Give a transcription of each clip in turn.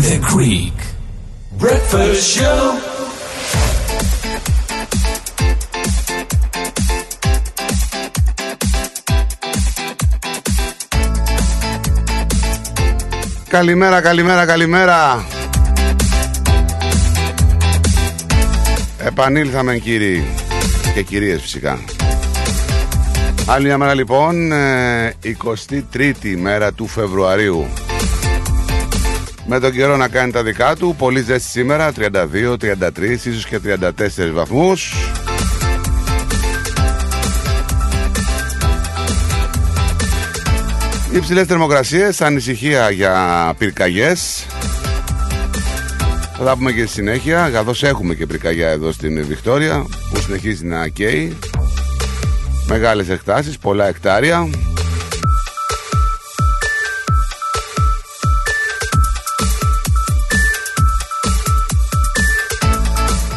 The Greek Breakfast Show. Καλημέρα, καλημέρα, καλημέρα. Επανήλθαμε κύριοι και κυρίες φυσικά. Άλλη μια μέρα λοιπόν, ε, 23η μέρα του Φεβρουαρίου. Με τον καιρό να κάνει τα δικά του, πολύ ζέστη σήμερα, 32, 33, ίσως και 34 βαθμούς. Υψηλές θερμοκρασίες, ανησυχία για πυρκαγιές. Θα τα πούμε και στη συνέχεια, καθώς έχουμε και πυρκαγιά εδώ στην Βικτόρια, που συνεχίζει να καίει. Μεγάλες εκτάσεις, πολλά εκτάρια.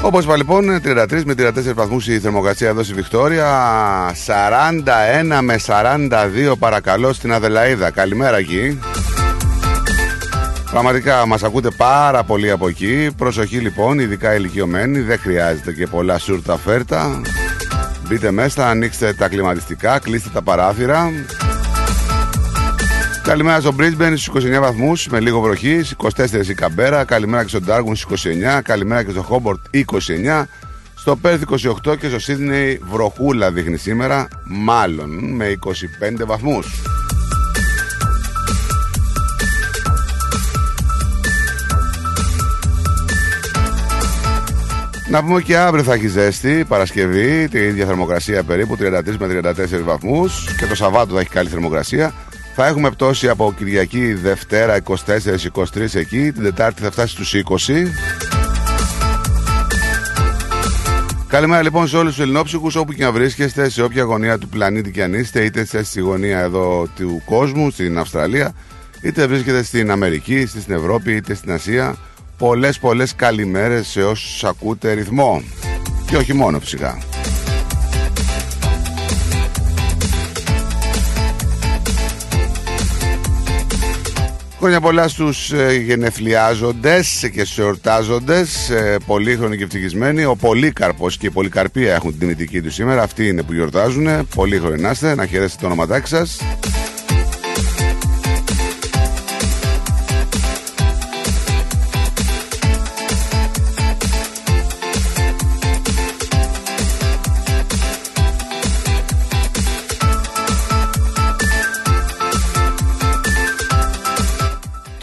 Όπως είπα λοιπόν, 33 με 34 βαθμούς η θερμοκρασία εδώ στη Βικτόρια. 41 με 42 παρακαλώ στην Αδελαίδα. Καλημέρα εκεί. Πραγματικά μας ακούτε πάρα πολύ από εκεί. Προσοχή λοιπόν, ειδικά ηλικιωμένοι. Δεν χρειάζεται και πολλά σούρτα φέρτα. Μπείτε μέσα, ανοίξτε τα κλιματιστικά, κλείστε τα παράθυρα. Καλημέρα στο Brisbane στους 29 βαθμούς με λίγο βροχή, 24 η Καμπέρα, καλημέρα και στο Darwin στους 29, καλημέρα και στο Hobart 29, στο Perth 28 και στο Sydney βροχούλα δείχνει σήμερα, μάλλον με 25 βαθμούς. Να πούμε και αύριο θα έχει ζέστη, Παρασκευή, την ίδια θερμοκρασία περίπου, 33 με 34 βαθμούς και το Σαββάτο θα έχει καλή θερμοκρασία. Θα έχουμε πτώση από Κυριακή Δευτέρα 24-23 εκεί. Την Τετάρτη θα φτάσει στους 20. Καλημέρα λοιπόν σε όλους τους Ελληνόψυχους όπου και να βρίσκεστε, σε όποια γωνία του πλανήτη και αν είστε, είτε είστε στη γωνία εδώ του κόσμου, στην Αυστραλία, είτε βρίσκετε στην Αμερική, είτε στην Ευρώπη, είτε στην Ασία. Πολλές πολλές καλημέρες σε όσους ακούτε ρυθμό. Και όχι μόνο φυσικά. Χρόνια πολλά στους ε, γενεθλιάζοντες και στους εορτάζοντες, ε, πολύχρονοι και ευτυχισμένοι. Ο Πολύκαρπος και η Πολυκαρπία έχουν την τιμητική τους σήμερα. Αυτοί είναι που γιορτάζουν. Πολύχρονοι να είστε, να χαιρέσετε το όνοματάκι σας.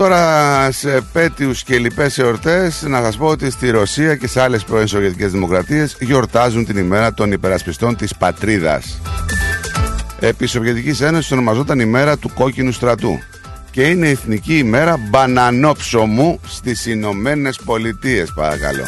Τώρα σε πέτειους και λοιπές εορτές να σας πω ότι στη Ρωσία και σε άλλες πρώην Σοβιετικές Δημοκρατίες γιορτάζουν την ημέρα των υπερασπιστών της πατρίδας. Επί Σοβιετικής Ένωσης ονομαζόταν ημέρα του κόκκινου στρατού και είναι η εθνική ημέρα μπανανόψωμου στις Ηνωμένες Πολιτείες παρακαλώ.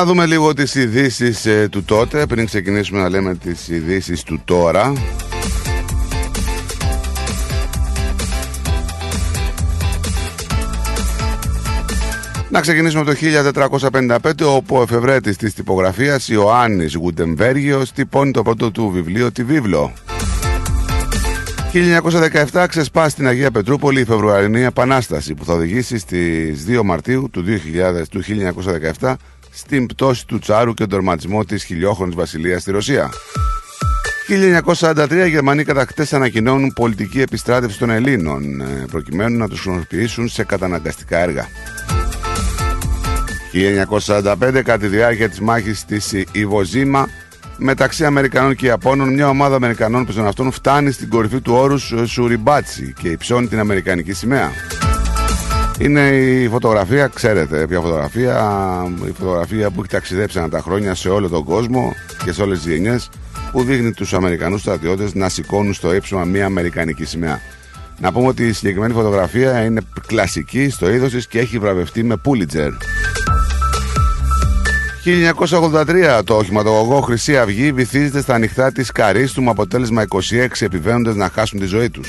Να δούμε λίγο τις ειδήσεις ε, του τότε, πριν ξεκινήσουμε να λέμε τις ειδήσεις του τώρα. Να ξεκινήσουμε το 1455 όπου ο εφευρέτης της τυπογραφίας Ιωάννης Γουτεμβέργιος τυπώνει το πρώτο του βιβλίο «Τη Βίβλο». 1917 ξεσπά στην Αγία Πετρούπολη η Φεβρουαρινή Επανάσταση που θα οδηγήσει στις 2 Μαρτίου του, 2000, του 1917 στην πτώση του Τσάρου και τον τερματισμό της χιλιόχρονης βασιλείας στη Ρωσία. 1943 οι Γερμανοί κατακτές ανακοινώνουν πολιτική επιστράτευση των Ελλήνων ε, προκειμένου να τους χρησιμοποιήσουν σε καταναγκαστικά έργα. 1945 κατά τη διάρκεια της μάχης της Ιβοζήμα μεταξύ Αμερικανών και Ιαπώνων μια ομάδα Αμερικανών αυτών φτάνει στην κορυφή του όρους Σουριμπάτσι και υψώνει την Αμερικανική σημαία. Είναι η φωτογραφία, ξέρετε ποια φωτογραφία, η φωτογραφία που έχει ταξιδέψει ένα τα χρόνια σε όλο τον κόσμο και σε όλες τις γενιές που δείχνει τους Αμερικανούς στρατιώτες να σηκώνουν στο ύψωμα μια Αμερικανική σημαία. Να πούμε ότι η συγκεκριμένη φωτογραφία είναι κλασική στο είδος της και έχει βραβευτεί με Pulitzer. 1983 το οχηματογωγό Χρυσή Αυγή βυθίζεται στα ανοιχτά της Καρίστου με αποτέλεσμα 26 επιβαίνοντες να χάσουν τη ζωή τους.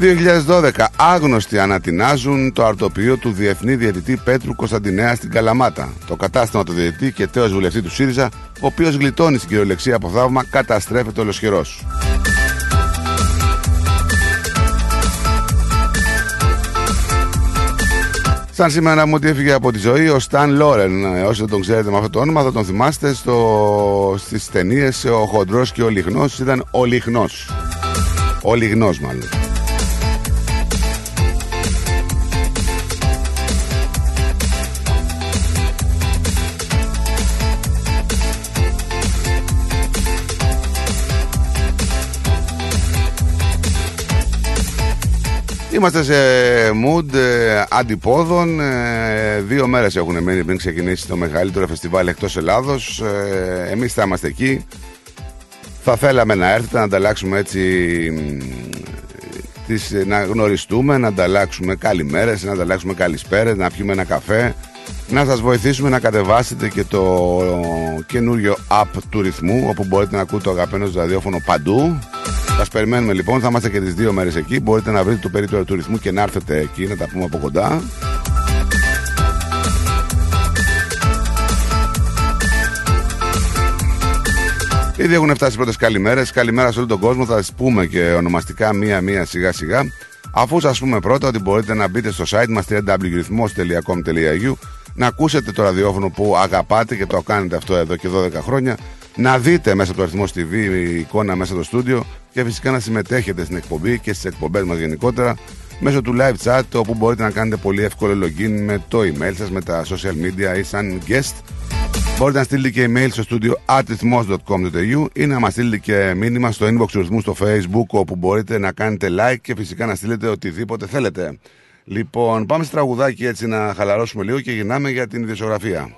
2012 άγνωστοι ανατινάζουν το αρτοπείο του Διεθνή Διαιτητή Πέτρου Κωνσταντινέα στην Καλαμάτα. Το κατάστημα του διαιτητή και τέος βουλευτή του ΣΥΡΙΖΑ, ο οποίος γλιτώνει στην κυριολεξία από θαύμα, καταστρέφεται ολοσχερός. Σαν σήμερα μου ότι έφυγε από τη ζωή ο Σταν Λόρεν. Ε, όσοι δεν τον ξέρετε με αυτό το όνομα, θα τον θυμάστε στο... στις ταινίες Ο Χοντρός και ο Λιχνός. Ήταν ο Λιχνός. Ο Λιγνό, μάλλον. Είμαστε σε mood ε, αντιπόδων. Ε, δύο μέρες έχουν μείνει πριν ξεκινήσει το μεγαλύτερο φεστιβάλ εκτός Ελλάδος. Ε, Εμείς θα είμαστε εκεί. Θα θέλαμε να έρθετε να ανταλλάξουμε έτσι. Τις, να γνωριστούμε, να ανταλλάξουμε καλημέρες, να ανταλλάξουμε καλησπέρες, να πιούμε ένα καφέ, να σας βοηθήσουμε να κατεβάσετε και το καινούριο app του ρυθμού, όπου μπορείτε να ακούτε το αγαπημένο ραδιόφωνο παντού. Σας περιμένουμε λοιπόν, θα είμαστε και τις δύο μέρες εκεί. Μπορείτε να βρείτε το περίπτωμα του ρυθμού και να έρθετε εκεί να τα πούμε από κοντά. Ήδη έχουν φτάσει οι πρώτες καλημέρες. Καλημέρα σε όλο τον κόσμο. Θα σας πούμε και ονομαστικά μία-μία σιγά-σιγά. Αφού σας πούμε πρώτα ότι μπορείτε να μπείτε στο site μας www.rhythmos.com.au να ακούσετε το ραδιόφωνο που αγαπάτε και το κάνετε αυτό εδώ και 12 χρόνια να δείτε μέσα από το αριθμό TV η εικόνα μέσα στο στούντιο και φυσικά να συμμετέχετε στην εκπομπή και στις εκπομπές μας γενικότερα μέσω του live chat όπου μπορείτε να κάνετε πολύ εύκολο login με το email σας, με τα social media ή σαν guest. Μπορείτε να στείλετε και email στο στούντιο atithmos.com.au ή να μας στείλετε και μήνυμα στο inbox του ρυθμού στο facebook όπου μπορείτε να κάνετε like και φυσικά να στείλετε οτιδήποτε θέλετε. Λοιπόν, πάμε σε τραγουδάκι έτσι να χαλαρώσουμε λίγο και γυρνάμε για την ιδιοσιογραφία.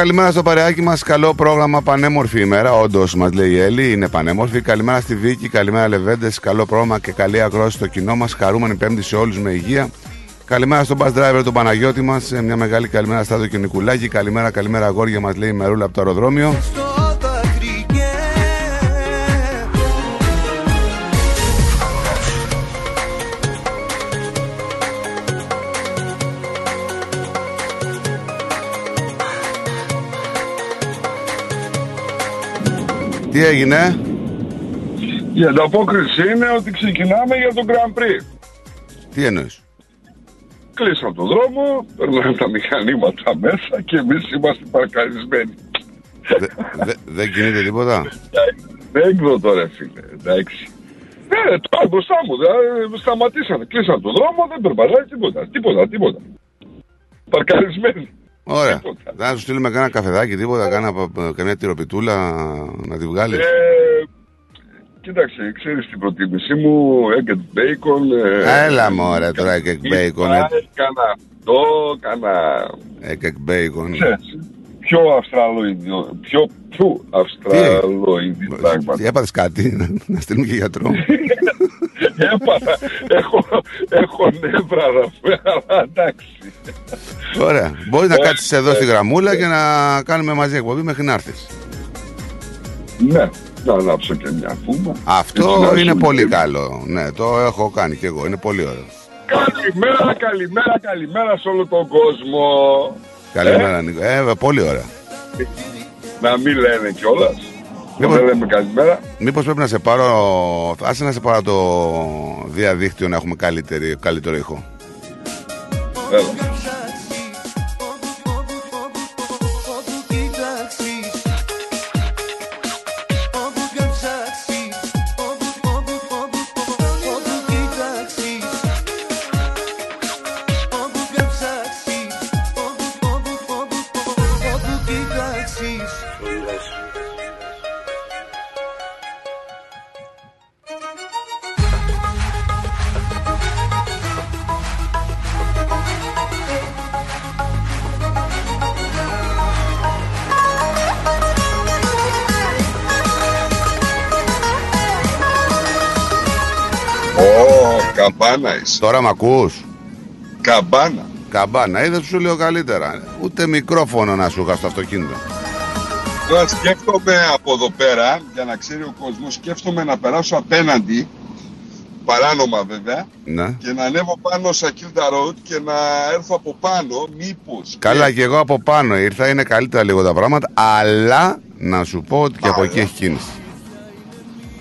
Καλημέρα στο παρεάκι μας. Καλό πρόγραμμα, πανέμορφη ημέρα. Όντως, μας λέει η Έλλη, είναι πανέμορφη. Καλημέρα στη Βίκη, καλημέρα Λεβέντες. Καλό πρόγραμμα και καλή ακρόαση στο κοινό μας. Χαρούμενη Πέμπτη σε όλους με υγεία. Καλημέρα στον bus driver, τον Παναγιώτη μας. Μια μεγάλη καλημέρα στα και Νικουλάκη. Καλημέρα, καλημέρα αγόρια μας, λέει η Μερούλα από το αεροδρόμιο. Τι έγινε, Η ανταπόκριση είναι ότι ξεκινάμε για το Grand Prix. τι εννοείς; Κλείσαν τον δρόμο, περνάνε τα μηχανήματα μέσα και εμείς είμαστε παρκαρισμένοι. Δε- δε- δεν κινείται τίποτα; Δεν εκδοτώ ρε φίλε, εντάξει. Ναι, τώρα μπροστά μου, δε, σταματήσανε, κλείσαν τον δρόμο, δεν περπατάει τίποτα, τίποτα, τίποτα. Παρκαρισμένοι. Ωραία. Τίποτα. Θα σου στείλουμε κανένα καφεδάκι, τίποτα, κάνα, καμιά τυροπιτούλα να τη βγάλεις. Ε, κοίταξε, ξέρεις την προτίμησή μου, egg and bacon. ε, Έλα μωρέ τώρα egg and bacon. ε. Κάνα αυτό, κάνα Egg and bacon. ξέρεις, πιο αυστραλοειδή, πιο, πιο αυστραλοειδή πράγματα. Τι έπαθες κάτι, να- να στείλουμε και γιατρό; Έπαθα, έχω, έχω νεύρα Ραφέ, αλλά εντάξει. Ωραία. Μπορείς να κάτσεις εδώ στη γραμμούλα και να κάνουμε μαζί εκπομπή μέχρι να έρθεις. Ναι, να ανάψω και μια φούμα. Αυτό Έτσι, να είναι σου πολύ πει. καλό. Ναι, το έχω κάνει και εγώ. Είναι πολύ ωραίο. Καλημέρα, καλημέρα, καλημέρα σε όλο τον κόσμο. Καλημέρα, Νίκο. Ε, πολύ ωραία. Να μην λένε κιόλας. Λοιπόν. Δεν λέμε καλημέρα. Μήπως πρέπει να σε πάρω. Άσε να σε πάρω το διαδίκτυο να έχουμε καλύτερη, καλύτερο ήχο. Έλα. Καμπάνας είσαι. Τώρα μ' ακούς; Καμπάνα. Καμπάνα, είδα σου λέω καλύτερα. Ούτε μικρόφωνο να σου είχα στο αυτοκίνητο. Τώρα σκέφτομαι από εδώ πέρα, για να ξέρει ο κόσμος, σκέφτομαι να περάσω απέναντι, παράνομα βέβαια, Ναι. και να ανέβω πάνω σε Ακίλτα Road και να έρθω από πάνω, μήπως. Καλά και εγώ από πάνω ήρθα, είναι καλύτερα λίγο τα πράγματα, αλλά να σου πω ότι και από εκεί έχει κίνηση.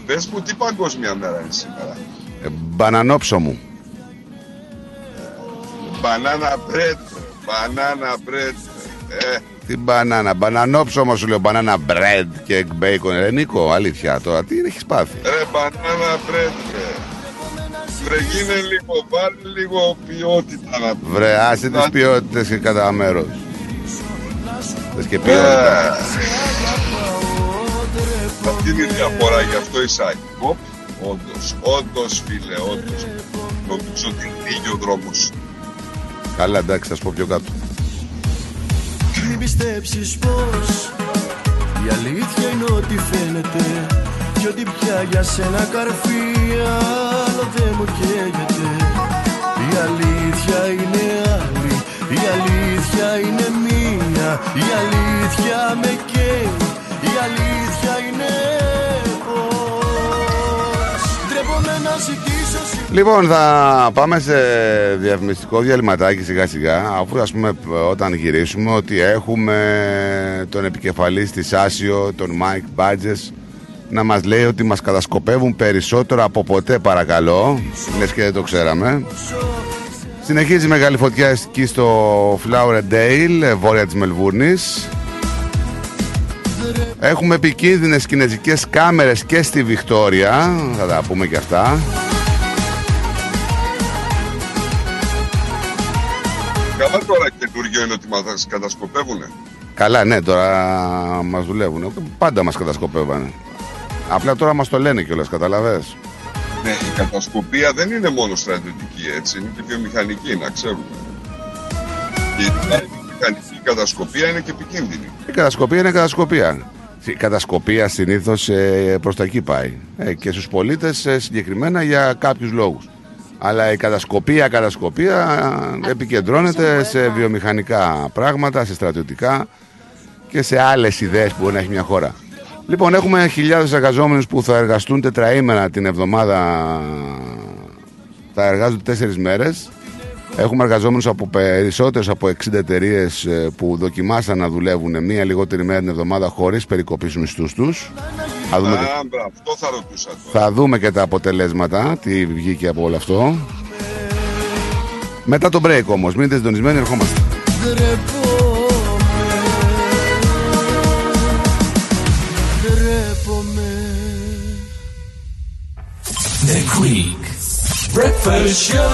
Πες μου τι παγκόσμια μέρα είναι σήμερα. Ε, μπανανόψο μου. Banana bread, banana bread. Ε, Τι μπανάνα, μπανανόψωμο σου λέω, μπανάνα bread και egg bacon. Ρε Νίκο, αλήθεια τώρα, τι έχεις πάθει; ρε banana bread, ρε. Βρε γίνε λίγο, βάλει λίγο ποιότητα να πει. Βρε, άσε τις Να- ποιότητες και κατά μέρος. Θες και ποιότητα. Ε, Αυτή είναι η διαφορά, γι' αυτό Ισάκη. Οπ, όντως, όντως φίλε, όντως. Νομίζω ότι λύγει ο δρόμος. Καλά, εντάξει, θα σου πω πιο κάτω. Μην πιστέψεις πως η αλήθεια είναι ό,τι φαίνεται Κι ότι πια για σένα καρφί άλλο δεν μου καίγεται Η αλήθεια είναι άλλη, η αλήθεια είναι μία Η αλήθεια με καίει, η αλήθεια είναι Λοιπόν, θα πάμε σε διαφημιστικό διαλυματάκι σιγά σιγά, αφού ας πούμε όταν γυρίσουμε ότι έχουμε τον επικεφαλής της Άσιο, τον Mike Badges, να μας λέει ότι μας κατασκοπεύουν περισσότερο από ποτέ παρακαλώ, λες και δεν το ξέραμε. Συνεχίζει η μεγάλη φωτιά εκεί στο Flower Dale, βόρεια της Μελβούρνης. Έχουμε επικίνδυνες κινέζικες κάμερες και στη Βικτόρια, θα τα πούμε και αυτά. Καλά τώρα καινούργιο είναι ότι μας κατασκοπεύουνε. Καλά, ναι, τώρα μας δουλεύουν. Πάντα μας κατασκοπεύανε. Απλά τώρα μας το λένε κιόλας, καταλαβες. Ναι, η κατασκοπία δεν είναι μόνο στρατιωτική, έτσι, είναι και βιομηχανική, να ξέρουμε. Και μηχανική κατασκοπία είναι και επικίνδυνη. Η κατασκοπία είναι κατασκοπία. Η κατασκοπία συνήθως ε, προς τα εκεί πάει. Ε, και στους πολίτες συγκεκριμένα για κάποιους λόγους. Αλλά η κατασκοπία, κατασκοπία ε, επικεντρώνεται σε βιομηχανικά πράγματα, σε στρατιωτικά και σε άλλες ιδέες που μπορεί να έχει μια χώρα. Λοιπόν, έχουμε χιλιάδες εργαζόμενους που θα εργαστούν τετραήμενα την εβδομάδα, θα εργάζονται τέσσερις μέρες. Έχουμε εργαζόμενους από περισσότερες από 60 εταιρείες που δοκιμάσαν να δουλεύουν μία λιγότερη μέρα την εβδομάδα χωρίς περικοπής στους μισθούς τους. Θα δούμε, Α, μπρα, αυτό θα ρωτούσα τώρα. θα δούμε και τα αποτελέσματα, τι βγήκε από όλο αυτό. Μετά το break όμως, μείνετε συντονισμένοι, ερχόμαστε. Ντρέπομαι The Greek Breakfast Show.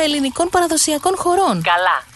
ελληνικών παραδοσιακών χωρών. Καλά,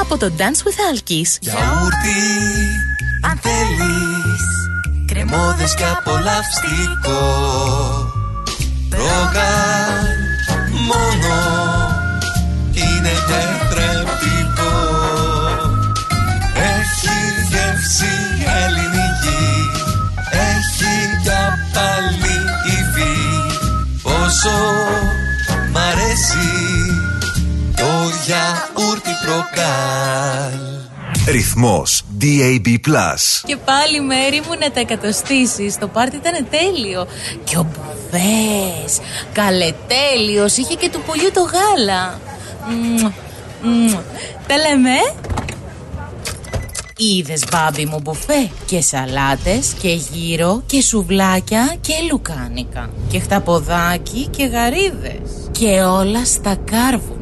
από το Dance with Alkis. Γιαούρτι, αν θέλεις Κρεμόδες και απολαυστικό. Ρόγαν μόνο Είναι τετρεπτικό. Έχει γεύση ελληνική Έχει για πάλι υφή. Πόσο μ' αρέσει Το γιαούρτι προκάλ Ρυθμός DAB+. Και πάλι μέρη μου να τα εκατοστήσεις. Το πάρτι ήταν τέλειο. Και ο Μπουβές, καλετέλειος, είχε και του πουλιού το γάλα. Μμμ, μμμ. Τα λέμε. Είδες μπάμπι μου μπουφέ; Και σαλάτες και γύρο και σουβλάκια και λουκάνικα και χταποδάκι και γαρίδες και όλα στα κάρβουνα.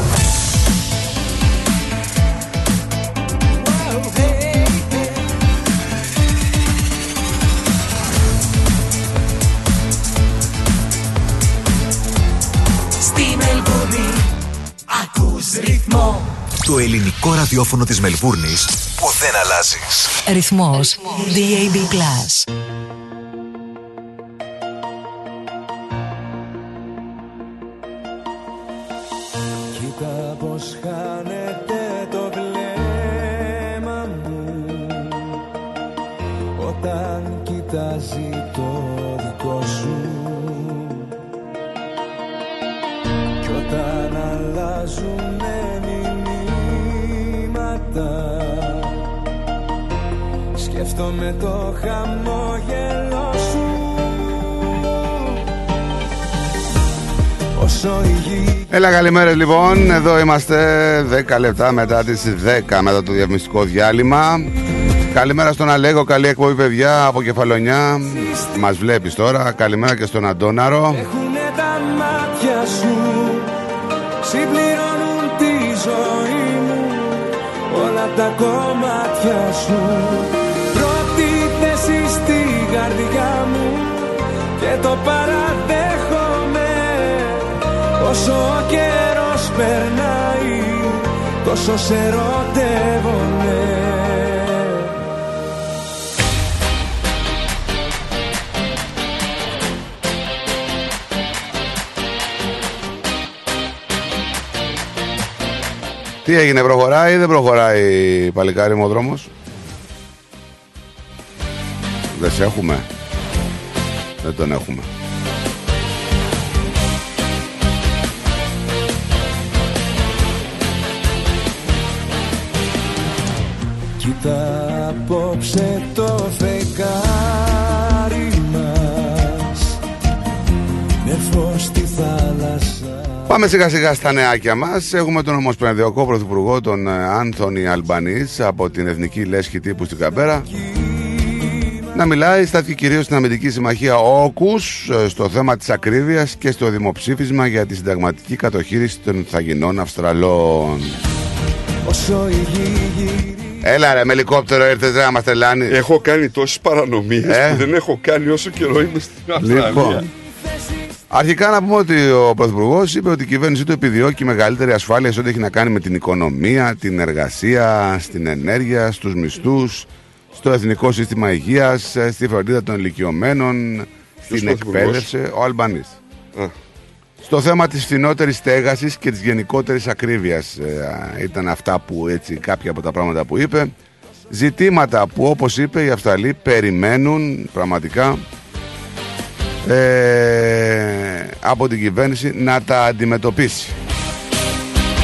Ρυθμό Το ελληνικό ραδιόφωνο της Μελβούρνης που δεν αλλάζεις. Ρυθμός DAB+. Κοίτα πως χάνεται Σκέφτομαι το χαμόγελο σου. Όσο η γη Έλα καλημέρα λοιπόν, εδώ είμαστε 10 λεπτά μετά τις 10 μετά το διαφημιστικό διάλειμμα. Καλημέρα στον Αλέγο, καλή εκπομπή παιδιά από Κεφαλονιά. Μας βλέπεις τώρα, καλημέρα και στον Αντώναρο. Έχουνε τα μάτια σου Συμπληρώνουν τη ζωή μου. Όλα τα κομμάτια σου. Πρώτη θέση στην καρδιά μου Και το παραδέχομαι. Όσο ο καιρός περνάει Τόσο σε ερωτεύομαι. Τι έγινε, προχωράει ή δεν προχωράει παλικάρι μου ο δρόμος; Δεν σε έχουμε. Δεν τον έχουμε. Κοίτα απόψε το φεγγάρι μας. Με φως στη θάλασσα. Πάμε σιγά σιγά στα νεάκια μας. Έχουμε τον Ομοσπονδιακό Πρωθυπουργό τον ε, Άνθονη Αλμπανής Από την Εθνική Λέσχη Τύπου στην Καμπέρα να μιλάει στάθηκε κυρίως στην Αμυντική Συμμαχία Όκους ε, στο θέμα της ακρίβειας και στο δημοψήφισμα για τη συνταγματική κατοχήρηση των θαγινών Αυστραλών. Όσο η γη γυρίζει Έλα ρε με ελικόπτερο ήρθες ρε να μας τρελάνεις. Έχω κάνει τόσες παρανομίες Ε; που δεν έχω κάνει όσο καιρό είμαι στην Αυστραλία. Λοιπόν, αρχικά να πούμε ότι ο Πρωθυπουργός είπε ότι η κυβέρνησή του επιδιώκει μεγαλύτερη ασφάλεια σε ό,τι έχει να κάνει με την οικονομία, την εργασία, στην ενέργεια, στους μισθούς, στο εθνικό σύστημα υγείας, ε, στη φροντίδα των ηλικιωμένων, στην Πρωθυπουργός; εκπαίδευση. Ο Αλμπανής. Α. Στο θέμα της φθηνότερης στέγασης και της γενικότερης ακρίβειας ε, ήταν αυτά που έτσι κάποια από τα πράγματα που είπε. Ζητήματα που όπως είπε οι Αυστραλοί περιμένουν πραγματικά ε, από την κυβέρνηση να τα αντιμετωπίσει.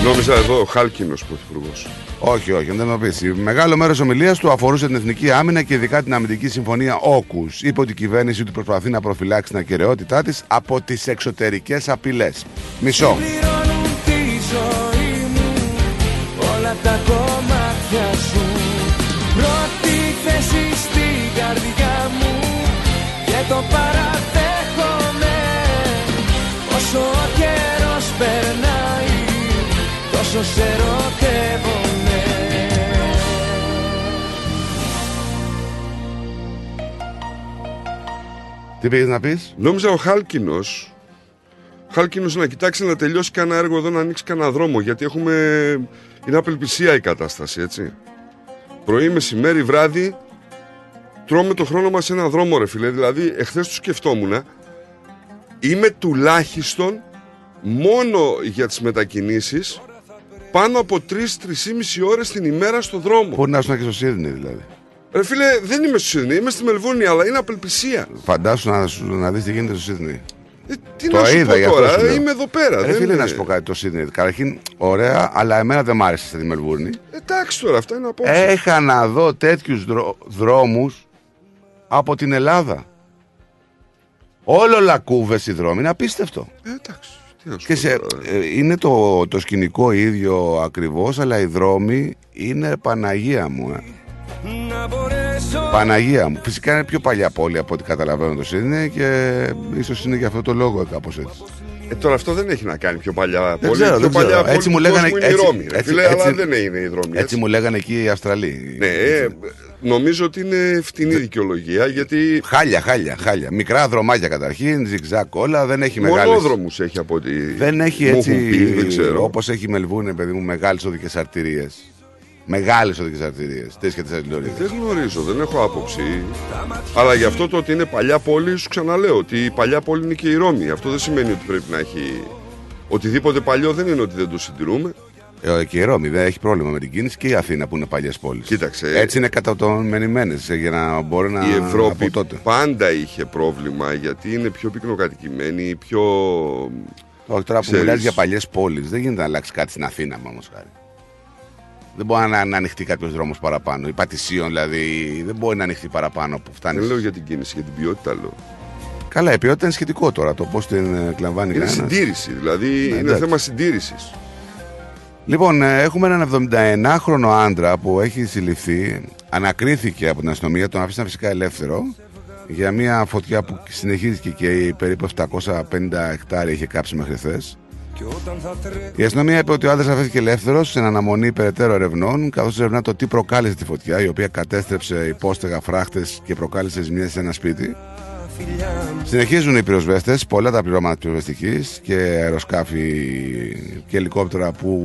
Νόμιζα εδώ ο Χάλκινος πρωθυπουργός. Όχι, όχι, δεν το πείσει. Μεγάλο μέρος ομιλίας του αφορούσε την εθνική άμυνα και ειδικά την αμυντική συμφωνία Όκους. Είπε ότι η κυβέρνηση του προσπαθεί να προφυλάξει την ακαιρεότητά της από τις εξωτερικές απειλές. Μισό. πληρώνουν τη ζωή μου Όλα τα κομμάτια σου Πρώτη θέση στην καρδιά μου Και το παραδέχομαι Όσο ο καιρός περνάει Τόσο σε ερωτεύομαι Τι πήγες να πεις; Νόμιζα ο Χάλκινος. Χάλκινος να κοιτάξει να τελειώσει κανένα έργο εδώ, να ανοίξει κανένα δρόμο. Γιατί έχουμε. Είναι απελπισία η κατάσταση, έτσι. Πρωί, μεσημέρι, βράδυ. Τρώμε το χρόνο μας σε ένα δρόμο, ρε φίλε. Δηλαδή, εχθές του σκεφτόμουν. Είμαι τουλάχιστον μόνο για τις μετακινήσεις πάνω από 3-3,5 ώρες την ημέρα στο δρόμο. Μπορεί να ήσουν και στο Σίδνey δηλαδή. Ρε φίλε, δεν είμαι στο Σίδνεϊ, είμαι στη Μελβούρνη, αλλά είναι απελπισία. Φαντάσου να, σου- να δεις τι γίνεται στο Σίδνey. Ε, τι Το να σου είδα, πω γι' αυτό τώρα, σου λέω. είμαι εδώ πέρα. Ρε δεν φίλε, είναι- να σου πω κάτι το Σίδνey. Καταρχήν, ωραία, αλλά εμένα δεν μ' άρεσε στη Μελβούρνη. Εντάξει τώρα, αυτά είναι απόψε. Έχα να δω τέτοιους δρό, δρόμους από την Ελλάδα. Όλο λακκούβες οι δρόμοι, είναι απίστευτο. Ε, εντάξει. Τι να σου Και πω σε, τώρα. ε, είναι το, το σκηνικό ίδιο ακριβώς, αλλά οι δρόμοι είναι Παναγία μου. ε. Να μπορέσω Παναγία μου. Φυσικά είναι πιο παλιά πόλη από ό,τι καταλαβαίνω το Σίδνεϊ και ίσως είναι για αυτό το λόγο κάπως έτσι. Ε, τώρα αυτό δεν έχει να κάνει πιο παλιά πόλη. ξέρω, πιο δεν παλιά ξέρω. πόλη Έτσι μου του λέγανε- κόσμου είναι έτσι- η Ρώμη. ρε έτσι- φίλε, έτσι- αλλά δεν είναι η Ρώμη. Έτσι μου λέγανε εκεί οι Αυστραλοί. Ναι, ε, νομίζω ότι είναι φτηνή δικαιολογία γιατί Χάλια, χάλια, χάλια. Μικρά δρομάκια καταρχήν, ζιγζάκ όλα, δεν έχει μεγάλη. μονόδρομους έχει από ό,τι Δεν έχει μου έτσι έχουν πει, δεν ξέρω. όπως έχει η Μελβούνι, παιδί μου, μεγάλες οδικές αρτηρίες. Μεγάλες οδικές αρτηρίες. Τρεις και τέσσερις λωρίδες. Δεν γνωρίζω, δεν έχω άποψη. Αλλά γι' αυτό το ότι είναι παλιά πόλη, σου ξαναλέω ότι η παλιά πόλη είναι και η Ρώμη. Αυτό δεν σημαίνει ότι πρέπει να έχει. Οτιδήποτε παλιό δεν είναι ότι δεν το συντηρούμε. Ε, Και η Ρώμη δεν έχει πρόβλημα με την κίνηση και η Αθήνα που είναι παλιές πόλεις. Κοίταξε. Έτσι είναι κατατομενημένε για να μπορεί να. η Ευρώπη από τότε. πάντα είχε πρόβλημα γιατί είναι πιο πυκνοκατοικημένη, πιο. Όχι τώρα που Ξέρεις. μιλάς για παλιές πόλεις, δεν γίνεται να αλλάξει κάτι στην Αθήνα όμω χάρη. Δεν μπορεί να, να ανοιχτεί κάποιος δρόμος παραπάνω. Η Πατησίων δηλαδή δεν μπορεί να ανοιχτεί παραπάνω που φτάνεις. Δεν λέω για την κίνηση, για την ποιότητα λέω. Καλά, η ποιότητα είναι σχετικό τώρα. Το πώς την ε, εκλαμβάνει Είναι κανένας. συντήρηση, δηλαδή είναι εντάξει. θέμα συντήρησης. Λοιπόν, ε, έχουμε έναν 79χρονο άντρα που έχει συλληφθεί. Ανακρίθηκε από την αστυνομία, τον άφησαν φυσικά ελεύθερο για μια φωτιά που συνεχίζηκε και περίπου 750 εκτάρια είχε κάψει μέχρι χθες. Η αστυνομία είπε ότι ο άντρας αφήθηκε ελεύθερος σε αναμονή περαιτέρω ερευνών, καθώς ερευνά το τι προκάλεσε τη φωτιά, η οποία κατέστρεψε υπόστεγα φράχτες και προκάλεσε ζημιέ σε ένα σπίτι. Συνεχίζουν οι πυροσβέστες, πολλά τα πληρώματα τη πυροσβεστικής και αεροσκάφη και ελικόπτερα που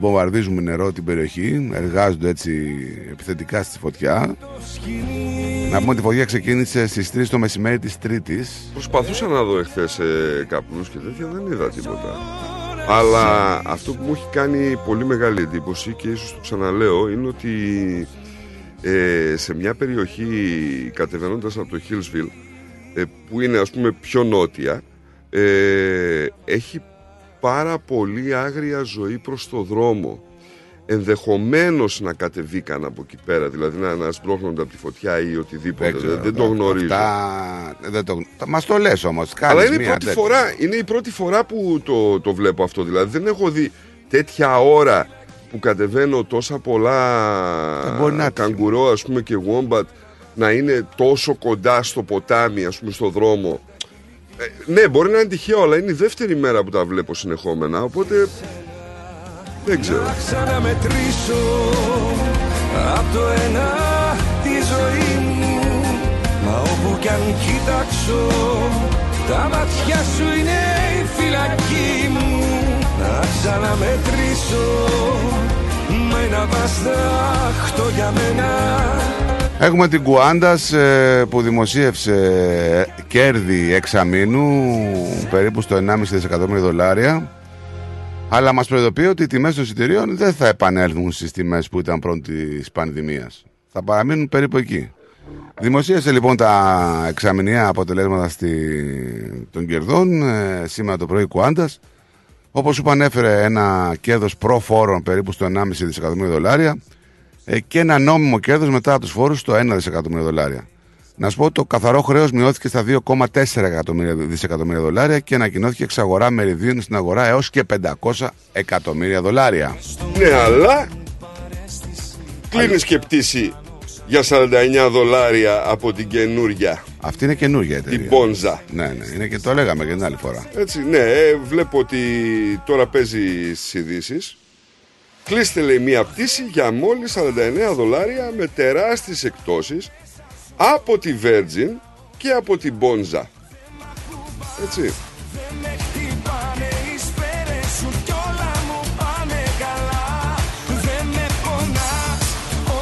βομβαρδίζουν με νερό την περιοχή. Εργάζονται έτσι επιθετικά στη φωτιά. Να πούμε ότι η φωτιά ξεκίνησε στις 3 το μεσημέρι της Τρίτης. Προσπαθούσα να δω εχθές ε, καπνούς και τέτοια, δεν είδα τίποτα. Αλλά αυτό που μου έχει κάνει πολύ μεγάλη εντύπωση και ίσως το ξαναλέω είναι ότι ε, σε μια περιοχή κατεβαίνοντας από το Hillsville ε, που είναι ας πούμε πιο νότια ε, έχει πάρα πολύ άγρια ζωή προς το δρόμο ενδεχομένως να κατεβήκαν από εκεί πέρα δηλαδή να, να σπρώχνονται από τη φωτιά ή οτιδήποτε δεν, δεν το γνωρίζω Αυτά, δεν το, μας το λες όμως. αλλά κάνεις είναι η, μία πρώτη τέτοια. φορά, είναι η πρώτη φορά που το, το βλέπω αυτό. Δηλαδή δεν έχω δει τέτοια ώρα που κατεβαίνω τόσα πολλά Δεν μπορεί να τύχει. καγκουρό ας πούμε και wombat να είναι τόσο κοντά στο ποτάμι ας πούμε στο δρόμο. Ε, ναι μπορεί να είναι τυχαίο αλλά είναι η δεύτερη μέρα που τα βλέπω συνεχόμενα οπότε δεν ξέρω. Να ξαναμετρήσω από το ένα τη ζωή μου. Μα όπου κι αν κοιτάξω τα μάτια σου είναι η φυλακή μου. Να ξαναμετρήσω με ένα βαστάχτο για μένα. Έχουμε την Κουάντας ε, που δημοσίευσε ε, κέρδη εξαμήνου περίπου στο 1,5 δισεκατομμύριο δολάρια αλλά μας προειδοποιεί ότι οι τιμές των εισιτηρίων δεν θα επανέλθουν στις τιμές που ήταν πρώτη της πανδημίας. Θα παραμείνουν περίπου εκεί. Δημοσίευσε λοιπόν τα εξαμηνία αποτελέσματα στη... των κερδών ε, σήμερα το πρωί η Κουάντας όπως σου πανέφερε ένα κέρδος προφόρων περίπου στο 1,5 δισεκατομμύριο δολάρια ε, και ένα νόμιμο κέρδος μετά από τους φόρους στο 1 δισεκατομμύριο δολάρια. Να σου πω το καθαρό χρέος μειώθηκε στα 2,4 εκατομμύρια- δισεκατομμύρια δολάρια και ανακοινώθηκε εξαγορά μεριδίων στην αγορά έως και 500 εκατομμύρια δολάρια. Ναι αλλά κλείνεις και πτήση για 49 δολάρια από την καινούρια Αυτή είναι καινούργια την εταιρεία. Πόνζα. Ναι, ναι, είναι και το λέγαμε και την άλλη φορά. Έτσι, ναι, ε, βλέπω ότι τώρα παίζει στις ειδήσεις. Κλείστε λέει μία πτήση για μόλις 49 δολάρια με τεράστιες εκτόσεις από τη Virgin και από την Bonza. Έτσι. Με χτυπάνε οι σπέρες σου κι όλα μου πάνε καλά Δεν με πονάς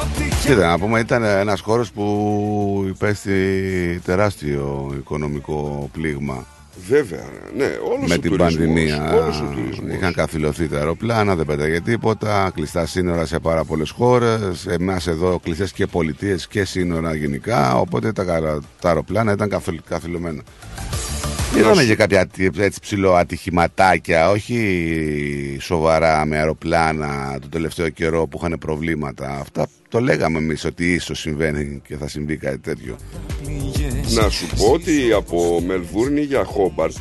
ό,τι και Κοίτα, να πούμε, ήταν ένας χώρος που υπέστη τεράστιο οικονομικό πλήγμα Βέβαια, ναι, όλος με ο την τουρισμός, πανδημία. Όλος ο τουρισμός. Είχαν καθυλωθεί τα αεροπλάνα, δεν πέταγε τίποτα, κλειστά σύνορα σε πάρα πολλές χώρες. Εμάς εδώ κλειστές και πολιτείες και σύνορα γενικά. Οπότε τα, καρα- τα αεροπλάνα ήταν καθυλ- καθυλωμένα. Είδαμε και κάποια τι- έτσι ψηλό ατυχηματάκια, όχι σοβαρά με αεροπλάνα το τελευταίο καιρό που είχαν προβλήματα. Αυτά το λέγαμε εμείς ότι ίσως συμβαίνει και θα συμβεί κάτι τέτοιο. Να σου πω ότι από Μελβούρνη για Χόμπαρτ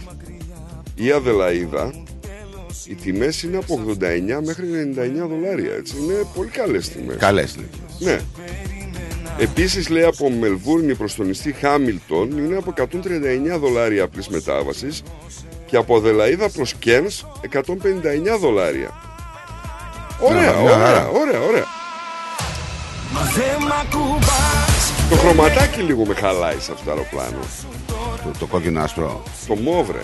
ή Αδελαίδα οι τιμές είναι από 89 μέχρι 99 δολάρια. Έτσι. Είναι πολύ καλές τιμές. Καλές Ναι. Επίσης λέει από Μελβούρνη προς το νησί Χάμιλτον είναι από 139 δολάρια απλής μετάβασης και από Αδελαίδα προς Κένς 159 δολάρια. Ωραία, Ναι, μια ωραία, χαρά. ωραία, ωραία. δεν μ' ακουμπάς Το χρωματάκι λίγο με χαλάει σε αυτό το αεροπλάνο. Το, το κόκκινο άσπρο. Το μόβρε.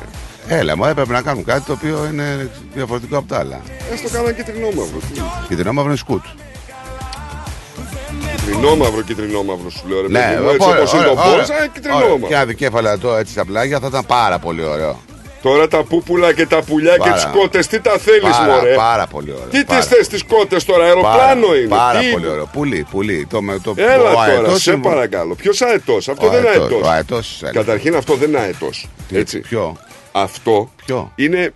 Έλα, μου έπρεπε να κάνουν κάτι το οποίο είναι διαφορετικό από τα άλλα. Έστω κάναν και τρινόμαυρο. Τι. Και την όμαυρο είναι σκούτ. Κυτρινόμαυρο, κυτρινόμαυρο σου λέω. Ρε, Ναι, παιδί μου, έτσι ωραία, όπως είναι ωραία, το ωραία. Μπόρζα, Ωραία. κυτρινόμαυρο. Και ένα δικέφαλο το έτσι στα πλάγια θα ήταν πάρα πολύ ωραίο. Τώρα τα πούπουλα και τα πουλιά και Πάρα. τις κότες, τι τα θέλεις, Πάρα, μωρέ; πάρα πολύ ωραίο. Τι τις πάρα. θες τις κότες τώρα, αεροπλάνο Πάρα, είναι. Πάρα τι πολύ είναι; ωραίο. Πουλί, πουλί. Το, με- το, Έλα ο τώρα, αετός σε είναι- παρακαλώ. Ποιος αετός, αυτό Ο δεν είναι αετός, αετός. ο αετός, έλεγα. Καταρχήν αυτό δεν είναι αετός. Έτσι. Ποιο; Αυτό Ποιο; είναι,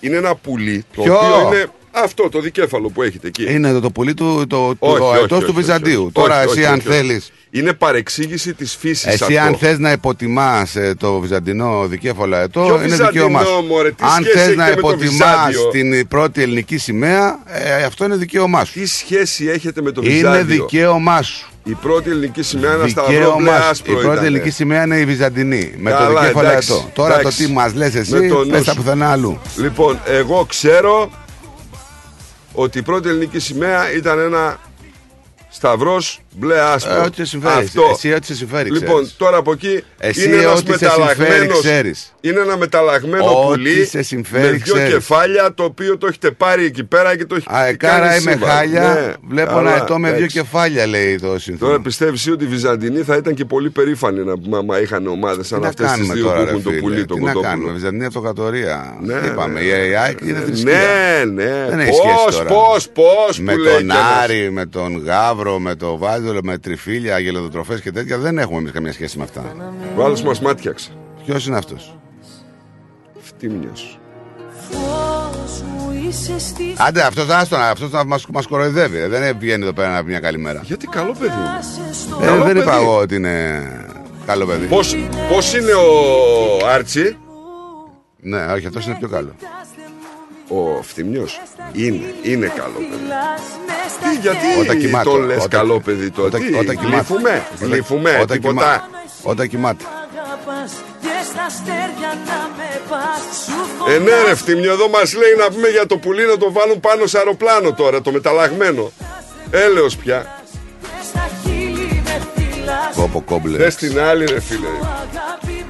είναι ένα πουλί το Ποιο; οποίο είναι αυτό το δικέφαλο που έχετε εκεί. Είναι το, το πουλί του, το, το, Όχι, ο όχι, αετός όχι, του όχι, Βυζαντίου. όχι. Τώρα Όχι, εσύ όχι, αν όχι, όχι. θέλεις Είναι παρεξήγηση της φύσης Εσύ αυτό. αν θες να υποτιμάς ε, το βυζαντινό δικέφαλο αετό Ποιο είναι Βυζαντινό, δικαίωμά σου. μωρέ, τι αν σχέση θες έχετε να με το υποτιμάς Βυζάντιο; την πρώτη ελληνική σημαία ε, αυτό είναι δικαίωμά σου. Τι σχέση έχετε με το Είναι Βυζάντιο; δικαίωμά σου. Η πρώτη ελληνική σημαία είναι ένα σταυρό Δικαίωμά μπλε σου. άσπρο Η πρώτη ήτανε. ελληνική σημαία είναι η Βυζαντινή. Με το Καλά, δικέφαλο εντάξει, αετό. Τώρα εντάξει. το τι μας λες εσύ Με το νους πες τα σου. πουθενά αλλού. Λοιπόν, εγώ ξέρω ότι η πρώτη ελληνική σημαία ήταν ένα σταυρός μπλε άσπρο. Ε, ό,τι σε συμφέρει. Αυτό. Εσύ ό,τι σε συμφέρει Λοιπόν, ξέρεις. τώρα από εκεί Εσύ είναι ένας ό,τι σε συμφέρει μεταλλαγμένος ξέρεις. Είναι ένα μεταλλαγμένο Ό,τι πουλί σε συμφέρει, με δύο ξέρεις. κεφάλια το οποίο το έχετε πάρει εκεί πέρα και το έχει Αεκάρα κάνει είμαι σύμβολο. χάλια. Ναι, Βλέπω καλά, ένα ετώ με δύο εντάξει. κεφάλια λέει το σύνθημα. Τώρα πιστεύεις ότι οι Βυζαντινοί θα ήταν και πολύ περήφανοι να πούμε άμα είχαν ομάδες σαν Τι να αυτές τις κάνουμε δύο που τώρα, ρε έχουν το φίλε. πουλί, το Τι να κάνουμε, κοτόπουλο. Βυζαντινή Αυτοκρατορία. Ναι, Είπαμε, ναι. η ΑΕΚ είναι θρησκεία. Ναι, ναι. Δεν έχει σχέση Πώς, τώρα. πώς, πώς Με που λέει τον κι ένας. Άρη, με τον Γάβρο, με τον Βάζελο, με τριφύλια, αγελοδοτροφές και τέτοια δεν έχουμε εμείς καμία σχέση με αυτά. Ο άλλος μας μάτιαξε. Ποιος είναι αυτός; Φτύμιος. Άντε, αυτός άστον, αυτός να μας, μας κοροϊδεύει. ρε. Δεν βγαίνει εδώ πέρα να πει μια καλή μέρα. Γιατί καλό παιδί είναι. Ε, Καλό δεν είπα παιδί. εγώ ότι είναι καλό παιδί. Πώς, πώς είναι ο Άρτσι, Ναι, όχι, αυτός είναι πιο καλό. Ο Φτύμιος. Είναι, είναι καλό παιδί. Τι, γιατί Όταν κοιμάται. τον λες όταν- καλό παιδί τώρα. όταν- Τι, όταν κοιμάται. γλύφουμε, Όταν- γλύφουμε, όταν τίποτα. κοιμάται. Όταν κοιμάται. Ε, ναι, ρε Φτύμιο, εδώ μας λέει να πούμε για το πουλί να το βάλουν πάνω σε αεροπλάνο τώρα, το μεταλλαγμένο. Έλεος πια. Κόπο κόμπλε. Δες την άλλη ρε φίλε.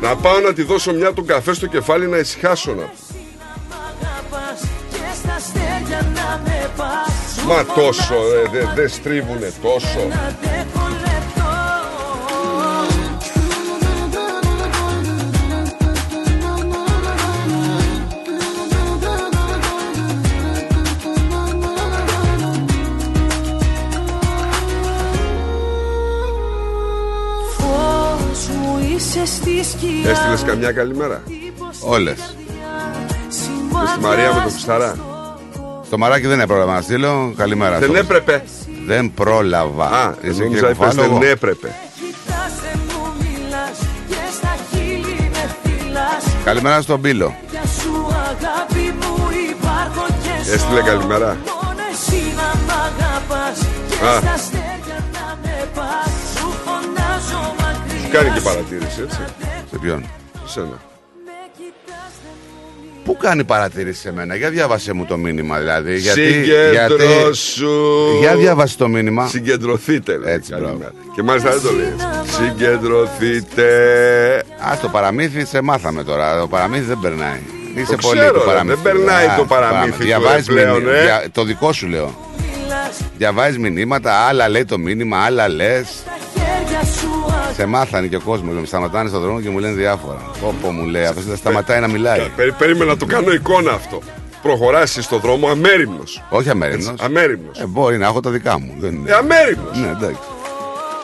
Να πάω να τη δώσω μια τον καφέ στο κεφάλι να ησυχάσω να. Μα τόσο ρε, δεν δε στρίβουνε τόσο. Έστειλες καμιά καλημέρα; Όλες. Και στη Μαρία με το Κουσταρά. Στο μαράκι δεν έπρεπε να στείλω. Καλημέρα. Δεν στο- έπρεπε. Δεν πρόλαβα. Α, Εσύ νόμιζα κύριε είπες Κουφάλογο. δεν έπρεπε. Καλημέρα στον Πύλο. Έστειλε καλημέρα. Α. Σου κάνει και παρατήρηση, έτσι. Σε ποιον; Σε σένα. Πού κάνει παρατήρηση σε μένα; Για διάβασε μου το μήνυμα δηλαδή. Γιατί, Συγκεντρώσου. Για διάβασε το μήνυμα. Συγκεντρωθείτε, λέει. Έτσι, καλημέρα. μπράβο. Και μάλιστα δεν το λέει. έτσι. Συγκεντρωθείτε. Α, το παραμύθι σε μάθαμε τώρα. Το παραμύθι δεν περνάει. Είσαι Το πολύ ξέρω, το ρε, παραμύθι. δεν περνάει Α, το παραμύθι του, Διαβάζεις ρε, πλέον, μηνύ- ε. δια- Το δικό σου λέω. Διαβάζεις μηνύματα, άλλα λέει το μήνυμα, άλλα λες. Σε μάθανε και ο κόσμος. Με σταματάνε στον δρόμο και μου λένε διάφορα. Πω, πω μου λέει, αυτός δεν σταματάει να μιλάει. Περί- Περίμενα να το κάνω εικόνα αυτό. Προχωράσει στον δρόμο αμέριμνος. Όχι αμέριμνος. Αμέριμνος. Ε, μπορεί να έχω τα δικά μου. Δεν είναι. Ε, αμέριμνος. Ναι, εντάξει.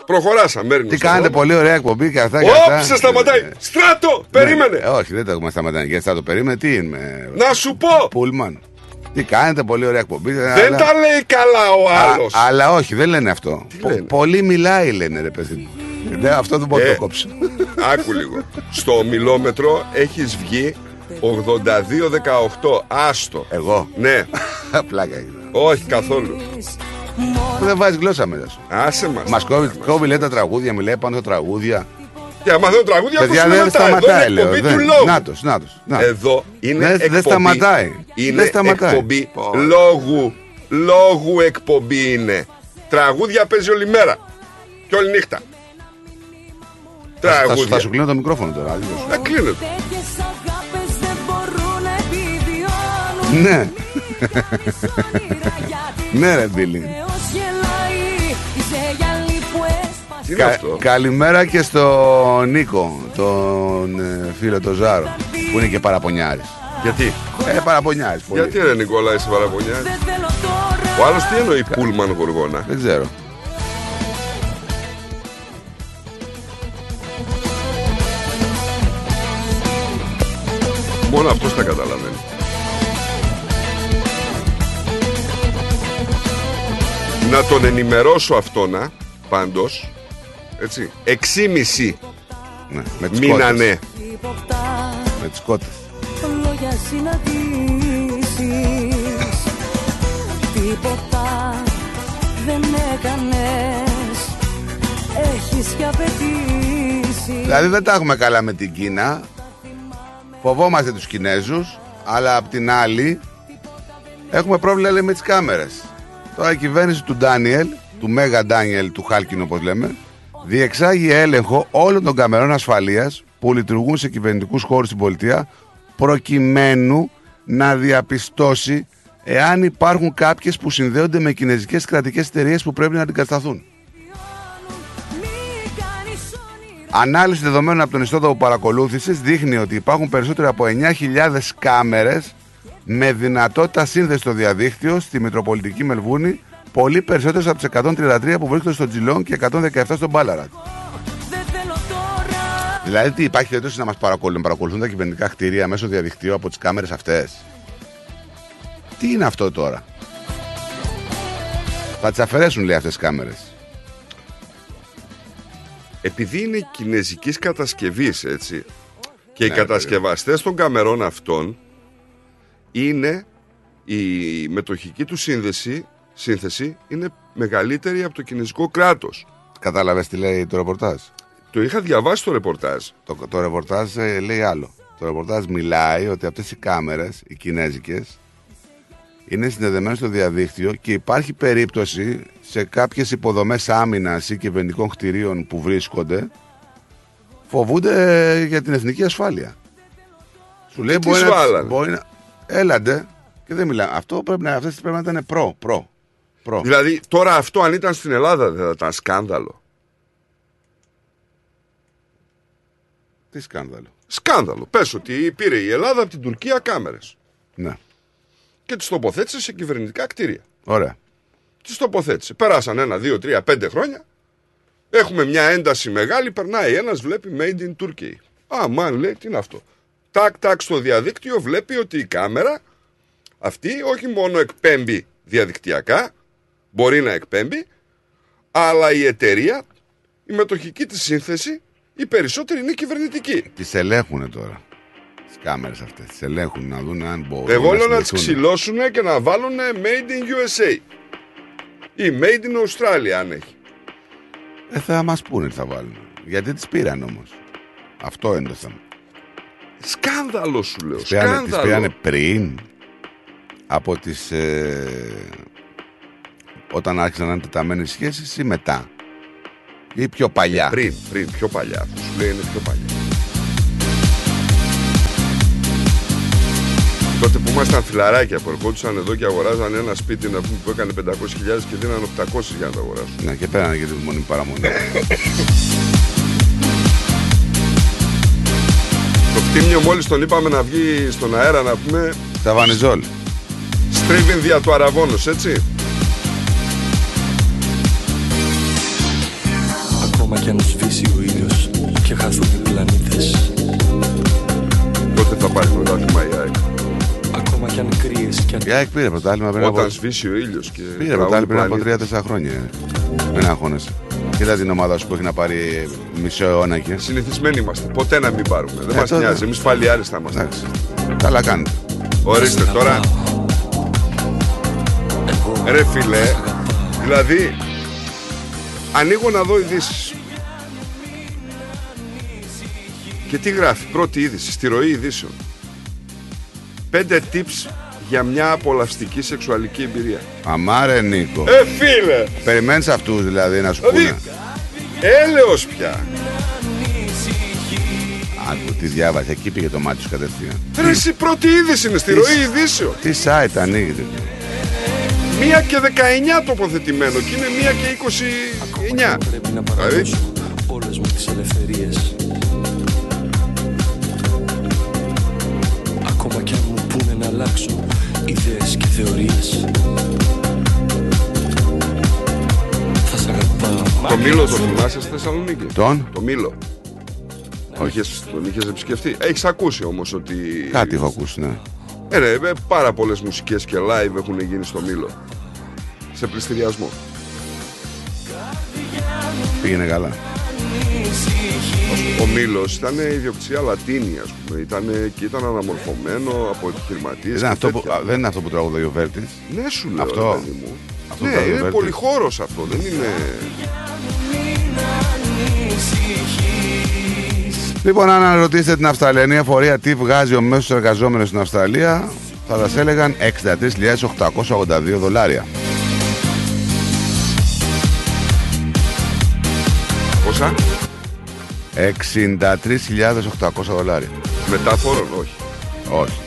Προχωράς αμέριμνος. Τι στον κάνετε, δρόμο. πολύ ωραία εκπομπή και αυτά. και Όπ, αυτά. σε σταματάει. Ε, Στράτο, ναι. περίμενε. Ε, όχι, δεν το έχουμε σταματάει. Γιατί θα το περίμενε, τι είναι. Να σου πω. Πούλμαν. Τι κάνετε, πολύ ωραία εκπομπή. Δεν τα λέει καλά ο άλλος. αλλά όχι, δεν λένε αυτό. Πο- λένε; πολύ μιλάει, λένε ρε παιδί μου. Ναι, αυτό δεν μπορώ να Ε, το κόψω. Άκου λίγο. Στο μιλόμετρο έχεις βγει 82-18. Άστο. Εγώ; Ναι. Πλάκα είναι. Όχι καθόλου. Δεν βάζεις γλώσσα μέσα σου. Άσε μας. Μας κόβει, κόβει λέει τα τραγούδια, μιλάει πάνω στα τραγούδια. Και άμα δεν τραγούδια, Παιδιά ακούσουμε δεν μετά. Εδώ σταματάει, είναι λέω. εκπομπή δεν- του λόγου. Νάτος, νάτος, να. Εδώ είναι Δεν- εκπομπή. δεν σταματάει. Είναι Δεν σταματάει. εκπομπή Πω. λόγου. Λόγου εκπομπή είναι. Τραγούδια παίζει όλη μέρα. Και όλη νύχτα. Θα, σου- θα, σου- Τραγούδια. θα σου κλείνω το μικρόφωνο τώρα. adios. Να κλείνεται. Ναι. ναι, ρε Μπίλι. Τι είναι Κα- αυτό. καλημέρα και στον Νίκο, τον ε, φίλο τον Ζάρο, που είναι και παραπονιάρης. Γιατί, Ε, παραπονιάρης πολύ. γιατί ρε Νικόλα είσαι παραπονιά. Ο άλλος τι εννοεί πούλμαν γοργόνα; Δεν ξέρω. Μόνο αυτός τα καταλαβαίνει. Να τον ενημερώσω αυτόνα, πάντως, έτσι, εξήμιση Ναι, με τις μείνανε. κότες. Με τις κότες. Λόγια συναντήσεις Τίποτα δεν έκανες Έχεις και απαιτήσεις Δηλαδή δεν τα έχουμε καλά με την Κίνα. Φοβόμαστε τους Κινέζους, αλλά απ' την άλλη έχουμε πρόβλημα λέει, με τις κάμερες. Τώρα η κυβέρνηση του Ντάνιελ, του Μέγα Ντάνιελ, του Χάλκινου όπως λέμε, διεξάγει έλεγχο όλων των καμερών ασφαλείας που λειτουργούν σε κυβερνητικούς χώρους στην πολιτεία προκειμένου να διαπιστώσει εάν υπάρχουν κάποιες που συνδέονται με κινέζικες κρατικές εταιρείες που πρέπει να αντικατασταθούν. Ανάλυση δεδομένων από τον ιστότοπο παρακολούθησης δείχνει ότι υπάρχουν περισσότερο από 9.000 κάμερες με δυνατότητα σύνδεσης στο διαδίκτυο στη Μητροπολιτική Μελβούνη, πολύ περισσότερες από τις 133 που βρίσκονται στο Τζιλόν και 117 στον Μπάλαρατ. Δηλαδή, τι υπάρχει περίπτωση να μας παρακολουθούν, παρακολουθούν τα κυβερνητικά κτίρια μέσω διαδικτύου από τις κάμερες αυτές; Τι είναι αυτό τώρα; Θα τις αφαιρέσουν, λέει, αυτές τις κάμερες. Επειδή είναι κινέζικης κατασκευής, έτσι, και οι Ναι, κατασκευαστές των καμερών αυτών είναι η μετοχική του σύνδεση, σύνθεση είναι μεγαλύτερη από το κινέζικο κράτος. Κατάλαβες τι λέει το ρεπορτάζ; Το είχα διαβάσει το ρεπορτάζ. Το, το ρεπορτάζ ε, λέει άλλο. Το ρεπορτάζ μιλάει ότι αυτές οι κάμερες, οι κινέζικες, είναι συνδεδεμένες στο διαδίκτυο και υπάρχει περίπτωση σε κάποιες υποδομές άμυνας ή κυβερνητικών κτηρίων που βρίσκονται φοβούνται για την εθνική ασφάλεια. Σου λέει τι μπορεί σου να, άλλανε; μπορεί να... Έλαντε και δεν μιλάμε. Αυτό πρέπει να, αυτές πρέπει να ήταν προ, προ, προ. Δηλαδή, τώρα αυτό αν ήταν στην Ελλάδα δεν θα ήταν σκάνδαλο. Τι σκάνδαλο. Σκάνδαλο. Πες ότι πήρε η Ελλάδα από την Τουρκία κάμερες Ναι, και τις τοποθέτησε σε κυβερνητικά κτίρια. ωραία. τις τοποθέτησε. Περάσαν ένα, δύο, τρία, πέντε χρόνια. Έχουμε μια ένταση μεγάλη. Περνάει ένας, βλέπει Made in Turkey. Α, μαν λέει, τι είναι αυτό. Τάκ, τάκ στο διαδίκτυο βλέπει ότι η κάμερα αυτή όχι μόνο εκπέμπει διαδικτυακά, μπορεί να εκπέμπει, αλλά η εταιρεία, η μετοχική της σύνθεση, η περισσότερη είναι κυβερνητική. Τι ελέγχουν τώρα. Τις κάμερες αυτές. Τις ελέγχουν να δουν αν μπορούν. Εγώ λέω να τις συνδεθούν. ξυλώσουν και να βάλουν Made in USA. Ή Made in Australia αν έχει. Ε, θα μας πούνε τι θα βάλουν. Γιατί τις πήραν όμως. Αυτό είναι το θέμα. Σκάνδαλο σου λέω. Τις πήρανε, τις Σκάνδαλο. πήρανε πριν από τις ε, όταν άρχισαν να είναι τεταμένες σχέσεις ή μετά; Ή πιο παλιά; Πριν, πριν, πιο παλιά. Αυτό σου λέει είναι πιο παλιά. Τότε που ήμασταν φιλαράκια που ερχόντουσαν εδώ και αγοράζαν ένα σπίτι να πούμε, που έκανε 500.000 και δίναν 800 για να το αγοράσουν. Ναι, και πέρανε και τη μόνη παραμονή. το φτύμιο μόλις τον είπαμε να βγει στον αέρα να πούμε Σαβανιζόλ. στρίβει δια του αραβόνος, έτσι. Ακόμα κι αν σβήσει ο ήλιος και χαθούν οι πλανήτες Τότε θα πάρει πρωτάθλημα η ΑΕΚ. Ακόμα κι αν κρύες κι αν Η ΑΕΚ πήρε πρωτάθλημα πριν από... Όταν σβήσει ο ήλιος και Πήρε τραγούδι πρωτάθλημα πριν από πλανήτες. 3-4 χρόνια. Μην αγχώνεσαι. Κοίτα την ομάδα σου που έχει να πάρει μισό αιώνα εκεί. Συνηθισμένοι είμαστε. Ποτέ να μην πάρουμε. Δεν Ε, μας τότε. νοιάζει. Εμείς φαλιάρες θα είμαστε. Εντάξει. Καλά κάνετε. Ορίστε τώρα. Ρε φίλε, δηλαδή ανοίγω να δω ειδήσεις. Και τι γράφει, πρώτη είδηση, στη ροή ειδήσεων. Πέντε tips για μια απολαυστική σεξουαλική εμπειρία. Αμάρε Νίκο. Ε, φίλε! Περιμένεις αυτούς δηλαδή να σου Δηλαδή, πούνε. έλεος πια. Άκου τι διάβασε. Εκεί πήγε το μάτι σου κατευθείαν. Ρε εσύ πρώτη είδηση είναι στη ροή ειδήσεων. Τι site ανοίγετε. Μία και 19 τοποθετημένο και είναι μία και 29. Πρέπει να Δηλαδή, παραδώσω όλες μου τις ελευθερίες αλλάξω ιδέες και θεωρίες Θα σ' αγαπάω το Μήλο το θυμάσαι στη Θεσσαλονίκη; Τον; Το Μήλο. Τον είχες, τον είχες επισκεφτεί. Έχεις ακούσει όμως ότι... Κάτι έχω ακούσει, ναι. Ε, ρε, ε, πάρα πολλές μουσικές και live έχουν γίνει στο Μήλο. Σε πληστηριασμό. Πήγαινε καλά. Ο Μήλος ήταν ιδιοκτησία Λατίνη, ας πούμε. Ήταν, και ήταν αναμορφωμένο από επιχειρηματίες. Δεν είναι, και αυτό που, τέτοια. α, δεν είναι αυτό που τραγουδάει ο Βέρτης; Ναι, σου λέω, Αυτό. ρε παιδί μου. Αυτό ναι, το τραγουδάει ο είναι Βέρτης. πολυχώρος αυτό, δεν είναι... Λοιπόν, αν αναρωτήσετε την Αυστραλιανή εφορία τι βγάζει ο μέσος εργαζόμενος στην Αυστραλία, θα σας έλεγαν 63.882 δολάρια. Πόσα; 63.800 δολάρια. Μετά φόρων, όχι. Όχι.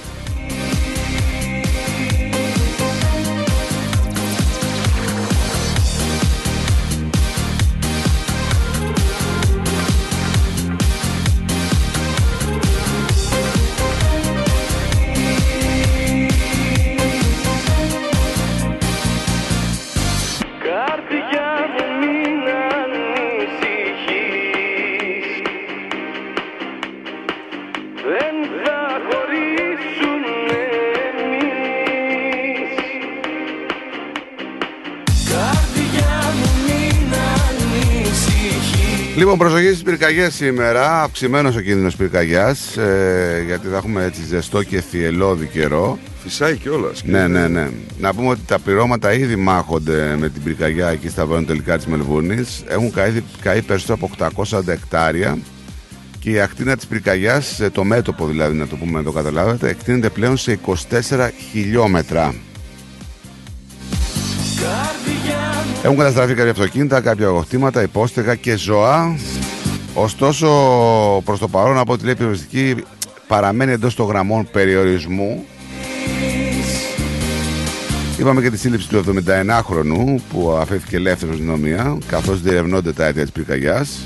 Λοιπόν, προσοχή στις πυρκαγιές σήμερα. Αυξημένος ο κίνδυνος πυρκαγιάς. Ε, γιατί θα έχουμε έτσι ζεστό και θυελώδη καιρό. Φυσάει κιόλας. Ναι, ναι, ναι. Να πούμε ότι τα πυρώματα ήδη μάχονται με την πυρκαγιά εκεί στα βόρεια τελικά της Μελβούρνης. Έχουν καεί, καεί περισσότερο από 800 εκτάρια. Και η ακτίνα της πυρκαγιάς, το μέτωπο δηλαδή, να το πούμε να το καταλάβετε, εκτείνεται πλέον σε 24 χιλιόμετρα. Έχουν καταστραφεί κάποια αυτοκίνητα, κάποια αγωχτήματα, υπόστεγα και ζώα. Ωστόσο, προς το παρόν, από ό,τι λέει η πυροσβεστική, παραμένει εντός των γραμμών περιορισμού. Είπαμε και τη σύλληψη του 71χρονου που αφέθηκε ελεύθερος στην αστυνομία, καθώς διερευνώνται τα αίτια της πυρκαγιάς.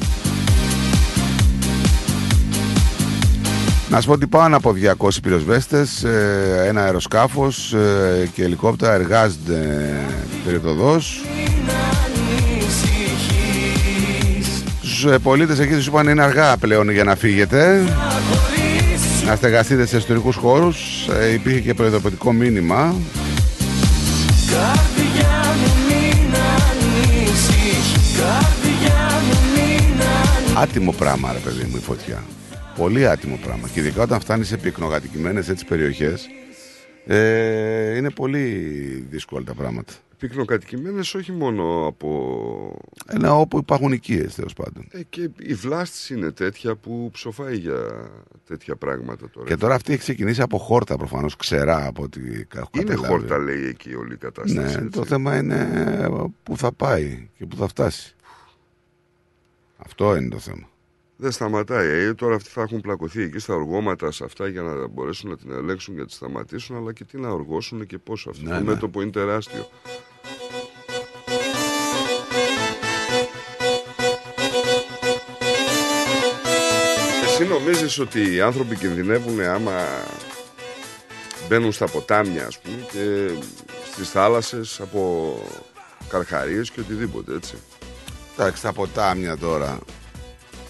Να σου πω ότι πάνω από 200 πυροσβέστες, ε, ένα αεροσκάφος ε, και ελικόπτερα εργάζονται περιοδοδός. Στους ε, πολίτες εκεί τους είπαν είναι αργά πλέον για να φύγετε. Να στεγαστείτε σε ιστορικούς χώρους. Ε, Υπήρχε και προειδοποιητικό μήνυμα. Καρδιά μου μην ανησυχείς Καρδιά μου μην ανησυχείς Άτιμο πράγμα, ρε παιδί μου, η φωτιά. Πολύ άτιμο πράγμα. Και ειδικά όταν φτάνεις σε πυκνοκατοικημένες έτσι περιοχές, ε, είναι πολύ δύσκολα τα πράγματα. Πυκνοκατοικημένες όχι μόνο από. Ένα όπου υπάρχουν οικίες, τέλος πάντων. Ε, και η βλάστη είναι τέτοια που ψοφάει για τέτοια πράγματα τώρα. Και τώρα αυτή έχει ξεκινήσει από χόρτα προφανώς, ξερά από ό,τι έχω Είναι καταλάβει. χόρτα, λέει εκεί όλη η κατάσταση. Ναι, έτσι. το θέμα είναι πού θα πάει και πού θα φτάσει. Αυτό είναι το θέμα. Δεν σταματάει. Ε, τώρα αυτοί θα έχουν πλακωθεί εκεί στα οργώματα σε αυτά για να μπορέσουν να την ελέγξουν και να τη σταματήσουν. Αλλά και τι να οργώσουν και πόσο. Αυτό Ναι, το ναι. μέτωπο είναι τεράστιο. Εσύ νομίζεις ότι οι άνθρωποι κινδυνεύουν άμα μπαίνουν στα ποτάμια ας πούμε και στις θάλασσες από καρχαρίες και οτιδήποτε έτσι; Εντάξει, τα ποτάμια τώρα.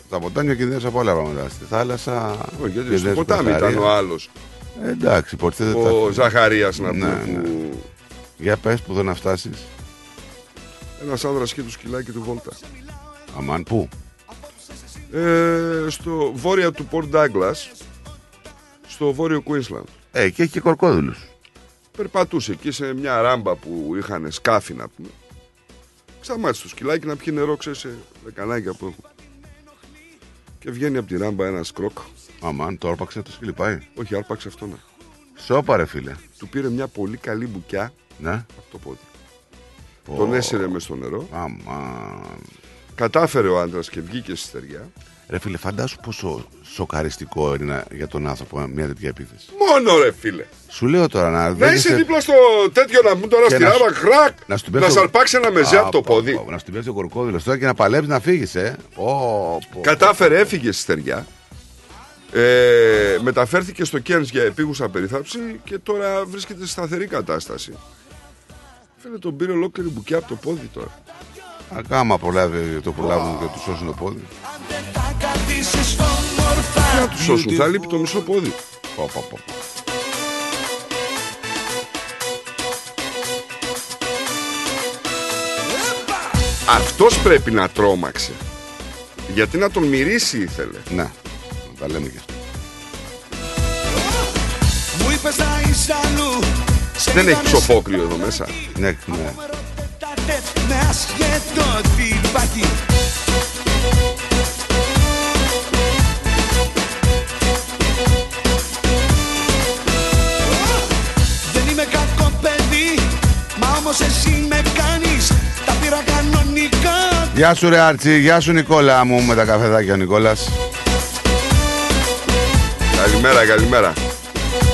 Τα ποτάμια κινδυνεύουν από όλα πράγματα. Στη θάλασσα. Όχι, γιατί στο κινδυνεύεις ποτάμι καρχαρία. ήταν ο άλλος. Ε, εντάξει, υποτίθεται. Ο τα- Ζαχαρίας να Ναι, πούμε ναι. που Για πες που δεν να φτάσεις. ένας άνδρας και του σκυλάκι του Βόλτα. Αμάν, πού; Ε, στο βόρεια του Port Douglas, στο βόρειο Queensland. Ε, και έχει και κορκόδουλους. Περπατούσε εκεί σε μια ράμπα που είχαν σκάφη να πούμε. Σταμάτησε το σκυλάκι να πιει νερό, ξέρεις, σε λεκανάκια που έχουν. Και βγαίνει από τη ράμπα ένας κρόκ. Αμάν, το άρπαξε το σκυλί πάει. Όχι, άρπαξε αυτό να. Σώπα, ρε φίλε. Του πήρε μια πολύ καλή μπουκιά Ναι. από το πόδι. Τον έσυρε μες στο νερό. Αμάν. Κατάφερε ο άντρας και βγήκε στη στεριά. Ρε φίλε, φαντάσου πόσο σοκαριστικό είναι να- για τον άνθρωπο μια τέτοια επίθεση. Μόνο ρε φίλε. Σου λέω τώρα να Να δέχεσαι- είσαι δίπλα στο τέτοιο να μου τώρα Και στη να σου- ράβα, χρακ, να σου να πέσει το- σαρπάξει ένα μεζέ Α, από το πω, πόδι. πω, Να σου την πέσει ο κορκόδηλος τώρα και να παλέψει να φύγεις, ε. Πω, πω. Κατάφερε, έφυγε στη στεριά. Ε, μεταφέρθηκε στο Κέρνς για επίγουσα περιθάψη και τώρα βρίσκεται σε σταθερή κατάσταση. Φίλε, τον πήρε ολόκληρη μπουκιά από το πόδι τώρα. Ακάμα προλάβει, το προλάβουν και τους σώσουν το πόδι. Θα καθίσεις όμορφα Τι να του σώσουν, θα λείπει το μισό πόδι. Πω, πω, πω. Αυτός πρέπει να τρόμαξε. Γιατί να τον μυρίσει ήθελε. Ναι, να τα λέμε και αυτό. Μου είπες να είσαι αλλού Σε Δεν έχει είδανε ψοφόκριο εδώ μέσα. Ναι, ναι. Τα τέτ Με ασχέτο τι υπάρχει Δεν είμαι κακό παιδί Μα όμως εσύ με κάνεις Τα πήρα κανονικά Γεια σου ρε Άρτσι, γεια σου Νικόλα μου με τα καφεδάκια ο Νικόλας. Καλημέρα, καλημέρα.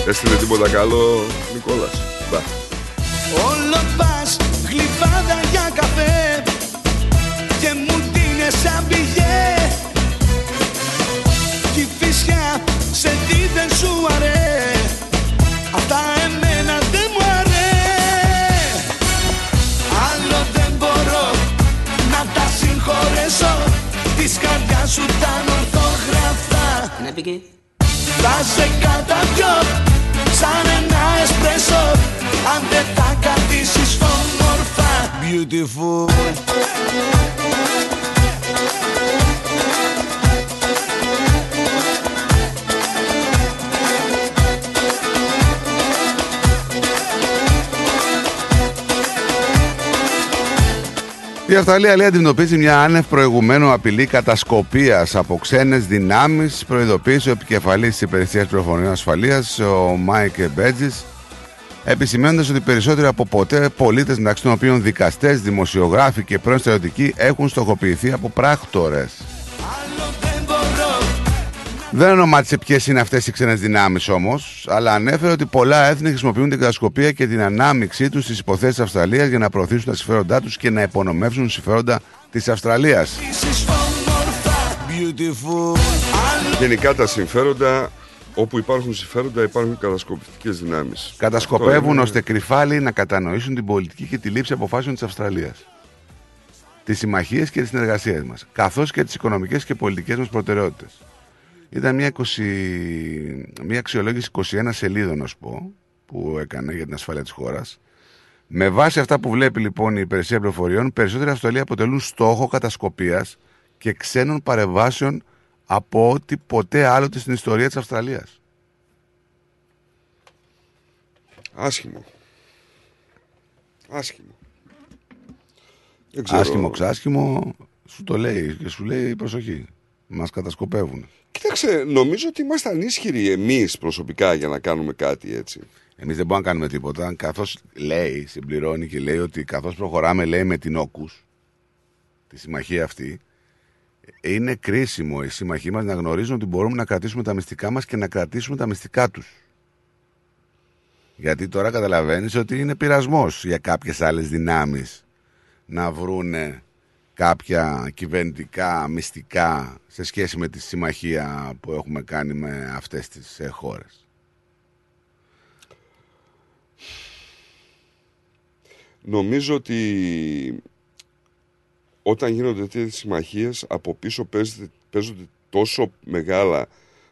Έστειλε τίποτα καλό, Νικόλας. Μπα. Ορθογραφά θα σε καταπιώ σαν ένα εσπρέσο Αν δεν τα κρατήσεις όμορφα Beautiful Η Αυστραλία λέει αντιμετωπίζει μια άνευ προηγουμένου απειλή κατασκοπίας από ξένες δυνάμεις. Προειδοποίησε ο επικεφαλής της Υπηρεσίας Πληροφοριών Ασφαλείας, ο Μάικ Μπέτζης, επισημένοντα ότι περισσότεροι από ποτέ πολίτες, μεταξύ των οποίων δικαστές, δημοσιογράφοι και πρώην στρατιωτικοί, έχουν στοχοποιηθεί από πράκτορες. Δεν ονομάτισε ποιες είναι αυτές οι ξένες δυνάμεις όμως, αλλά ανέφερε ότι πολλά έθνη χρησιμοποιούν την κατασκοπία και την ανάμειξή τους στις υποθέσεις Αυστραλίας για να προωθήσουν τα συμφέροντά τους και να υπονομεύσουν συμφέροντα της Αυστραλίας. Beautiful Γενικά τα συμφέροντα, όπου υπάρχουν συμφέροντα υπάρχουν κατασκοπιστικές δυνάμεις. Κατασκοπεύουν Αυτό είναι- ώστε κρυφάλοι να κατανοήσουν την πολιτική και τη λήψη αποφάσεων της Αυστραλίας. Τις συμμαχίες και τις συνεργασίες μας, καθώς και τις οικονομικές και πολιτικές μας προτεραιότητες. Ήταν μια, 20... μια αξιολόγηση 21 σελίδων, να σου πω, που έκανε για την ασφάλεια της χώρας. Με βάση αυτά που βλέπει λοιπόν η υπηρεσία πληροφοριών, περισσότεροι Αυστραλοί αποτελούν στόχο κατασκοπίας και ξένων παρεμβάσεων από ό,τι ποτέ άλλοτε στην ιστορία της Αυστραλίας. Άσχημο. Άσχημο. Δεν ξέρω. Άσχημο, ξάσχημο, σου το λέει και σου λέει προσοχή. Μας κατασκοπεύουν. Κοίταξε, νομίζω ότι ήμασταν ίσχυροι εμείς προσωπικά για να κάνουμε κάτι έτσι. Εμείς δεν μπορούμε να κάνουμε τίποτα. Καθώς λέει, συμπληρώνει και λέει ότι καθώς προχωράμε, λέει με την Όκους, τη συμμαχία αυτή, είναι κρίσιμο οι συμμαχοί μας να γνωρίζουν ότι μπορούμε να κρατήσουμε τα μυστικά μας και να κρατήσουμε τα μυστικά τους. Γιατί τώρα καταλαβαίνεις ότι είναι πειρασμός για κάποιες άλλες δυνάμεις να βρούνε κάποια κυβερνητικά μυστικά σε σχέση με τη συμμαχία που έχουμε κάνει με αυτές τις ε, χώρες; Νομίζω ότι όταν γίνονται τέτοιες συμμαχίες από πίσω παίζεται- παίζονται τόσο μεγάλα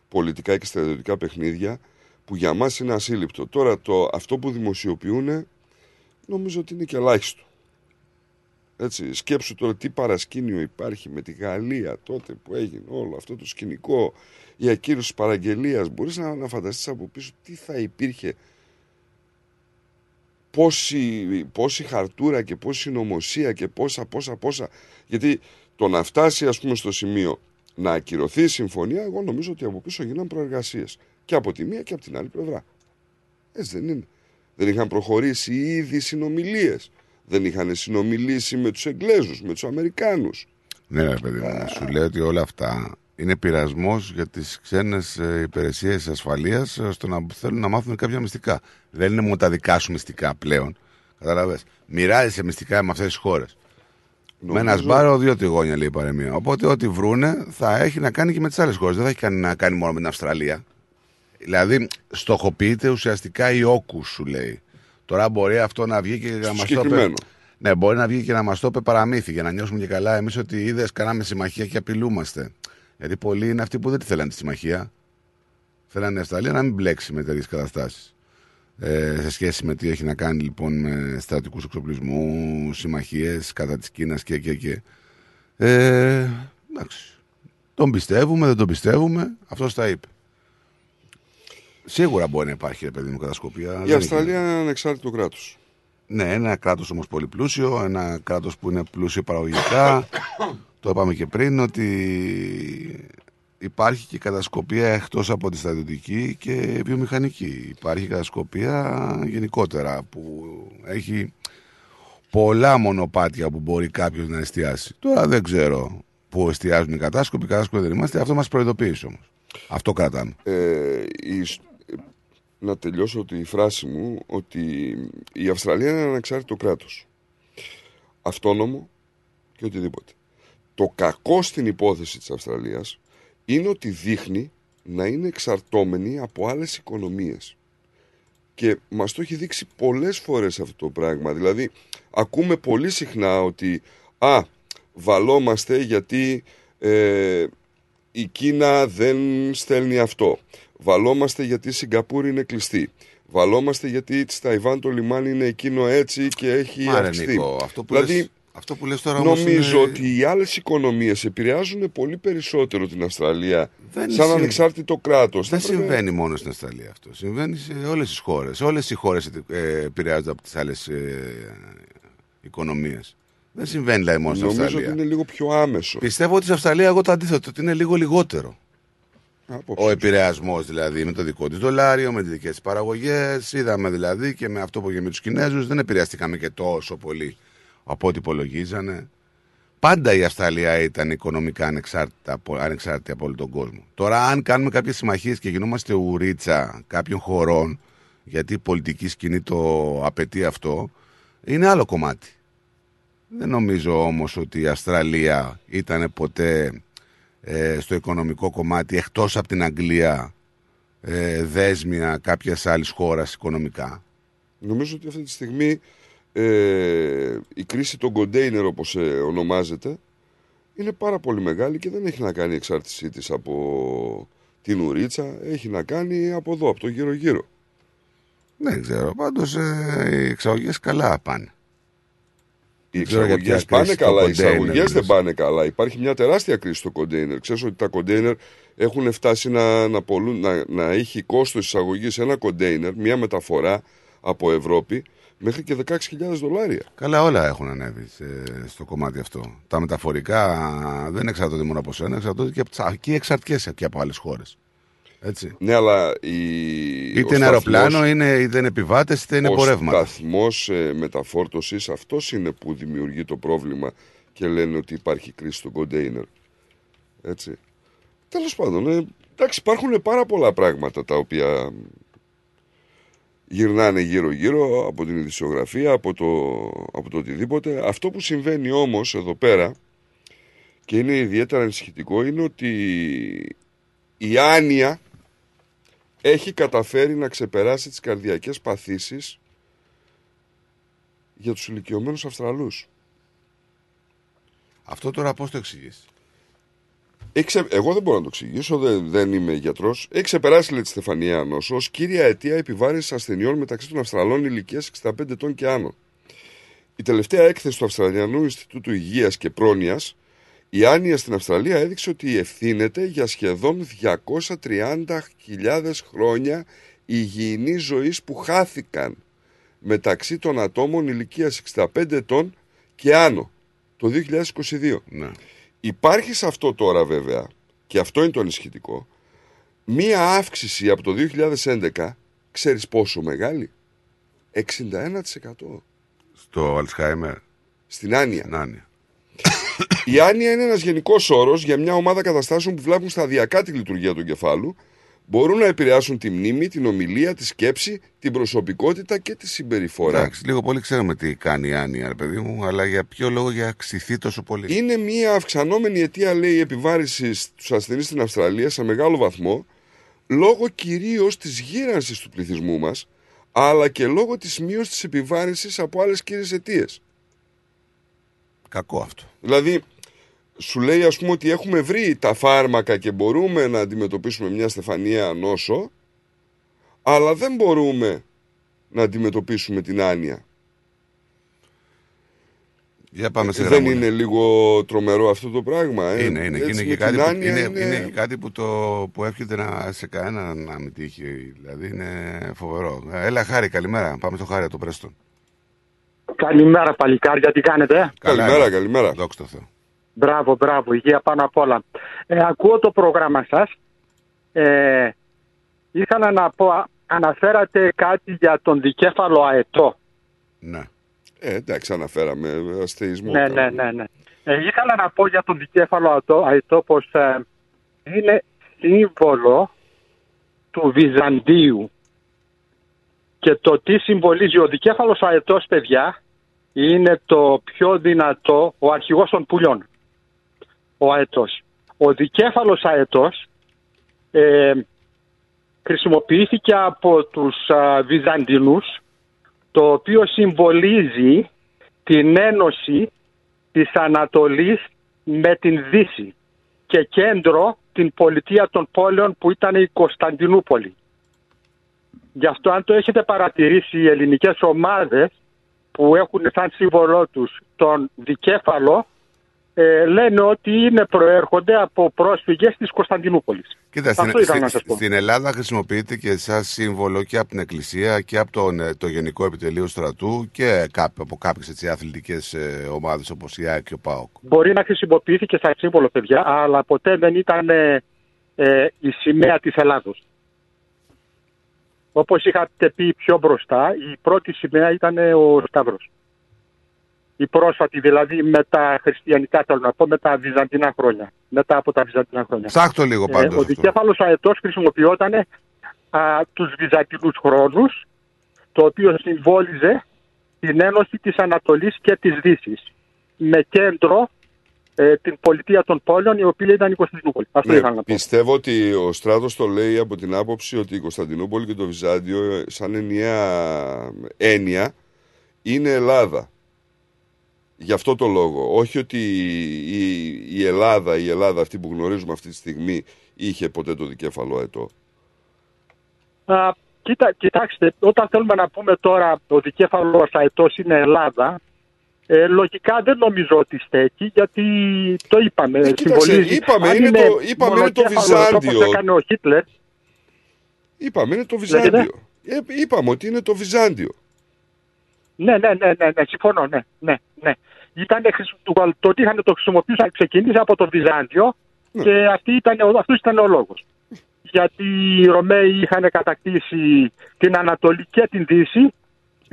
πολιτικά και στρατιωτικά παιχνίδια που για μας είναι ασύλληπτο. Τώρα το, αυτό που δημοσιοποιούν νομίζω ότι είναι και ελάχιστο. Έτσι, σκέψου τώρα τι παρασκήνιο υπάρχει με τη Γαλλία τότε που έγινε όλο αυτό το σκηνικό, η ακύρωση της παραγγελίας. Μπορείς να, να φανταστείς από πίσω τι θα υπήρχε πόση, πόση χαρτούρα και πόση νομοσία και πόσα πόσα πόσα. Γιατί το να φτάσει ας πούμε στο σημείο να ακυρωθεί η συμφωνία εγώ νομίζω ότι από πίσω γίναν προεργασίες. Και από τη μία και από την άλλη πλευρά. Έτσι δεν είναι. Δεν είχαν προχωρήσει ήδη συνομιλίες δεν είχαν συνομιλήσει με τους Εγγλέζους με τους Αμερικάνους Ναι, ρε παιδί μου, σου λέω ότι όλα αυτά Είναι πειρασμός για τις ξένες υπηρεσίες ασφαλείας ώστε να θέλουν να μάθουν κάποια μυστικά. Δεν είναι μόνο τα δικά σου μυστικά πλέον. Καταλαβέ. Μοιράζεσαι μυστικά με αυτές τις χώρες. Με ένα σπάρο, δύο τηγόνια λέει η παρεμία. Οπότε ό,τι βρούνε θα έχει να κάνει και με τις άλλες χώρες. Δεν θα έχει κάνει να κάνει μόνο με την Αυστραλία. Δηλαδή, στοχοποιείται ουσιαστικά η όκου, σου λέει. Τώρα μπορεί αυτό να βγει και να μας το πει. Συγκεκριμένο. Ναι, μπορεί να βγει και να μας το πει παραμύθι για να νιώσουμε και καλά εμείς ότι είδες, κάναμε συμμαχία και απειλούμαστε. Γιατί πολλοί είναι αυτοί που δεν τη θέλανε τη συμμαχία. Θέλανε η Αυστραλία να μην μπλέξει με τέτοιες καταστάσεις. Ε, σε σχέση με τι έχει να κάνει λοιπόν με στρατικούς εξοπλισμούς, συμμαχίες κατά της Κίνας και και και. Ε, εντάξει. Τον πιστεύουμε, δεν τον πιστεύουμε. Αυτός τα είπε. Σίγουρα μπορεί να υπάρχει, ρε παιδί μου, κατασκοπία. Η Δεν Αυστραλία είναι ένα ανεξάρτητο κράτος. ναι, ένα κράτος όμως πολύ πλούσιο, ένα κράτος που είναι πλούσιο παραγωγικά. το είπαμε και πριν ότι υπάρχει και κατασκοπία εκτός από τη στρατιωτική και βιομηχανική. Υπάρχει κατασκοπία γενικότερα που έχει πολλά μονοπάτια που μπορεί κάποιος να εστιάσει. Τώρα δεν ξέρω πού εστιάζουν οι κατάσκοποι, οι κατάσκοποι δεν είμαστε. Αυτό μας προειδοποίησε όμως. Αυτό κρατάμε. Ε, η σ- να τελειώσω τη φράση μου ότι η Αυστραλία είναι ένα ανεξάρτητο κράτος. Αυτόνομο και οτιδήποτε. Το κακό στην υπόθεση της Αυστραλίας είναι ότι δείχνει να είναι εξαρτώμενη από άλλες οικονομίες. Και μας το έχει δείξει πολλές φορές αυτό το πράγμα. Δηλαδή, ακούμε πολύ συχνά ότι «Α, βαλόμαστε γιατί ε, η Κίνα δεν στέλνει αυτό. Βαλόμαστε γιατί η Σιγκαπούρη είναι κλειστή. Βαλόμαστε γιατί της Ταϊβάν το λιμάνι είναι εκείνο έτσι και έχει Μα ρε αυξηθεί. Νίκο, αυτό που, δηλαδή, λες, αυτό που λες τώρα όμως νομίζω είναι... ότι οι άλλες οικονομίες επηρεάζουν πολύ περισσότερο την Αυστραλία Δεν σαν συ- ανεξάρτητο κράτος. Δεν Θα έπρεπε- συμβαίνει μόνο στην Αυστραλία αυτό. Συμβαίνει σε όλες τις χώρες. Όλες οι χώρες ε, επηρεάζονται από τις άλλες ε, οικονομίες. Δεν συμβαίνει δηλαδή μόνο στην Νομίζω Αυστραλία. ότι είναι λίγο πιο άμεσο. Πιστεύω ότι στην Αυστραλία εγώ το αντίθετο, ότι είναι λίγο λιγότερο. Απόψε. Ο επηρεασμός δηλαδή με το δικό της δολάριο, με τις δικές της παραγωγές. Είδαμε δηλαδή και με αυτό που έγινε με τους Κινέζους δεν επηρεαστήκαμε και τόσο πολύ από ό,τι υπολογίζανε. Πάντα η Αυστραλία ήταν οικονομικά ανεξάρτητα, από- ανεξάρτητη από όλο τον κόσμο. Τώρα, αν κάνουμε κάποιες συμμαχίες και γινόμαστε ουρίτσα κάποιων χωρών, γιατί η πολιτική σκηνή το απαιτεί αυτό, είναι άλλο κομμάτι. Δεν νομίζω όμως ότι η Αυστραλία ήταν ποτέ ε, στο οικονομικό κομμάτι εκτός από την Αγγλία ε, δέσμια κάποιας άλλης χώρας οικονομικά; Νομίζω ότι αυτή τη στιγμή ε, η κρίση των κοντέινερ όπως ε, ονομάζεται είναι πάρα πολύ μεγάλη και δεν έχει να κάνει η εξάρτησή της από την ουρίτσα, έχει να κάνει από εδώ, από το γύρω-γύρω. Δεν ξέρω, πάντως ε, οι εξαγωγές καλά πάνε. Οι Δεν ξέρω για εξαγωγές ποια πάνε κρίση στο καλά, οι κοντέινερ, εισαγωγέ δεν λες. πάνε καλά. Υπάρχει μια τεράστια κρίση στο κοντέινερ. Ξέρεις ότι τα κοντέινερ έχουν φτάσει να, να, πολλούν, να, να έχει κόστος εισαγωγής ένα κοντέινερ, μια μεταφορά από Ευρώπη, μέχρι και 16.000 δολάρια. Καλά όλα έχουν ανέβει σε- στο κομμάτι αυτό. Τα μεταφορικά δεν εξαρτώνται μόνο από σένα, εξαρτώνται και από τις εκεί εξαρτιέσαι και από άλλες χώρες. Έτσι. Ναι, αλλά η, Είτε είναι αεροπλάνο, είναι, είτε είναι επιβάτες, είτε είναι ο πορεύματα. σταθμός ε, μεταφόρτωσης αυτός είναι που δημιουργεί το πρόβλημα και λένε ότι υπάρχει κρίση στο κοντέινερ. Έτσι. Τέλος πάντων, ε, εντάξει, υπάρχουν πάρα πολλά πράγματα τα οποία γυρνάνε γύρω-γύρω από την ειδησιογραφία, από το, από το οτιδήποτε. Αυτό που συμβαίνει όμως εδώ πέρα και είναι ιδιαίτερα ανησυχητικό είναι ότι η άνοια έχει καταφέρει να ξεπεράσει τις καρδιακές παθήσεις για τους ηλικιωμένους Αυστραλούς. Αυτό τώρα πώς το εξηγείς; Έχει ξε- Εγώ δεν μπορώ να το εξηγήσω, δεν, δεν είμαι γιατρός. Έχει ξεπεράσει, λέει τη Στεφανία Νόσο, ως κύρια αιτία επιβάρυνσης ασθενειών μεταξύ των Αυστραλών ηλικίας 65 ετών και άνω. Η τελευταία έκθεση του Αυστραλιανού Ινστιτούτου Υγείας και Πρόνοιας, η άνοια στην Αυστραλία έδειξε ότι ευθύνεται για σχεδόν 230.000 χρόνια υγιεινής ζωής που χάθηκαν μεταξύ των ατόμων ηλικίας 65 ετών και άνω το 2022. Ναι. Υπάρχει σε αυτό τώρα βέβαια, και αυτό είναι το ανησυχητικό, μία αύξηση από το 2011, ξέρεις πόσο μεγάλη, 61% Στο Αλτσχάιμερ. στην άνοια. Στην Άνοια. Η άνοια είναι ένας γενικός όρος για μια ομάδα καταστάσεων που βλάπτουν σταδιακά τη λειτουργία του εγκεφάλου. Μπορούν να επηρεάσουν τη μνήμη, την ομιλία, τη σκέψη, την προσωπικότητα και τη συμπεριφορά. Εντάξει, λίγο πολύ ξέρουμε τι κάνει η άνοια, ρε παιδί μου, αλλά για ποιο λόγο για αυξηθεί τόσο πολύ; Είναι μια αυξανόμενη αιτία, λέει, επιβάρηση στους ασθενείς στην Αυστραλία σε μεγάλο βαθμό, λόγω κυρίως της γύρανσης του πληθυσμού μας, αλλά και λόγω της μείωσης της επιβάρηση από άλλες κύριες αιτίες. Κακό αυτό. Δηλαδή, σου λέει ας πούμε ότι έχουμε βρει τα φάρμακα και μπορούμε να αντιμετωπίσουμε μια στεφανία νόσο, αλλά δεν μπορούμε να αντιμετωπίσουμε την άνοια. Για πάμε σε δεν γραμμούλα. είναι λίγο τρομερό αυτό το πράγμα. Ε; Είναι, είναι. Και Έτσι, είναι, με και κάτι την που, άνοια είναι, είναι- είναι και κάτι που, το, που εύχεται να, σε κανένα να μην τύχει. Δηλαδή είναι φοβερό. Ε, Έλα, Χάρη, καλημέρα. Πάμε στο Χάρη από το Πρέστον. Καλημέρα παλικάρια, τι κάνετε. Καλημέρα, καλημέρα. Δόξα τω Θεώ. Μπράβο, μπράβο, υγεία πάνω απ' όλα. Ε, ακούω το πρόγραμμα σας. Ε, ήθελα να πω, α- αναφέρατε κάτι για τον δικέφαλο αετό. Ναι. Ε, εντάξει, αναφέραμε αστεϊσμό. Ναι, ναι, ναι. ναι. Ε, ήθελα να πω για τον δικέφαλο αετό, αετό πως ε, είναι σύμβολο του Βυζαντίου. Και το τι συμβολίζει ο δικέφαλος αετός, παιδιά, είναι το πιο δυνατό, ο αρχηγός των πουλιών, ο αετός. Ο δικέφαλος αετός ε, χρησιμοποιήθηκε από τους α, Βυζαντινούς, το οποίο συμβολίζει την ένωση της Ανατολής με την Δύση και κέντρο την πολιτεία των πόλεων που ήταν η Κωνσταντινούπολη. Γι' αυτό αν το έχετε παρατηρήσει οι ελληνικές ομάδες που έχουν σαν σύμβολό τους τον δικέφαλο ε, λένε ότι είναι προέρχονται από πρόσφυγες της Κωνσταντινούπολης. Κοίτα, στην, Αυτό ήθελα να στη- σας πω. στην Ελλάδα χρησιμοποιείται και σαν σύμβολο και από την Εκκλησία και από τον, ε, το Γενικό Επιτελείο Στρατού και κάπου, από κάποιες αθλητικές ε, ομάδες όπως η ΑΕΚ και ο ΠΑΟΚ. Μπορεί να χρησιμοποιήθηκε σαν σύμβολο, παιδιά, αλλά ποτέ δεν ήταν ε, ε, η σημαία της Ελλάδος. Όπως είχατε πει πιο μπροστά, η πρώτη σημαία ήταν ο Σταύρος. Η πρόσφατη δηλαδή με τα χριστιανικά, θέλω να πω, με τα βυζαντινά χρόνια. Μετά από τα βυζαντινά χρόνια. Ψάχτω λίγο πάντως ο αυτό. δικέφαλος αετός χρησιμοποιόταν α, τους βυζαντινούς χρόνους, το οποίο συμβόλιζε την ένωση της Ανατολής και της Δύσης. Με κέντρο ε, την πολιτεία των πόλεων, η οποία ήταν η Κωνσταντινούπολη. Αυτό Ναι, ήθελα να πω. πιστεύω ότι ο Στράτος το λέει από την άποψη ότι η Κωνσταντινούπολη και το Βυζάντιο ε, σαν ενιαία έννοια είναι Ελλάδα. Γι' αυτό το λόγο. Όχι ότι η, η Ελλάδα, η Ελλάδα αυτή που γνωρίζουμε αυτή τη στιγμή είχε ποτέ το δικέφαλο αετό. Α, κοίτα, κοιτάξτε, όταν θέλουμε να πούμε τώρα ο δικέφαλος αετός είναι Ελλάδα, ε, λογικά δεν νομίζω ότι στέκει, γιατί το είπαμε. Ε, κοίταξε, συμβολίζει. είπαμε, Αν είναι το- είπαμε, είναι το μονοκέφαλος, Βυζάντιο. Όπως έκανε ο Χίτλερ, Είπαμε, είναι το Λέγεται; Βυζάντιο. Ε, είπαμε ότι είναι το Βυζάντιο. Ναι, ναι, ναι, ναι, ναι, συμφωνώ, ναι, ναι, ναι. Ήτανε, χρησι- το, το ότι είχαν το χρησιμοποιήσει ξεκίνησε από το Βυζάντιο Ναι. και αυτή ήταν, ο- αυτός ήταν ο λόγος. Γιατί οι Ρωμαίοι είχαν κατακτήσει την Ανατολή και την Δύση.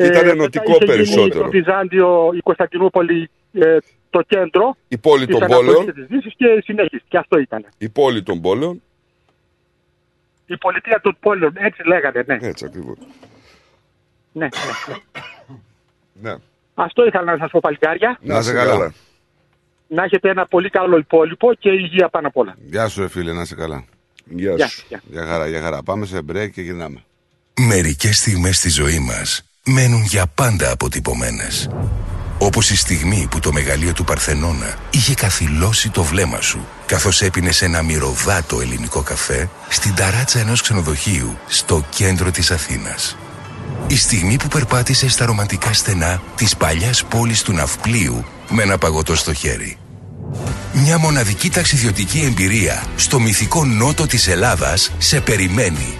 Ήταν μετά ενωτικό είχε γίνει περισσότερο. Το Βυζάντιο, η Κωνσταντινούπολη, ε, το κέντρο Η πόλη της των Ανατολής πόλεων. και της Δύσης και συνέχισε. Και αυτό ήταν. Η πόλη των πόλεων. Η πολιτεία των πόλεων, έτσι λέγανε, ναι. Έτσι ακριβώς. ναι, ναι, ναι. Ναι. Αυτό ήθελα να σας πω παλικάρια. Να είσαι καλά. Να έχετε ένα πολύ καλό υπόλοιπο και υγεία πάνω απ' όλα. Γεια σου, ρε φίλε, να είσαι καλά. Γεια Γεια, σου. γεια. Για χαρά, για χαρά. Πάμε σε break και γυρνάμε. Μερικές στιγμές στη ζωή μας μένουν για πάντα αποτυπωμένες. Όπως η στιγμή που το μεγαλείο του Παρθενώνα είχε καθυλώσει το βλέμμα σου καθώς έπινες ένα μυρωδάτο ελληνικό καφέ στην ταράτσα ενός ξενοδοχείου στο κέντρο της Αθήνας. Η στιγμή που περπάτησες στα ρομαντικά στενά της παλιάς πόλης του Ναυπλίου με ένα παγωτό στο χέρι. Μια μοναδική ταξιδιωτική εμπειρία στο μυθικό νότο της Ελλάδας σε περιμένει.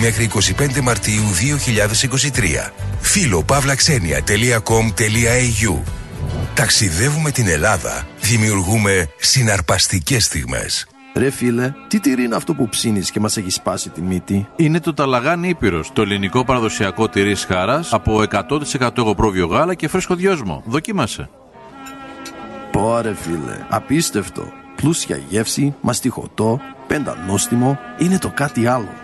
μέχρι 25 Μαρτίου 2023. Φύλλο pavlaxenia.com.au Ταξιδεύουμε την Ελλάδα. Δημιουργούμε συναρπαστικές στιγμές. Ρε φίλε, τι τυρί είναι αυτό που ψήνεις και μας έχει σπάσει τη μύτη; Είναι το ταλαγάνι Ήπειρος, το ελληνικό παραδοσιακό τυρί χάρας από 100% εγωπρόβιο γάλα και φρέσκο δυόσμο. Δοκίμασε. Πόρε φίλε, απίστευτο. Πλούσια γεύση, μαστιχωτό, πεντανόστιμο, είναι το κάτι άλλο.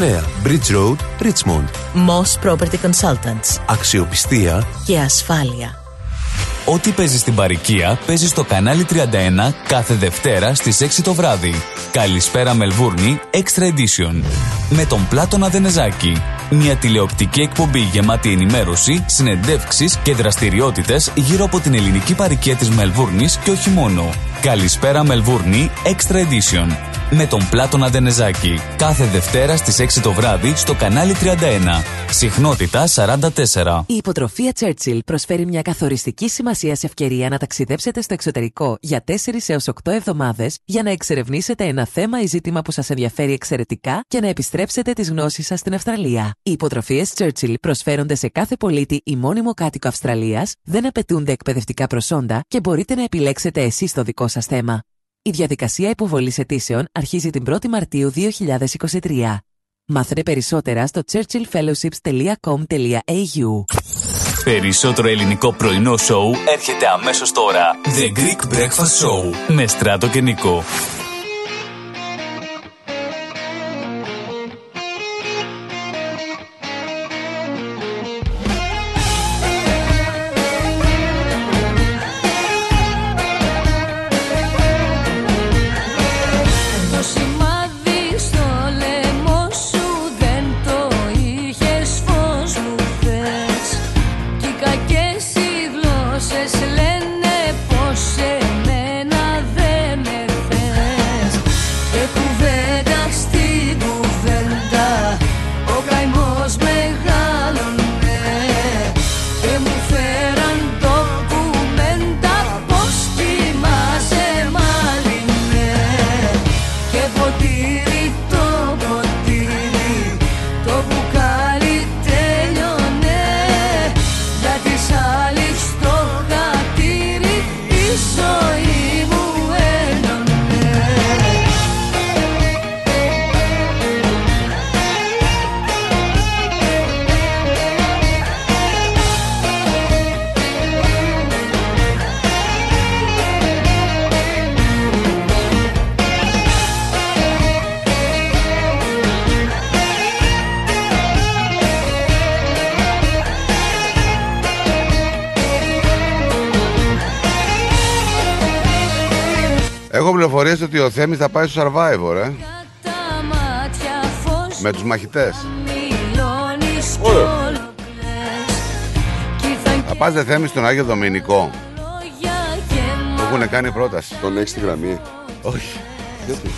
Bridge Road, Richmond. Moss Property Consultants. Αξιοπιστία Και ασφάλεια. Ό,τι παίζεις στην παροικία παίζεις στο κανάλι 31 κάθε Δευτέρα στις 6 το βράδυ. Καλησπέρα Μελβούρνη Extra Edition. Με τον Πλάτωνα Δενεζάκη. Μια τηλεοπτική εκπομπή γεμάτη ενημέρωση, συνεντεύξεις και δραστηριότητες γύρω από την ελληνική παροικία της Μελβούρνης και όχι μόνο. Καλησπέρα Μελβούρνη Extra Edition. Με τον Πλάτωνα Δενεζάκη. Κάθε Δευτέρα στις 6 το βράδυ στο κανάλι 31. Συχνότητα 44. Η υποτροφία Churchill προσφέρει μια καθοριστική σημασία σε ευκαιρία να ταξιδέψετε στο εξωτερικό για 4 έως 8 εβδομάδες για να εξερευνήσετε ένα θέμα ή ζήτημα που σας ενδιαφέρει εξαιρετικά και να επιστρέψετε τις γνώσεις σας στην Αυστραλία. Οι υποτροφίες Churchill προσφέρονται σε κάθε πολίτη ή μόνιμο κάτοικο Αυστραλίας, δεν απαιτούνται εκπαιδευτικά προσόντα και μπορείτε να επιλέξετε εσείς το δικό σας θέμα. Η διαδικασία υποβολής αιτήσεων αρχίζει την 1η Μαρτίου 2023. Μάθετε περισσότερα στο churchillfellowships.com.au Περισσότερο ελληνικό πρωινό σοου έρχεται αμέσως τώρα. The Greek Breakfast Show με Στράτο και Νικό. Ότι ο Θέμης θα πάει στο Survivor, ε. τα μάτια φως Με τους μαχητές. Μιλώνεις κι Ωραία. όλο κλαις Κι ήρθαν Θα πας δε θέμει στον Άγιο Δομηνικό. λόγια και Του έχουν κάνει πρόταση. Τον έχεις στη γραμμή. Όχι. Γιατί;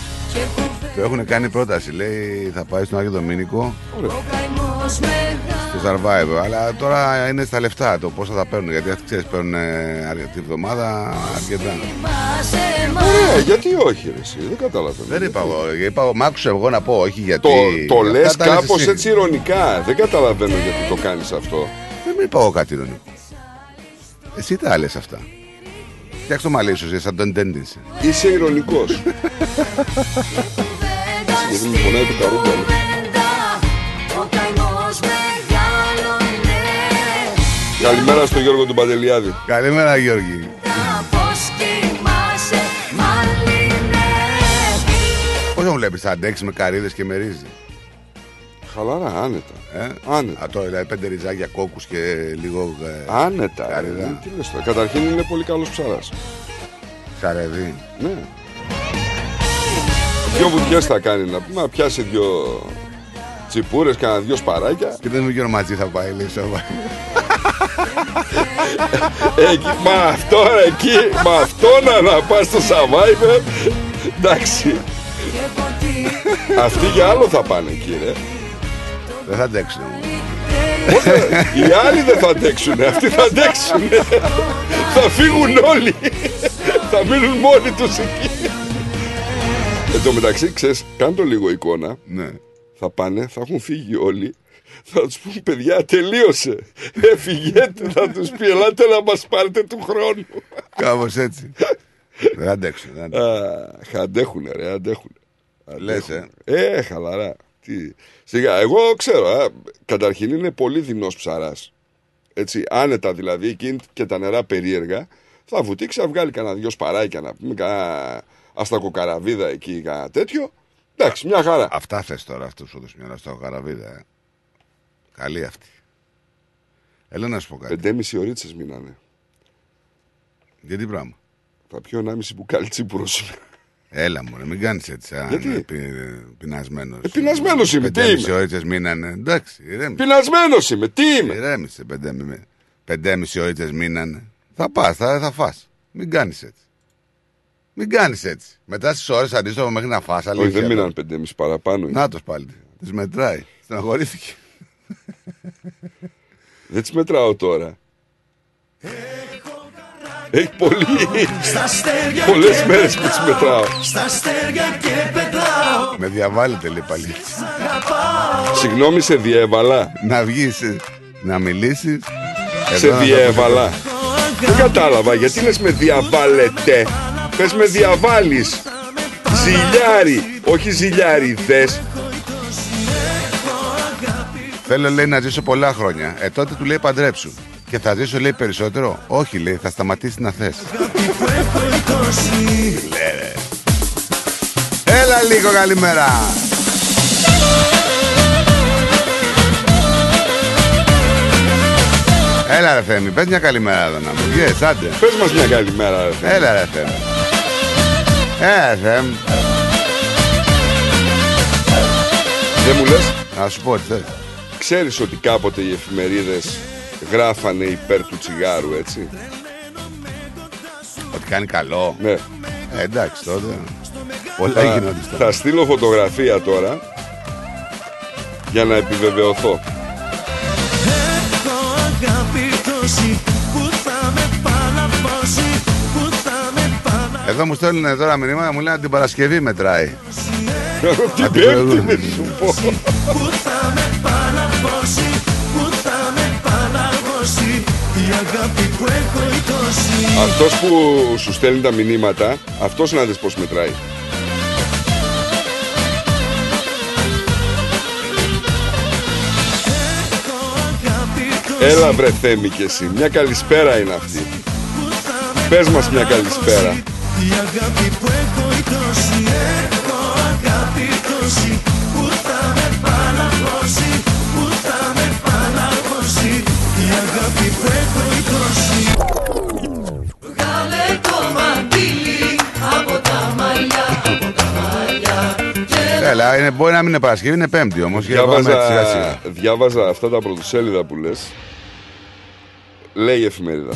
Του έχουν κάνει πρόταση. Λέει θα πάει στον Άγιο Δομήνικο ο καημός μεγάλος στο Survivor. Αλλά τώρα είναι στα λεφτά το πώς θα τα παίρνουν. Γιατί αυτοί ξέρεις παίρνουν ε, αρκετή εβδομάδα αρκετά. Ε, γιατί όχι, ρε, εσύ, δεν καταλαβαίνω. Δεν είπα εγώ. Είπα, εγώ, μ' άκουσα εγώ να πω όχι γιατί. Το, το Αυτά λες τα λες κάπως εσύ. έτσι ηρωνικά. Δεν καταλαβαίνω γιατί το κάνεις αυτό. Δεν είπα εγώ κάτι ηρωνικό. Εσύ τα λες αυτά. Φτιάξτε το μαλλί σου, εσύ, σαν τον Τέντινσε. Είσαι ηρωνικός. γιατί μου πονάει το καρούμπαλο. Καλημέρα στον Γιώργο του Παντελιάδη. Καλημέρα, Γιώργη. Πώς κοιμάσαι μαλλινέ Πώ μου βλέπεις, θα αντέξεις με καρύδες και με ρύζι. Χαλαρά, άνετα. Ε; Άνετα. Α, τώρα δηλαδή πέντε ριζάκια κόκκους και λίγο. Ε, Άνετα. ρε. Καρύδα. Τι λες τώρα. Καταρχήν είναι πολύ καλός ψαράς. Καρεδί. Ναι. Δυο βουτιές θα κάνει να πούμε, να πιάσει δυο τσιπούρες, κανένα δυο σπαράκια. Και δεν μου γύρω μαζί θα πάει, λέει σοβα. Εκεί, μα αυτό ρε, εκεί, μα αυτό να, να πας στο Survivor. Εντάξει. Αυτοί για άλλο θα πάνε εκεί, ρε. Δεν θα αντέξουν. Πώς θα- Οι άλλοι δεν θα αντέξουν, αυτοί θα αντέξουν. θα φύγουν όλοι. θα μείνουν μόνοι τους εκεί. Εν τω μεταξύ, ξέρεις, κάνε το λίγο εικόνα. Ναι. Θα πάνε, θα έχουν φύγει όλοι. Θα τους πούν, παιδιά, τελείωσε. Έφυγετε, θα τους πει, ελάτε να μας πάρετε του χρόνου. Κάπως έτσι. δεν θα αντέξουν. Δεν θα αντέξουν. Αχ, αντέχουνε ρε, αντέχουνε. Λες, Αντέχουνε. Ε, χαλαρά. Τι. Σιγά, εγώ ξέρω, α, καταρχήν είναι πολύ δεινός ψαράς. Έτσι, άνετα δηλαδή, εκείνη και τα νερά περίεργα, θα βουτήξει, θα βγάλει κανένα δυο σπαράκια να πούμε, κανένα αστακοκαραβίδα εκεί, κανένα τέτοιο. Εντάξει, μια χαρά. Αυτά θες τώρα, αυτό σου έδωσε μια στο καραβίδα. Ε. Καλή αυτή. Έλα να σου πω κάτι. Πεντέμιση ωρίτσες μείνανε. Γιατί πράγμα; Θα πιω 1,5 μπουκάλι τσίπουρος σήμερα. Έλα μου, μην κάνεις έτσι. Σαν Γιατί; πι, πεινασμένος. Ε, πεινασμένος είμαι, τι Πεντέμιση είμαι; ώρε μείνανε. Εντάξει, ηρέμησε. Πεινασμένος είμαι, τι είμαι; Ηρέμησε. πεντέμι- Πεντέμιση ώρε μείνανε. Θα πας, θα, θα φας. Μην κάνεις έτσι. Μην κάνεις έτσι. Μετά στις ώρες αντίστοιχα μέχρι να φας Όχι, αλήθεια. δεν μείνανε πεντέμιση παραπάνω. είναι. Να το πάλι. Τη μετράει. Στεναχωρήθηκε. Δεν τις μετράω τώρα. Έχει πολύ. Στα αστέρια Πολλές και μέρες που τις πετάω. μετράω. Στα αστέρια και πετάω Με διαβάλλεται λέει πάλι. Αγαπάω Συγγνώμη, σε διέβαλα. να βγεις, να μιλήσεις. Σε διέβαλα. Δεν κατάλαβα γιατί λες με διαβάλλετε. Πες με διαβάλεις. Ζηλιάρι, όχι ζηλιάριδες. Θέλω λέει να ζήσω πολλά χρόνια. Ε, τότε του λέει παντρέψου. Και θα ζήσω λέει περισσότερο. Όχι λέει, θα σταματήσεις να θες. Λέει, ρε. Έλα λίγο καλημέρα. Έλα ρε Θέμη, πες μια καλημέρα εδώ να μου βγες, άντε. Πες μας μια καλημέρα. ρε. Έλα ρε Θέμη. Έλα ρε Θέμη. Δεν μου λες, Να σου πω τι θες. Ξέρεις ότι κάποτε οι εφημερίδες γράφανε υπέρ του τσιγάρου, έτσι; Ότι κάνει καλό. Ναι. Ε, εντάξει τότε. Πολλά Θα, γίνονται τώρα. θα στείλω φωτογραφία τώρα για να επιβεβαιωθώ. Έχω αγάπη τόση Που θα με παλαβώσει Που θα με παλαβώσει Εδώ μου στέλνουν τώρα μηνύματα, μου λένε την Παρασκευή μετράει. Την Απ' την πέμπτη προηγούμενη. να σου πω. Αγάπη που έχω η τόση Αυτός που σου στέλνει τα μηνύματα, αυτός να δεις πως μετράει. Έχω αγάπη τόση Έλα βρε Θέμη και εσύ, μια καλησπέρα είναι αυτή. Πες μας μια καλησπέρα. Η αγάπη που έχω η τόση Έχω αγάπη τόση Έλα, Αλλά είναι, μπορεί να μην είναι Παρασκευή, είναι Πέμπτη όμως. Διάβαζα, διάβαζα αυτά τα πρωτοσέλιδα που λες Λέει η εφημερίδα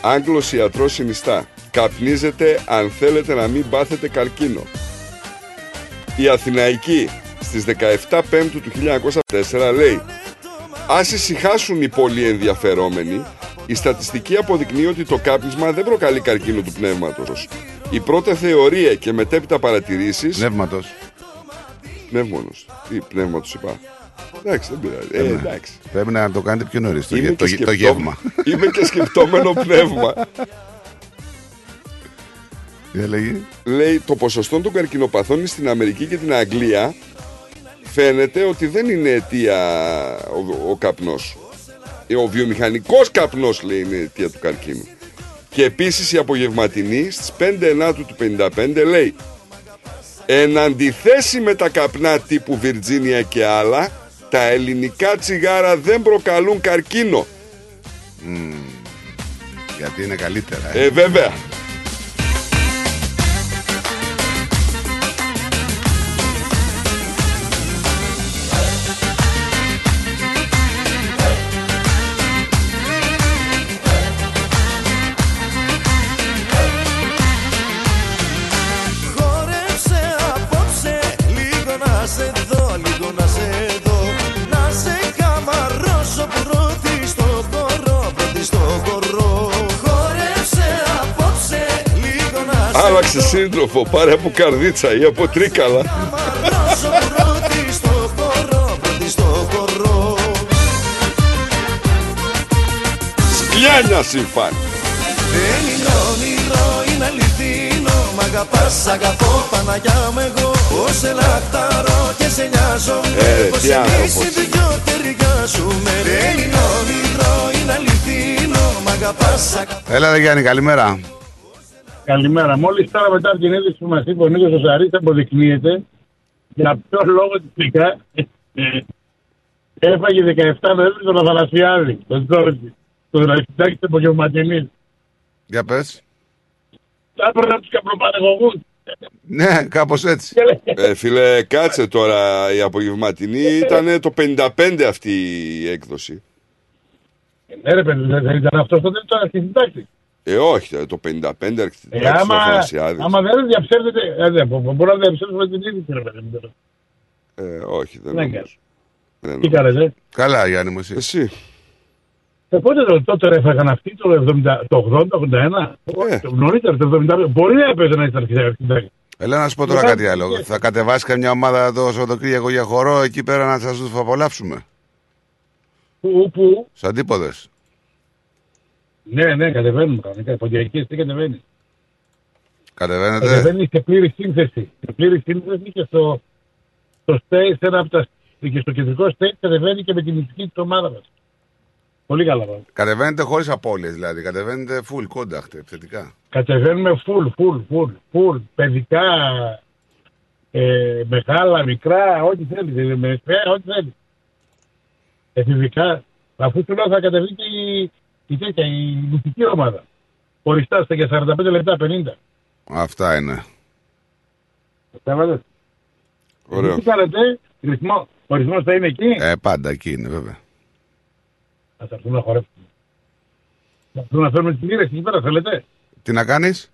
Άγγλος ιατρός συνιστά Καπνίζετε αν θέλετε να μην πάθετε καρκίνο Η Αθηναϊκή στις 17 Πέμπτου του 1904 λέει Ας ησυχάσουν οι πολύ ενδιαφερόμενοι η στατιστική αποδεικνύει ότι το κάπνισμα δεν προκαλεί καρκίνο του πνεύματος. Η πρώτη θεωρία και μετέπειτα παρατηρήσεις... Πνεύματος. Πνεύμονος. Τι πνεύματος είπα. Εντάξει, δεν πειράζει. Ε, εντάξει. Πρέπει να το κάνετε πιο νωρίς το, Είμαι γε- και το, γε- το σκεπτό- γεύμα. Είμαι και σκεπτόμενο πνεύμα. Τι έλεγε. Λέει το ποσοστό των καρκινοπαθών στην Αμερική και την Αγγλία φαίνεται ότι δεν είναι αιτία ο, ο καπνός. Ε, Ο βιομηχανικός καπνός λέει είναι αιτία του καρκίνου. Και επίσης η απογευματινή στις 5 Ενάτου του 55 λέει Εν αντιθέσει με τα καπνά τύπου Βιρτζίνια και άλλα τα ελληνικά τσιγάρα δεν προκαλούν καρκίνο. Μμμ. Γιατί είναι καλύτερα. Ε; Ε, βέβαια. Άλλαξε σύντροφο, πάρε από καρδίτσα ή από τρίκαλα. καμαρώσω πρώτη στο χώρο, πρώτη στο χώρο Σκιάνια συμφάνει. Δεν είναι όνειρο, είναι αληθινό Μ' αγαπάς, αγαπώ, Παναγιά μου εγώ Πώς σε λαχταρώ και σε νοιάζομαι Ε, Πώς τι εμείς άνθρωπος. οι δυο ταιριάζουμε Δεν είναι όνειρο, είναι αληθινό Μ' αγαπάς, αγαπώ Έλα, ρε Γιάννη, καλημέρα. Καλημέρα. Μόλις τώρα μετά από την είδηση που μας είπε ο Νίκος Ζαρή, αποδεικνύεται για ποιο λόγο τελικά ε, έφαγε 17 Νοέμβρη τον Αθανασιάδη, τον Τζόρτζι, τον αρχιτάκτη τη απογευματινή. Για πες. Θα έπαιρνε τους καπνοπαραγωγού. Ναι, κάπως έτσι. Ε, φίλε, κάτσε τώρα. Η απογευματινή ήταν το 55 αυτή η έκδοση. Ναι, ρε παιδί, δεν ήταν αυτός τότε το αρχιτάκτη. Ε, όχι, ε, το 55 Ε, αρχιτέκτης ο άμα, Αθανασιάδης. άμα δεν διαψεύδεται, ε, δεν, μπο- μπο- μπορούμε να διαψεύσουμε την είδηση, ρε παιδί. μου, τώρα. Ε, όχι, δεν Ναι, νομίζω. Δεν Τι νομίζω. κάνετε. Καλά, Γιάννη μου, εσύ. Εσύ. Ε, πότε το, τότε ρε, έφαγαν αυτοί το, 70, το 80, 81. Ε. Το νωρίτερα, το 75. Μπορεί να έπαιζε να ήταν αρχιτάκτη. Έλα να σου πω τώρα Μετά- κάτι άλλο. Θα κατεβάσει καμιά ομάδα το Σαββατοκύριακο για χορό εκεί πέρα να σας το απολαύσουμε. Πού, πού; Στου αντίποδε. Ναι, ναι, κατεβαίνουμε κανονικά. Ποντιακή τι κατεβαίνει. Κατεβαίνετε. Κατεβαίνει σε πλήρη σύνθεση. Σε πλήρη σύνθεση και στο, στο stage, σε ένα από τα, και στο κεντρικό stage κατεβαίνει και με την ηθική τη ομάδα μας. Πολύ καλά πάμε. Κατεβαίνετε χωρίς απώλειες δηλαδή. Κατεβαίνετε full contact επιθετικά. Κατεβαίνουμε full, full, full, full. Παιδικά, ε, μεγάλα, μικρά, ό,τι θέλεις. Με ε, ό,τι θέλεις. Εφηβικά, αφού του λέω θα κατεβεί και η, η, τέτοια, η μυστική ομάδα. Χωριστά στα για 45 λεπτά, 50. Αυτά είναι. Κατάλαβες; Ωραίο. Τι κάνετε, ρυθμό, ο ρυθμός θα είναι εκεί; Ε, πάντα εκεί είναι βέβαια. Θα θα έρθουν να χορέψουν. Να έρθουν να φέρουμε τις λίρες εκεί πέρα, θέλετε; Τι να κάνεις;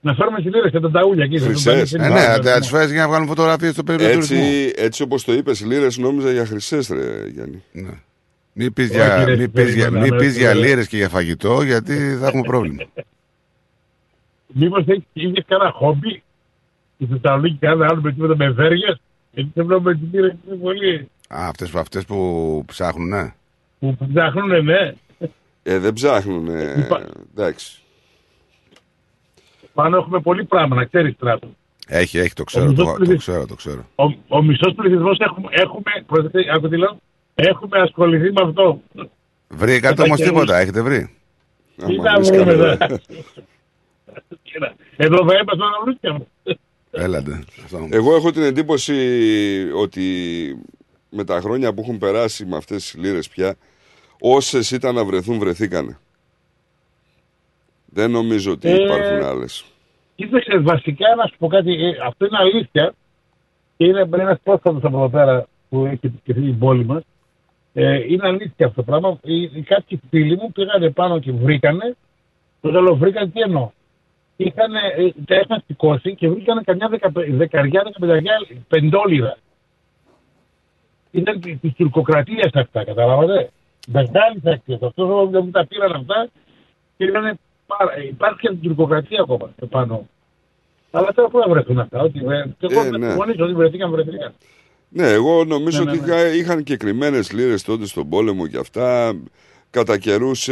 Να φέρουμε τις λίρες και τα ταούλια εκεί. θα τον Χρυσές. πάρει Ε, στην ναι, ομάδα. θα τις φέρεις για να βγάλουν φωτογραφίες στο περίπτωση του τουρισμού. Έτσι, έτσι όπως το είπες, λίρες νόμιζα για χρυσές, ρε Γιάννη. Ναι. Μην πεις Όχι, για, ρε, μη πεις για, περίμενα, μη ρε, πεις για ρε. λίρες και για φαγητό, γιατί θα έχουμε πρόβλημα. Μήπως έχεις είχες κανένα χόμπι; Στη Θεσσαλονίκη κανένα άλλο με τίποτα με βέργες. Γιατί δεν βλέπουμε τις λίρες είναι πολύ Α, αυτές, που- αυτές που ψάχνουν, ναι. που ψάχνουν, ναι. Ε, δεν ψάχνουν. Είπα- εντάξει. Πάνω έχουμε πολύ πράγμα, να ξέρεις τράτο. Έχει, έχει, το ξέρω, Ο το, μισός το πληθυσ- ξέρω, το ξέρω. Ο, ο μισός πληθυσμός έχουμε, έχουμε, προσέξτε, άκου τι λέω, έχουμε ασχοληθεί με αυτό. Βρήκατε Τα όμως καιρούς. τίποτα, έχετε βρει; Τι Άμα να βρίσκαμε, βρούμε ρε. εδώ. Εδώ θα έπαθα να βρίσκαμε. Έλατε. Αυτό. Εγώ έχω την εντύπωση ότι με τα χρόνια που έχουν περάσει με αυτές τις λίρες πια, όσες ήταν να βρεθούν, βρεθήκανε. Δεν νομίζω ότι Ε, υπάρχουν άλλες. Κοίταξε, βασικά να σου πω κάτι, ε, αυτό είναι αλήθεια. Και είναι ένας πρόσφατος από εδώ πέρα που έχει επισκεφθεί την πόλη μας. Ε, είναι αλήθεια αυτό το πράγμα. Οι, οι κάποιοι φίλοι μου πήγανε πάνω και βρήκανε. Το λέω βρήκανε τι εννοώ. Είχαν, ε, τα είχαν σηκώσει και βρήκανε καμιά δεκα, δεκαριά, δεκαπενταριά πεντόλιδα. Ήταν της τουρκοκρατίας αυτά, καταλάβατε. Μεγάλη αξία. Αυτό δεν μου τα πήραν αυτά και ήταν πάρα, υπάρχει και τουρκοκρατία ακόμα επάνω. Αλλά τώρα πού θα βρεθούν αυτά. Ότι, ε, και εγώ Ε, με ναι. συμφωνήσω ότι βρεθήκαν, βρεθήκαν. Ναι, εγώ νομίζω Ναι, ναι, ότι είχα- είχαν και κρυμμένες λίρες τότε στον πόλεμο και αυτά. Κατά καιρούς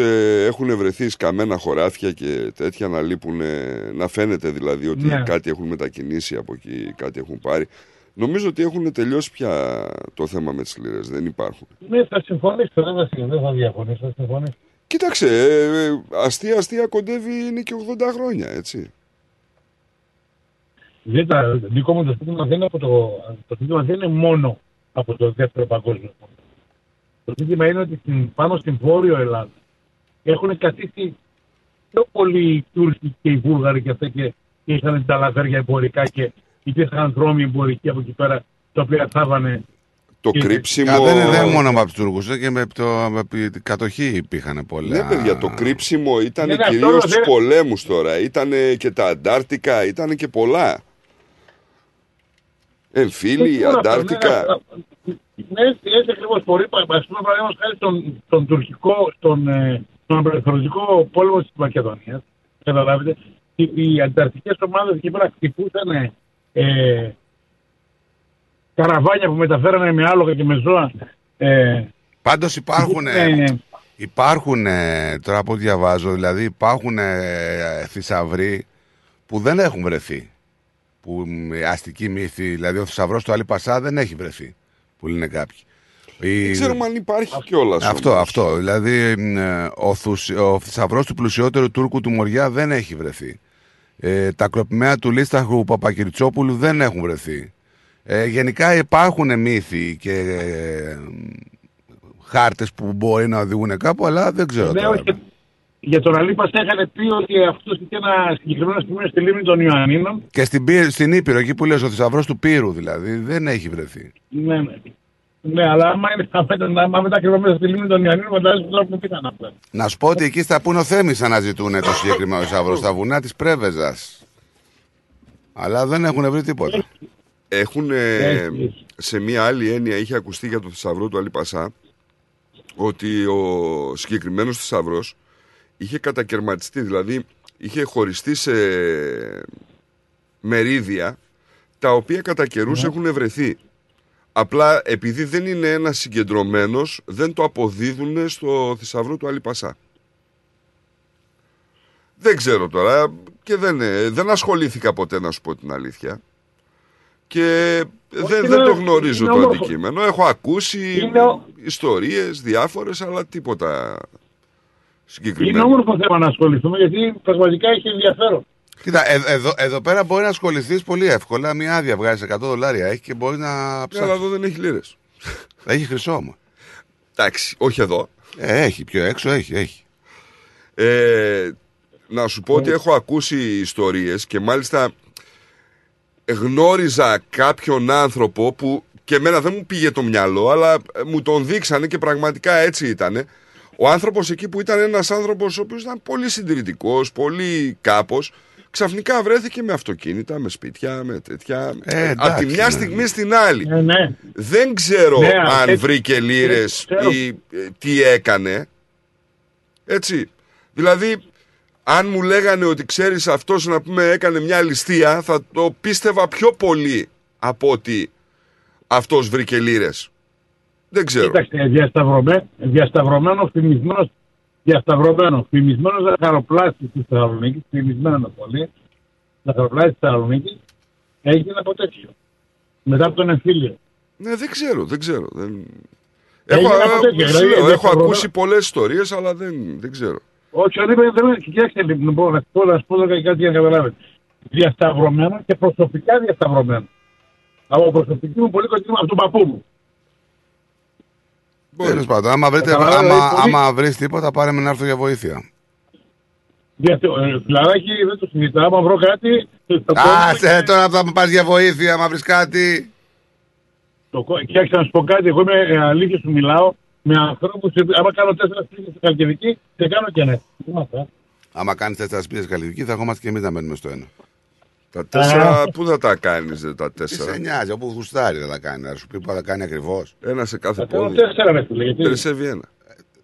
έχουν βρεθεί σκαμμένα χωράφια και τέτοια να λείπουν, ε, να φαίνεται δηλαδή ότι Ναι. κάτι έχουν μετακινήσει από εκεί, κάτι έχουν πάρει. Νομίζω ότι έχουν τελειώσει πια το θέμα με τις λίρες. Δεν υπάρχουν. Ναι, θα συμφωνήσω, δεν θα, συμ- δεν θα διαφωνήσω, θα συμφωνήσω. Κοίταξε, ε, ε, αστεία αστεία κοντεύει είναι και 80 χρόνια, έτσι. Δεν τα, δικό μου το ζήτημα δεν είναι, από το, το ζήτημα δεν είναι μόνο από το δεύτερο παγκόσμιο πόλεμο. Το ζήτημα είναι ότι στην, πάνω στην Βόρειο Ελλάδα έχουν καθίσει πιο πολλοί οι Τούρκοι και οι Βούλγαροι και αυτά και, και είχαν τα λαφέρια εμπορικά και υπήρχαν δρόμοι εμπορικοί από εκεί πέρα τα οποία θάβανε Το Και- κρύψιμο. Α, δεν είναι δεν είναι μόνο από τους Τούρκους, και με, το, με την κατοχή υπήρχαν πολλά. Ναι, παιδιά, το κρύψιμο ήταν Ναι, ναι, κυρίως αυτό στους δεν- πολέμους τώρα. Ήταν και τα Αντάρτικα, ήταν και πολλά. Εμφύλοι, Πού να Αντάρτικα. πω, Ναι, ναι, έτσι ακριβώς μπορεί. Α πούμε, παραδείγματο χάρη στον, στον τουρκικό, στον, ε, στον απελευθερωτικό πόλεμο της Μακεδονίας. Καταλάβετε, οι, οι ανταρκτικές ομάδες εκεί πέρα χτυπούσαν ε, καραβάνια που μεταφέρανε με άλογα και με ζώα. Ε, Πάντως υπάρχουν, ε, υπάρχουν τώρα που διαβάζω, δηλαδή υπάρχουν ε, θησαυροί που δεν έχουν βρεθεί. Που μ, αστική μύθη, δηλαδή ο θησαυρός του Άλλη Πασά δεν έχει βρεθεί. Που λένε κάποιοι. Η- Δεν ξέρουμε αν υπάρχει κιόλας. Αυτό, αυτό. Δηλαδή μ, ε, ο, θουσ- ο θησαυρός του πλουσιότερου Τούρκου του Μοριά δεν έχει βρεθεί. Ε, τα κροπημένα του Λίσταχου Παπακυριτσόπουλου δεν έχουν βρεθεί. Ε, γενικά υπάρχουν μύθοι και ε, χάρτες που μπορεί να οδηγούν κάπου, αλλά δεν ξέρω ναι, τώρα. Όχι, για τον Αλίπα είχαν πει ότι αυτός είχε ένα συγκεκριμένο σημείο στη λίμνη των Ιωαννίνων. Και στην, Πύ- στην Ήπειρο, εκεί που λες ο θησαυρός του Πύρου δηλαδή, δεν έχει βρεθεί. Ναι, ναι. Ναι, αλλά άμα είναι άμα μετά κρυβά μέσα στη λίμνη των Ιωαννίνων, φαντάζεσαι τώρα που πήγαν αυτά. Να σου πω ότι εκεί στα Πούνο Θέμης αναζητούν το συγκεκριμένο θησαυρό, στα βουνά της Πρέβεζας. Αλλά δεν έχουν βρει τίποτα. Έχουν Έχει. σε μία άλλη έννοια είχε ακουστεί για το θησαυρό του Αλίπασά ότι ο συγκεκριμένος θησαυρός είχε κατακαιρματιστεί, δηλαδή είχε χωριστεί σε μερίδια τα οποία κατά καιρούς Ναι. έχουν βρεθεί. Απλά επειδή δεν είναι ένας συγκεντρωμένος, δεν το αποδίδουν στο θησαυρό του Αλίπασά. Δεν ξέρω τώρα και δεν, ε, δεν ασχολήθηκα ποτέ να σου πω την αλήθεια. Και δεν, είναι- δεν το γνωρίζω είναι το όμορφο. αντικείμενο. Έχω ακούσει Είναι ο- ιστορίες διάφορες, αλλά τίποτα Είναι συγκεκριμένο. όμορφο θέμα να ασχοληθούμε γιατί πραγματικά έχει ενδιαφέρον. Κοίτα, ε- εδώ, εδώ πέρα μπορεί να ασχοληθείς πολύ εύκολα. Μια άδεια βγάζεις 100 δολάρια έχει και μπορείς να Ναι, αλλά ψάξει. εδώ δεν έχει λίρες. Έχει χρυσό όμω. Εντάξει, όχι εδώ. Ε, έχει, πιο έξω έχει. έχει. Ε, να σου πω ότι έχω ακούσει ιστορίες και μάλιστα γνώριζα κάποιον άνθρωπο που και εμένα δεν μου πήγε το μυαλό αλλά ε, μου τον δείξανε και πραγματικά έτσι ήτανε. Ο άνθρωπος εκεί που ήταν ένας άνθρωπος ο οποίος ήταν πολύ συντηρητικός, πολύ κάπως ξαφνικά βρέθηκε με αυτοκίνητα, με σπίτια, με τέτοια. Ε, από τη εντάξει, μια ναι. στιγμή στην άλλη. ναι. Δεν ξέρω Ναι, αν έτσι- βρήκε λίρες ξέρω. ή ε, τι έκανε. Έτσι. Δηλαδή, αν μου λέγανε ότι ξέρεις αυτός να πούμε έκανε μια ληστεία, θα το πίστευα πιο πολύ από ότι αυτός βρήκε λίρες. Δεν ξέρω. Κοίταξε, διασταυρωμένο, διασταυρωμένος, φημισμένος, διασταυρωμένος, φημισμένος ζαχαροπλάστη της Θεσσαλονίκης, φημισμένο πολύ, ζαχαροπλάστη της Θεσσαλονίκης, έγινε από τέτοιο. Μετά από τον εμφύλιο. Ναι, δεν ξέρω, δεν ξέρω. Δεν... Έγινε Έχω, από τέτοιο, σου δηλαδή, λέω, έχω διασταυρωμένο. ακούσει πολλές ιστορίες, αλλά δεν, δεν ξέρω. Όχι, δεν είπε, δεν κοιτάξτε, λοιπόν, μπορώ να σου πω, να σου πω κάτι για να καταλάβετε. Διασταυρωμένο και προσωπικά διασταυρωμένο. Από προσωπική μου πολύ κοντινή με αυτόν τον παππού μου. Τέλος πάντων, άμα, βρείτε, Καταλαβαίνω, άμα, δηλαδή, πολύ- άμα βρεις τίποτα, πάρε με να έρθω για βοήθεια. Διαστε... Ε, φιλαράκι, δεν το συζητάω. Άμα βρω κάτι. θα το πω. Άσε τώρα θα μου πας για βοήθεια, άμα βρεις κάτι. Το, κο- κοιτάξτε να σου πω κάτι, εγώ είμαι ε, αλήθεια σου μιλάω με ανθρώπους. Άμα κάνω τέσσερα σπίτια στην Καλκιδική, δεν κάνω και ένα. Είμαστε, ε; Άμα κάνεις τέσσερα σπίτια καλλιτική, θα ερχόμαστε και εμείς να μένουμε στο ένα. Τα τέσσερα, πού θα τα κάνεις, τα Τι σε τέσσερα; νοιάζει, όπου γουστάρει θα τα κάνει. Να σου πει που θα τα κάνει ακριβώς. Ένα σε κάθε Θα κάνω πόδι. τέσσερα με φίλε. Γιατί... Περισσεύει ένα.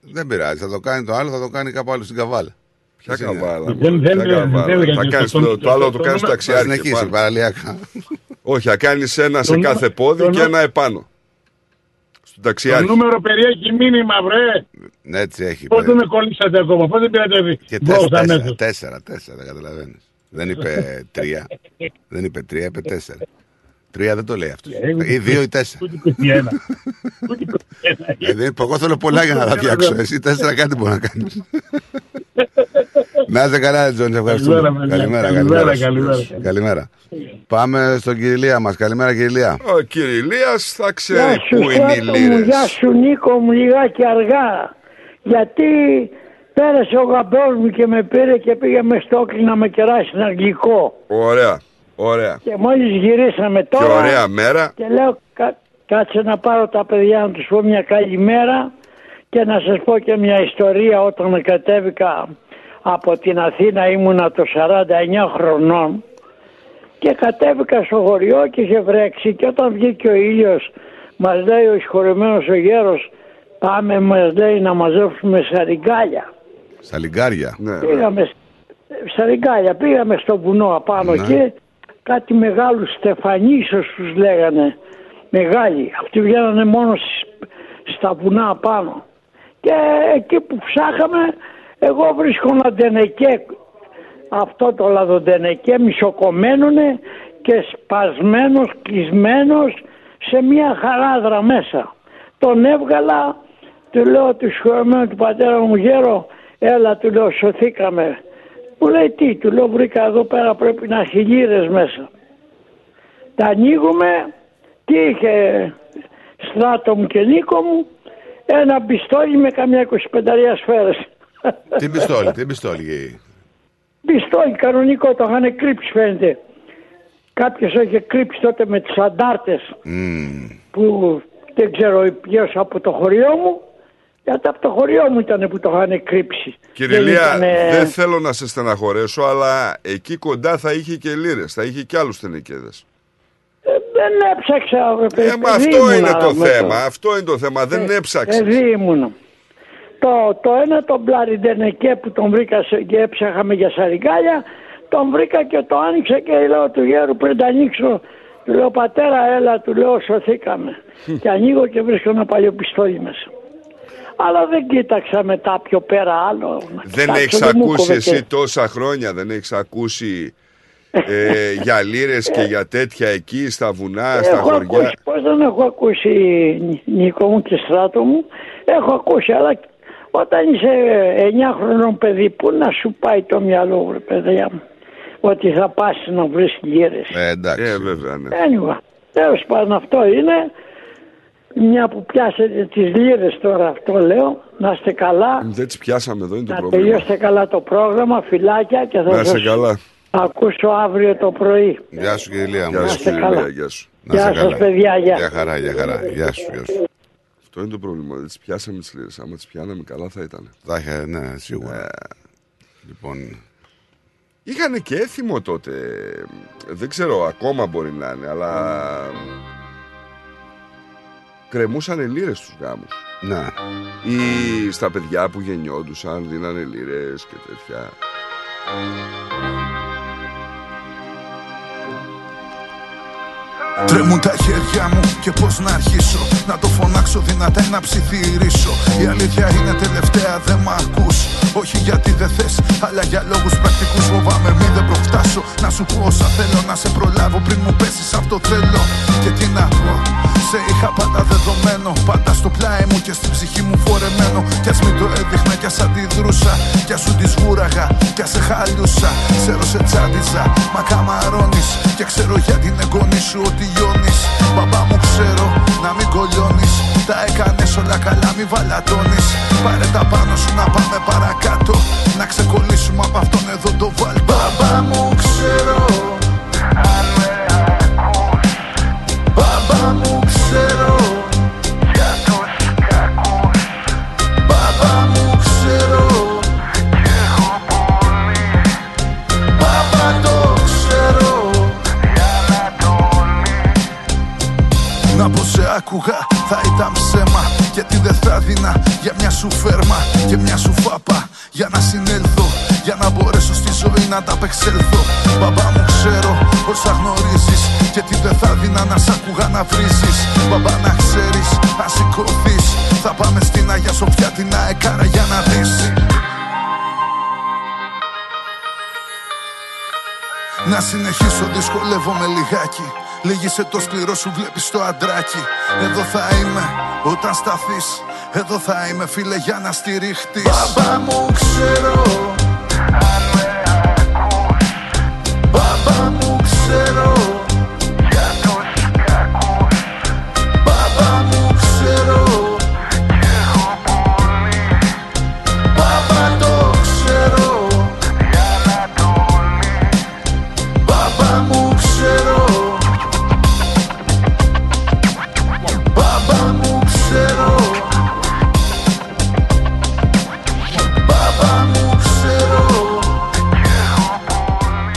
Δεν πειράζει, θα το κάνει το άλλο, θα το κάνει κάπου άλλο στην καβάλα. Ποια Τι σε νοιάζει. καβάλα; Δεν- δεν- Ποια δεν- καβάλα; δεν- δεν- Θα δεν- κάνεις το- το- το- Το άλλο το- το το- κάνει το- Θα ταξιάρι. και συνεχίσει πάνω. παραλιακά. Όχι, θα κάνεις ένα σε Το- κάθε πόδι το- και ένα επάνω. Στο Το ταξιάρι. νούμερο περιέχει μήνυμα, βρε. Ναι, Έτσι έχει. Πώ παιδί. δεν με κολλήσατε ακόμα, πώ δεν πήρατε Και μπρος τέσσερα, τέσσερα, αμέσως. τέσσερα, τέσσερα, καταλαβαίνεις. Δεν είπε τρία. δεν είπε τρία, είπε τέσσερα. Τρία δεν το λέει αυτός. Ε, Ή δύο ή τέσσερα. Ούτε 21. Ούτε 21. Δηλαδή, εγώ θέλω πολλά για να τα φτιάξω. Εσύ τέσσερα κάτι μπορείς να κάνεις. να είστε καλά, Τζον, σε ευχαριστούμε. Καλημέρα, Καλημέρα, καλημέρα, καλημέρα. καλημέρα. σου. Καλημέρα. Πάμε στον Κυριλία μας. Καλημέρα, Κυριλία. Ο Κυριλίας θα Γεια ξέρει σου πού είναι οι Στράτο μου, λίρες. γεια σου Νίκο μου λιγάκι αργά. Γιατί πέρασε ο γαμπρός μου και με πήρε και πήγαμε στο Όκλι να με κεράσει ένα αγγλικό. Ωραία, ωραία. Και μόλις γυρίσαμε Και τώρα ωραία μέρα. και λέω «Κα- κάτσε να πάρω τα παιδιά να τους πω μια καλημέρα και να σας πω και μια ιστορία όταν κατέβηκα από την Αθήνα ήμουνα το 49 χρονών και κατέβηκα στο χωριό και είχε βρέξει και όταν βγήκε ο ήλιος μας λέει ο συγχωρεμένος ο γέρος πάμε μας λέει να μαζέψουμε σαριγκάλια. Στα λιγκάρια. Ναι, Πήγαμε σ- στα ριγκάλια, πήγαμε στο βουνό απάνω Ναι. και κάτι μεγάλους στεφανίσος τους λέγανε. Μεγάλοι. Αυτοί βγαίνανε μόνο στις- στα βουνά απάνω. Και εκεί που ψάχαμε, εγώ βρίσκω ένα ντενεκέ, αυτό το λαδοντενεκέ μισοκομμένουνε και σπασμένος, κλεισμένος σε μια χαράδρα μέσα. Τον έβγαλα, του λέω του συγχωρεμένου του πατέρα μου γέρο, έλα του λέω σωθήκαμε. Μου λέει τι, του λέω βρήκα εδώ πέρα πρέπει να έχει λίρες μέσα. Τα ανοίγουμε, τι είχε στράτο μου και Νίκο μου, ένα πιστόλι με καμιά 25 σφαίρες. Τι πιστόλι, τι πιστόλι. Πιστόλι κανονικό, το είχαν κρύψει φαίνεται. Κάποιος είχε κρύψει τότε με τις αντάρτες Μμμ. που δεν ξέρω ποιος από το χωριό μου. Γιατί από το χωριό μου ήταν που το είχαν κρύψει. Κυριλία, ήτανε- δεν θέλω να σε στεναχωρέσω, αλλά εκεί κοντά θα είχε και λίρες, θα είχε και άλλους τενεκέδες. Ε, δεν έψαξα. ρε παιδί, Ε, μα παιδί αυτό ήμουνα είναι το με θέμα, αυτό είναι το θέμα, δεν Ε, έψαξες. Παιδί ήμουνα. Το, το ένα τον Μπλαριντενεκέ που τον βρήκα σε, και έψαχαμε για σαριγκάλια, τον βρήκα και το άνοιξα και λέω του γέρου πριν τα ανοίξω, του λέω πατέρα έλα, του λέω σωθήκαμε. και ανοίγω και βρίσκω ένα παλιό πιστόλι μέσα. Αλλά δεν κοίταξα μετά πιο πέρα άλλο. να Δεν κοιτάξω, έχεις δεν μου ακούσει κόβε εσύ και- τόσα χρόνια, δεν έχεις ακούσει ε, για λίρες και για τέτοια εκεί στα βουνά, στα έχω χωριά; ακούσει, πώς δεν έχω ακούσει Νίκο μου και στράτο μου, έχω ακούσει, αλλά όταν είσαι 9 χρονών παιδί, πού να σου πάει το μυαλό, βρε παιδιά μου, ότι θα πας να βρεις λίρες. Ε, εντάξει. Ε, βέβαια, ναι. Anyway, τέλος πάντων αυτό είναι, μια που πιάσετε τις λίρες τώρα αυτό λέω, να είστε καλά, Δεν τις πιάσαμε εδώ, είναι το να πρόβλημα. τελειώσετε καλά το πρόγραμμα, φυλάκια και θα Να σας είσαι καλά. ακούσω αύριο το πρωί. Γεια σου, Κυριλία μου. Γεια σου, είστε Κυριλία, καλά. γεια σου. Να Γεια είσαι σας, καλά. παιδιά, γεια. Γεια χαρά, γεια χαρά. Γεια σου, γεια σου. Αυτό είναι το πρόβλημα, δεν τις πιάσαμε τις λίρες. Άμα τις πιάναμε καλά θα ήταν. Θα είχε, ναι, σίγουρα. Ε. Λοιπόν, Είχαν και έθιμο τότε. Δεν ξέρω, ακόμα μπορεί να είναι, αλλά. Κρεμούσαν λίρες στους γάμους. ναι. Ή στα παιδιά που γεννιόντουσαν, δίνανε λίρες και τέτοια. Τρέμουν τα χέρια μου και πώς να αρχίσω. Να το φωνάξω δυνατά ή να ψιθυρίσω. Η αλήθεια είναι τελευταία δεν μ' ακούς. Όχι γιατί δεν θες αλλά για λόγους πρακτικούς Φοβάμαι μη δεν προφτάσω. Να σου πω όσα θέλω να σε προλάβω πριν μου πέσεις αυτό θέλω. Και τι να πω σε είχα πάντα δεδομένο. Πάντα στο πλάι μου και στην ψυχή μου φορεμένο. Κι ας μην το έδειχνα κι ας αντιδρούσα. Κι ας σου της σγούραγα κι ας σε χαλιούσα Ξέρω σε τσάντιζα μα καμαρώνεις. Και ξέρω για την εγγονή σου ότι λιώνεις Μπαμπά μου ξέρω να μην κολλιώνεις. Τα έκανες όλα καλά μη βαλατώνεις. Πάρε τα πάνω σου να πάμε παρακάτω. Να ξεκολλήσουμε από αυτόν εδώ το βάλ. Μπαμπά μου ξέρω αν με ακούς Μπαμπά μου ξέρω Γιατί δεν θα δίνα για μια σου φέρμα και μια σου φάπα. Για να συνέλθω, για να μπορέσω στη ζωή να τα απεξέλθω Μπαμπά μου ξέρω όσα γνωρίζεις. Και τι δεν θα δίνα να σ' άκουγα να βρίζεις. Μπαμπά να ξέρεις, αν σηκωθείς. Θα πάμε στην Αγία Σοφιά την αεκάρα για να δεις. Να συνεχίσω δυσκολεύομαι λιγάκι Λίγησε το σκληρό σου βλέπεις το αντράκι. Εδώ θα είμαι όταν σταθείς. Εδώ θα είμαι φίλε για να στηριχτείς. Μπαμπά μου ξέρω. Αν με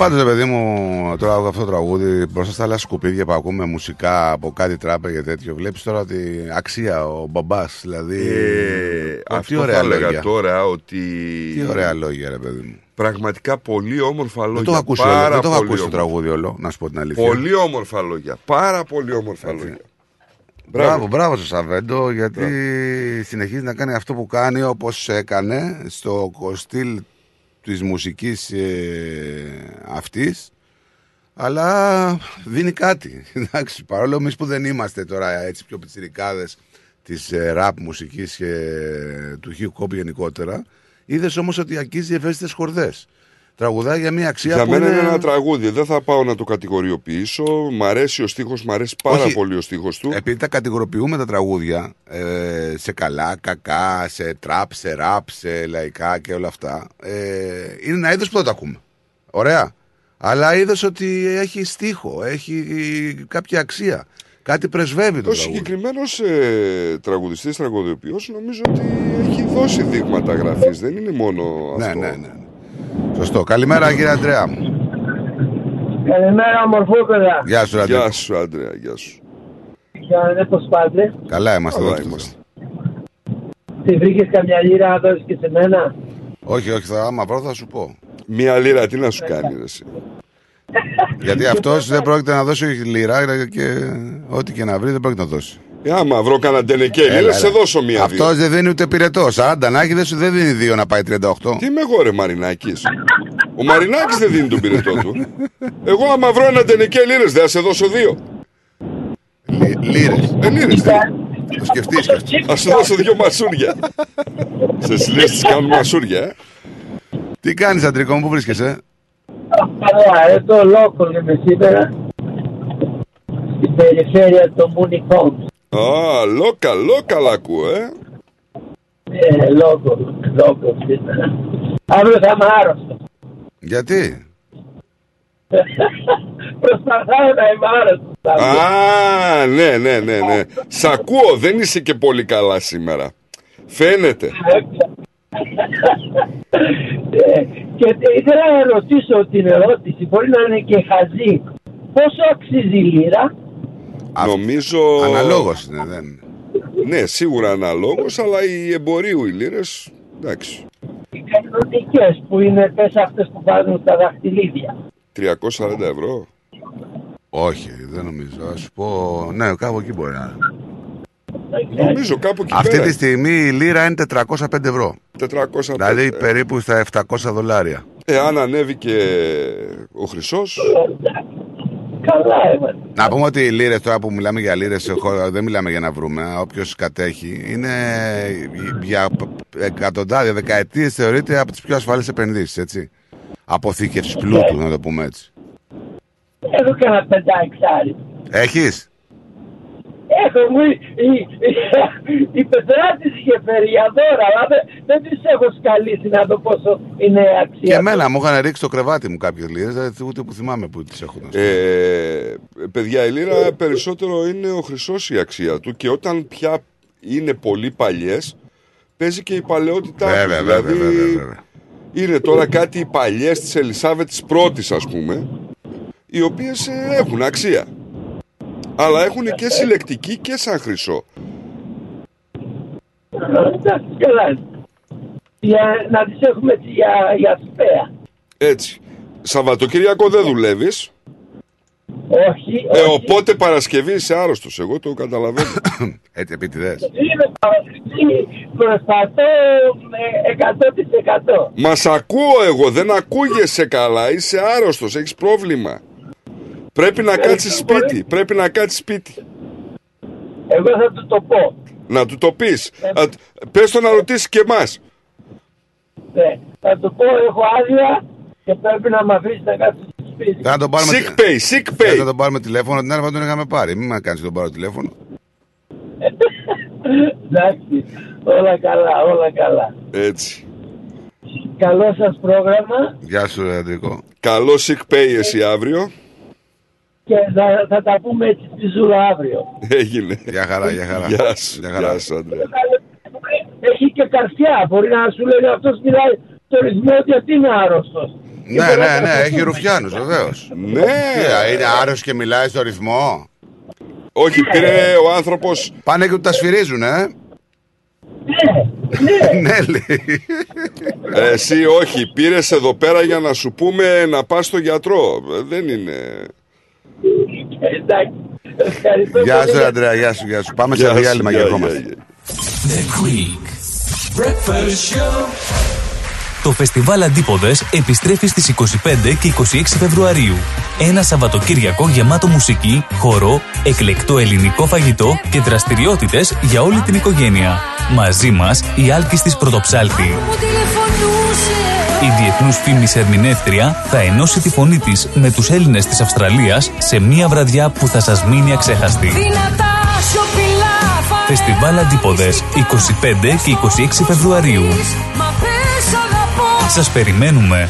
Πάντως, ρε παιδί μου, τώρα αυτό το τραγούδι μπροστά στα άλλα σκουπίδια που ακούμε μουσικά από κάτι τράπε και τέτοιο. Βλέπεις τώρα ότι αξία ο μπαμπάς, δηλαδή. Ε, Ω, αυτό θα έλεγα τώρα ότι. Τι ωραία λόγια, ρε παιδί μου. Πραγματικά πολύ όμορφα λόγια. Δεν το έχω ακούσει, πάρα όλο, δεν το έχω πολύ ακούσει το όμορφα. τραγούδι όλο, να σου πω την αλήθεια. Πολύ όμορφα λόγια. Πάρα πολύ όμορφα λόγια. Μπράβο, μπράβο στο Σαβέντο, γιατί συνεχίζει να κάνει αυτό που κάνει όπως έκανε στο στυλ της μουσικής ε, αυτής αλλά δίνει κάτι. Εντάξει, παρόλο εμείς που δεν είμαστε τώρα έτσι πιο πιτσιρικάδες της ε, ραπ μουσικής και του hip hop γενικότερα, είδες όμως ότι αγγίζει ευαίσθητες χορδές. Τραγουδάει για μια αξία Για που μένα είναι... είναι ένα τραγούδι. Δεν θα πάω να το κατηγοριοποιήσω. Μ' αρέσει ο στίχος, μ' αρέσει πάρα Όχι. πολύ ο στίχος του. Επειδή τα κατηγοροποιούμε τα τραγούδια ε, σε καλά, κακά, σε τραπ, σε ραπ, σε λαϊκά και όλα αυτά, ε, είναι ένα είδος που δεν τα ακούμε. Ωραία. Αλλά είδες ότι έχει στίχο, έχει κάποια αξία. Κάτι πρεσβεύει το Ο τραγούδι. συγκεκριμένος ε, τραγουδιστής, τραγωδιοποιός, νομίζω ότι έχει δώσει δείγματα γραφής. Δεν είναι μόνο Ναι, αυτό. ναι, ναι. Σωστό. Καλημέρα κύριε Αντρέα μου. Καλημέρα, μορφόπεδα. Γεια σου, Αντρέα. Γεια σου, Άντρεα, γεια σου. Ποια πώς πάτε. Καλά είμαστε εδώ. Καλά και είμαστε. Τη βρήκες καμιά λίρα να δώσεις και σε μένα; Όχι, όχι, θα, άμα βρω θα σου πω. Μία λίρα, τι να σου κάνει, ρε, εσύ. Γιατί αυτός δεν πρόκειται να δώσει λίρα και ό,τι και να βρει δεν πρόκειται να δώσει. Ε, άμα βρω κανένα ντενεκέ λίρα, σε δώσω μία Αυτός δεν δίνει ούτε πυρετός. 40 να έχει, δεν σου δεν δίνει δύο να πάει 38. Τι είμαι εγώ, ρε Μαρινάκης; Ο Μαρινάκης δεν δίνει τον πυρετό του. Εγώ, άμα βρω ένα ντενεκέ λίρε, δεν θα σε δώσω δύο. Λίρε. Ε, λίρες, τι; Το σκεφτείς και αυτό. Θα σου δώσω δύο μασούρια. Σε συλλέσεις κάνουν μασούρια, ε. Τι κάνεις, Αντρικό μου, πού βρίσκεσαι; Καλά, εδώ λόγο είμαι σήμερα. Στην περιφέρεια του Μουνικόμ. Α, λόκα, λόκα ακούω, ε. Ε, λόγο, λόγο σήμερα. Αύριο θα είμαι άρρωστος. Γιατί; Προσπαθάω να είμαι άρρωστος. Α, ναι, ναι, ναι, ναι. Σ' ακούω, δεν είσαι και πολύ καλά σήμερα. Φαίνεται. Ε, και ήθελα να ρωτήσω την ερώτηση, μπορεί να είναι και χαζή. Πόσο αξίζει η λίρα, Νομίζω. Αναλόγως είναι, δεν είναι. Ναι, σίγουρα αναλόγως, αλλά οι εμπορίου οι λίρες, εντάξει. οι κανονικές που είναι πες αυτές που βάζουν στα δαχτυλίδια. 340 ευρώ. Όχι, δεν νομίζω. Α σου πω. Ναι, κάπου εκεί μπορεί να είναι. Νομίζω κάπου εκεί Αυτή πέρα. τη στιγμή η λίρα είναι 405 ευρώ. 405. Δηλαδή περίπου στα 700 δολάρια. Ε, αν ανέβηκε ο Χρυσός, Καλά έμαθα. Να πούμε ότι οι λίρε τώρα που μιλάμε για λίρε, δεν μιλάμε για να βρούμε. Όποιος κατέχει είναι για εκατοντάδια, δεκαετίες θεωρείται από τις πιο ασφαλείς επενδύσεις, έτσι. Αποθήκευσης πλούτου, να το πούμε έτσι. Έχω και ένα πεντάξάρι. Έχεις; Έχω μου, η, η, η, η πεθρά της είχε φέρει για δώρα, αλλά δεν, δεν τις έχω σκαλίσει να δω πόσο είναι αξία. Και εμένα μου είχαν ρίξει το κρεβάτι μου κάποιες λίρε, ούτε που θυμάμαι που τις έχουν. Ε, παιδιά, η λίρα περισσότερο είναι ο χρυσός η αξία του και όταν πια είναι πολύ παλιές, παίζει και η παλαιότητά του. Βέβαια, δηλαδή, βέβαια, βέβαια, βέβαια. είναι τώρα κάτι οι παλιές της Ελισάβετης πρώτης, ας πούμε, οι οποίες ε, έχουν αξία. Αλλά έχουν και συλλεκτική και σαν χρυσό. Εντάξει, καλά. είναι. Για, να τις έχουμε έτσι για, για σπέα. Έτσι. Σαββατοκύριακο δεν δουλεύεις; Όχι, Ε, όχι. οπότε Παρασκευή είσαι άρρωστος. Εγώ το καταλαβαίνω. Έτσι, επίτηδε. Είμαι Παρασκευή, προσπαθώ ε, 100%. Μας σ' ακούω εγώ, δεν ακούγεσαι καλά. Είσαι άρρωστος, έχεις πρόβλημα. Πρέπει να κάτσεις σπίτι. Πρέπει να κάτσεις σπίτι. Εγώ θα του το πω. Να του το πεις. Πες το να ρωτήσεις και εμάς. Ναι, θα του πω έχω άδεια και πρέπει να με αφήσει να κάτσω στο σπίτι. Θα τον πάρουμε Sick pay, sick pay. Θα τον πάρουμε τηλέφωνο, την άλλη φορά τον είχαμε πάρει. Μην με κάνεις τον πάρω τηλέφωνο. Εντάξει, όλα καλά, όλα καλά. Έτσι. Καλό σας πρόγραμμα Γεια σου, ρε, Αντρικό. Καλό sick pay εσύ αύριο. Και θα, θα τα πούμε έτσι στη Ζούλα αύριο. Έγινε. Γεια χαρά, γεια χαρά. Γεια σου, Γεια χαρά. γεια σου, Αντρέα. Έχει και καρδιά, μπορεί να σου λέει αυτός μιλάει το ρυθμό γιατί είναι άρρωστος. Ναι, ναι, ναι, έχει ρουφιάνους, βεβαίως. Ναι. Είναι άρρωστος και μιλάει στο ρυθμό. Όχι, πήρε ο άνθρωπος. Πάνε και του τα σφυρίζουν, ε. Ναι, λέει. Ε, Εσύ όχι, πήρες εδώ πέρα για να σου πούμε να πας στο γιατρό. Ε, Δεν είναι. Εντάξει, ευχαριστώ Γεια πολύ σου, για- Αντρέα, γεια σου, γεια σου. Πάμε Γεια σε σου, διάλειμμα και γεια, ερχόμαστε. γεια, The Greek Breakfast Show. Το φεστιβάλ Αντίποδες επιστρέφει στις 25 και 26 Φεβρουαρίου. Ένα Σαββατοκύριακο γεμάτο μουσική, χορό, εκλεκτό ελληνικό φαγητό και δραστηριότητες για όλη την οικογένεια. Μαζί μας η Άλκης της Πρωτοψάλτη. Η διεθνούς φήμης ερμηνεύτρια θα ενώσει τη φωνή της με τους Έλληνες της Αυστραλίας σε μια βραδιά που θα σας μείνει αξέχαστη. Δυνατά σιωπηλά Φεστιβάλ Αντίποδες 25 και 26 Φεβρουαρίου. Μα πες αγαπώ Σας περιμένουμε.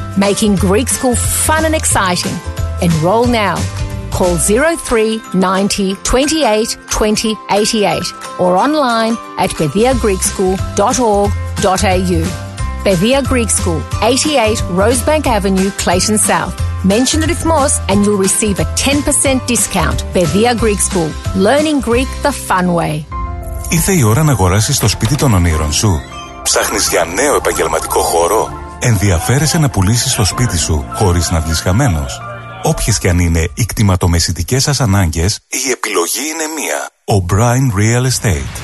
making Greek school fun and exciting. Enroll now. Call 03 90 28 20 88 or online at bediagreekschool.org.au. Bedia Greek School, 88 Rosebank Avenue, Clayton South. Mention the Rithmos and you'll receive a 10% discount. Bedia Greek School, learning Greek the fun way. Ήρθε η ώρα να αγοράσεις το σπίτι των ονείρων σου. Ψάχνεις για νέο επαγγελματικό χώρο. Ενδιαφέρεσαι να πουλήσεις το σπίτι σου χωρίς να βγεις χαμένος. Όποιες και αν είναι οι κτηματομεσητικές σας ανάγκες, η επιλογή είναι μία. O'Brien Real Estate.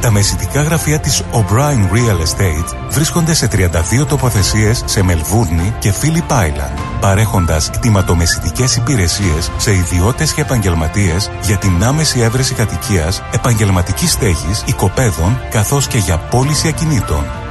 Τα μεσητικά γραφεία της O'Brien Real Estate βρίσκονται σε 32 τοποθεσίες σε Μελβούρνη και Phillip Island, παρέχοντας κτηματομεσητικές υπηρεσίες σε ιδιώτες και επαγγελματίες για την άμεση έβρεση κατοικίας, επαγγελματικής στέγης, οικοπαίδων, καθώς και για πώληση ακινήτων.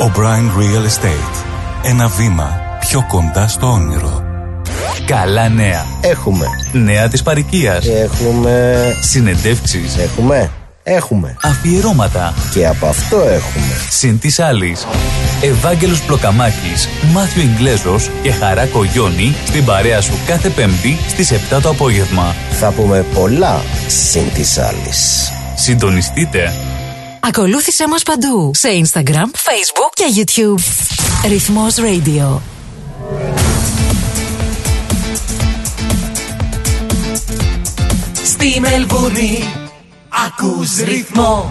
O'Brien Real Estate. Ένα βήμα πιο κοντά στο όνειρο. Καλά νέα. Έχουμε. Νέα της παροικίας. Έχουμε. Συνεντεύξεις. Έχουμε. Έχουμε. Αφιερώματα. Και από αυτό έχουμε. Συν της άλλης. Ευάγγελος Πλοκαμάκης, Μάθιο Ιγκλέζος και Χαρά Κογιόνι στην παρέα σου κάθε Πέμπτη στις 7 το απόγευμα. Θα πούμε πολλά συν της άλλης. Συντονιστείτε. Ακολούθησέ μας παντού. Σε Instagram, Facebook και YouTube. Ρυθμός Radio. Στη Μελβούρνη ακούς ρυθμό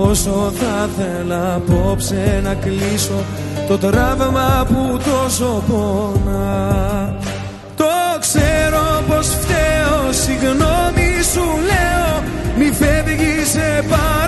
Όσο θα θέλα απόψε να κλείσω το τραύμα που τόσο πονά. Το ξέρω πως φταίω, συγγνώμη σου λέω Μη φεύγεις σε παρακαλώ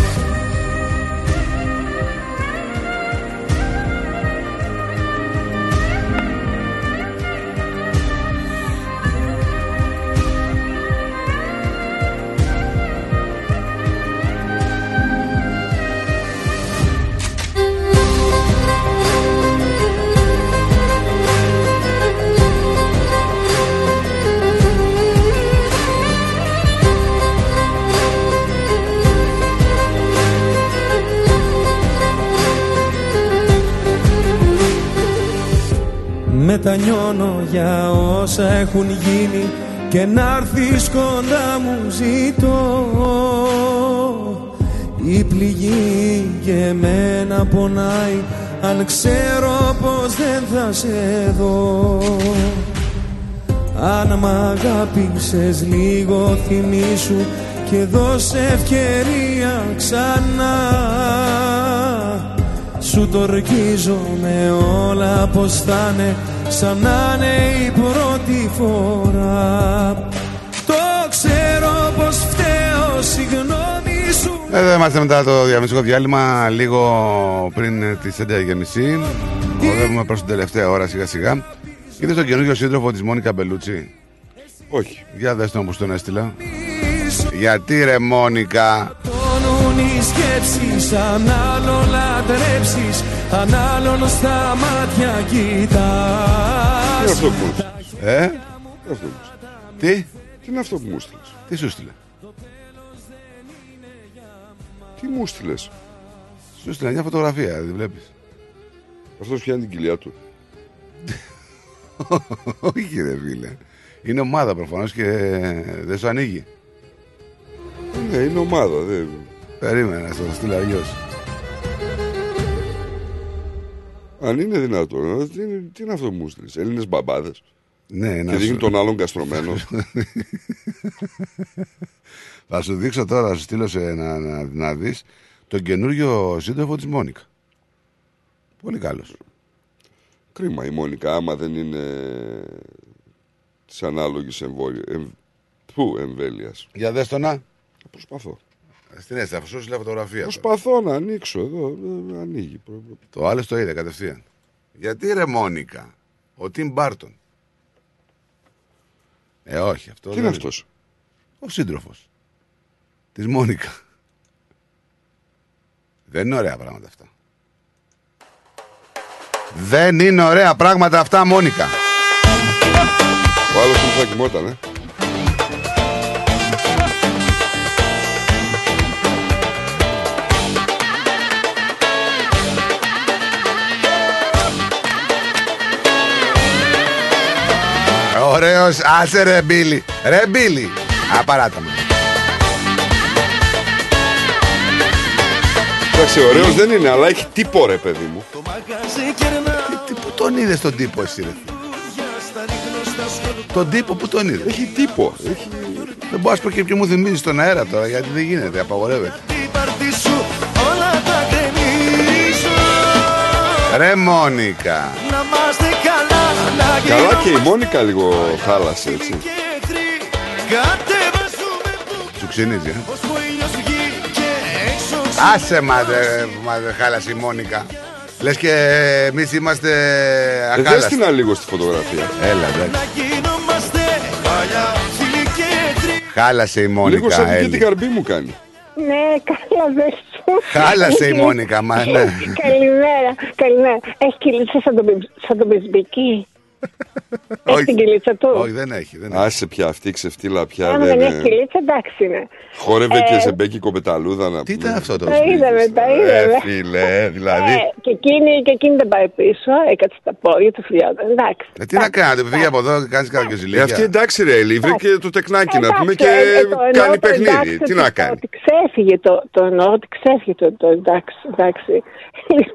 Μετανιώνω για όσα έχουν γίνει και να έρθεις κοντά μου ζητώ. Η πληγή και εμένα πονάει αν ξέρω πως δεν θα σε δω. Αν μ' αγάπησες λίγο θυμήσου και δώσε ευκαιρία ξανά σου το με όλα πως θα είναι σαν να είναι η πρώτη φορά. Το ξέρω πως φταίω, συγγνώμη σου. Εδώ είμαστε μετά το διαμεσικό διάλειμμα λίγο πριν τις 11.30 Οδεύουμε προς την τελευταία ώρα σιγά σιγά. Είδες τον καινούργιο σύντροφο της Μόνικα Μπελούτσι; Όχι. Για δες τον που στον έστειλα. Γιατί ρε Μόνικα; Τόνουν οι σκέψεις αν άλλο λατρέψεις αν άλλον στα μάτια κοιτάς Τι είναι αυτό που μου Ε, Τι είναι αυτό που μου στείλες; τι, Τι είναι αυτό που μου στείλες; τι σου στείλε; Τι μου στείλες; Σου στείλε μια φωτογραφία, δεν βλέπεις; Αυτός πιάνει την κοιλιά του. Όχι ρε φίλε Είναι ομάδα προφανώς και δεν σου ανοίγει Ναι, είναι ομάδα. Δεν... Περίμενα, να στο στείλω αλλιώς Αν είναι δυνατόν, ε, τι είναι, τι είναι αυτό που μου στείλες; Έλληνες μπαμπάδες; Ναι, Και να δείχνει σου... τον άλλον καστρωμένο. Θα σου δείξω τώρα, θα σου στείλω σε, να, να, να δεις τον καινούριο σύντροφο της Μόνικα. Πολύ καλός. κρίμα η Μόνικα, άμα δεν είναι της ανάλογης Πού εμβέλειας. Για δες το να. Προσπαθώ. Στην αίσθηση, αφού σου λέει φωτογραφία. Προσπαθώ να ανοίξω εδώ. ε, Ανοίγει. Το άλλο το είδε κατευθείαν. Γιατί ρε Μόνικα, ο Τιμ Μπάρτον. Ε, όχι αυτό. Τι δεν είναι αυτός; Ο σύντροφος. Της Μόνικα. Δεν είναι ωραία πράγματα αυτά. Δεν είναι ωραία πράγματα αυτά, Μόνικα. Ο άλλος που θα κοιμόταν, ε. Ωραίος, άσε ρε Μπίλι. Ρε Μπίλι. Απαράτα μου. Εντάξει, ωραίος δεν είναι, αλλά έχει τύπο ρε, παιδί μου. Τι, πού τον είδες τον τύπο εσύ ρε. Τον τύπο που τον είδες; Έχει τύπο. Έχει... Δεν μπορώ να πω και ποιο μου θυμίζεις στον αέρα τώρα γιατί δεν γίνεται, απαγορεύεται. Ρε Μόνικα. Καλά και η Μόνικα λίγο χάλασε έτσι. Σου ξυνίζει, ε. Άσε μα δε, μα δε χάλασε η Μόνικα. Λες και εμείς είμαστε Ε, δες αχάλαστοι. την λίγο στη φωτογραφία. Έλα, εντάξει. Χάλασε η Μόνικα. Λίγο σαν και Έλλη. την καρμπή μου κάνει. Ναι, καλά δες σου. Χάλασε η Μόνικα, μα ναι. Καλημέρα, καλημέρα. Έχεις κυλίτσα σαν τον, πι- σαν τον Πισμπική. Έχει την κυλίτσα του; Όχι, δεν έχει. Δεν Άσε πια αυτή η ξεφτύλα πια. Άμα δεν δεν έχει είναι. κυλίτσα, εντάξει είναι. Χόρευε Ε, και σε μπέκι κοπεταλούδα να Τι ήταν αυτό Τα είδαμε, τα είδαμε. Ε, φίλε, δηλαδή. Ε, και, εκείνη, και εκείνη δεν πάει πίσω, έκατσε τα πόδια του φιλιόταν. Εντάξει. Ε, τι να κάνετε, φύγει από εδώ, κάνεις Ε, καραγκιόζηλίκια. αυτή εντάξει ρε Ελή, βρήκε το τεκνάκι να πούμε και ε, ε, το εννοώ κάνει το παιχνίδι. εντάξει, Τι ότι- να κάνει; Ότι ξέφυγε το, το εννοώ ότι ξέφυγε το, το εντάξει. Εντάξει.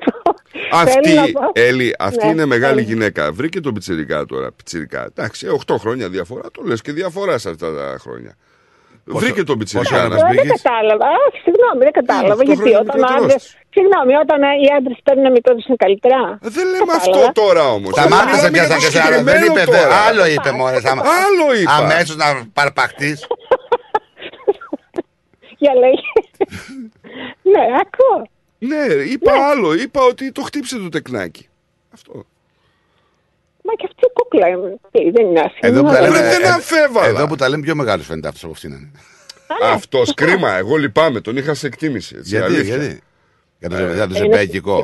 Λοιπόν, Αυτή, θέλω να πω- Έλλη, αυτή Ναι, είναι μεγάλη θέλω. γυναίκα. Βρήκε τον πιτσιρικά τώρα. Πιτσιρικά. Εντάξει, 8 χρόνια διαφορά. Το λες και διαφορά σε αυτά τα χρόνια. Βρήκε τον πιτσιρικά. Εγώ δεν κατάλαβα. Όχι, συγγνώμη, δεν κατάλαβα. αυτό Γιατί χρόνια όταν μικρότερος άντρε. Συγγνώμη, όταν οι άντρες παίρνουν ένα μικρό είναι καλύτερα. Δεν λέμε αυτό τώρα όμως. Σταμάτησε πια σαν και σε άλλο. Δεν είπε, δε- άλλο είπε μωρέ. Άλλο είπα. Αμέσως να παρπαχτείς. Για λέγε. Ναι, ακούω. Ναι, είπα άλλο. Είπα ότι το χτύπησε το τεκνάκι. Μα και αυτή η κούκλα είναι. Τι, δεν είναι άσχημη. Εδώ που τα Ωραία. λέμε, δεν ε, αφέβαλα. Εδώ που τα λέμε πιο μεγάλος φαίνεται αυτός από αυτήν. είναι. Αυτός κρίμα. Εγώ λυπάμαι. Τον είχα σε εκτίμηση. Έτσι, Γιατί, αλήθεια. γιατί; Για το, Ε, για το είναι- ζεμπέκικο.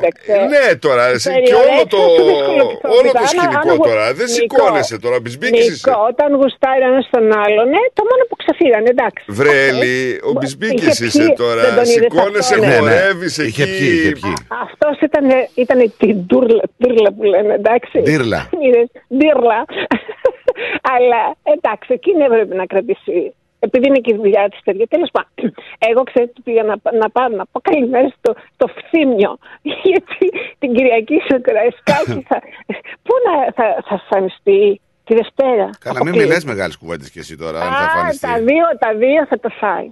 Ναι, τώρα εσύ, και Περιορέξτε όλο το, το δύσκολο πιστό. όλο το Άνα- σκηνικό άνα- τώρα. Δεν Νικό, σηκώνεσαι τώρα. Μπισμπίκης είσαι. Νικό, όταν γουστάρει ένας τον άλλον, ναι, το μόνο που ξεφύγανε, εντάξει. Βρε Έλλη, ο Μπισμπίκης Είχε είσαι πιει, τώρα. δεν τον είδες Σηκώνεσαι, αυτό, ναι. χορεύεις εκεί. Είχε πιει, είχε πιει. Αυτός ήταν, ήταν την τούρλα, τούρλα που λένε, εντάξει. Ντύρλα. Είδες, Ντύρλα. Αλλά εντάξει, εκείνη έπρεπε να κρατήσει. Επειδή είναι και η δουλειά της τέτοια. Τέλος πάντων, εγώ ξέρω ότι πήγα να, να πάω να πω καλημέρα στο, στο φθήμιο. Γιατί την Κυριακή στο Κραϊσκάκι θα. Πού να, θα, θα εμφανιστεί τη Δευτέρα; Καλά, μην Αποκλείεται. μιλέ μεγάλες κουβέντες κι εσύ τώρα, αν θα Α, εμφανιστεί. τα δύο, τα δύο θα το φάει.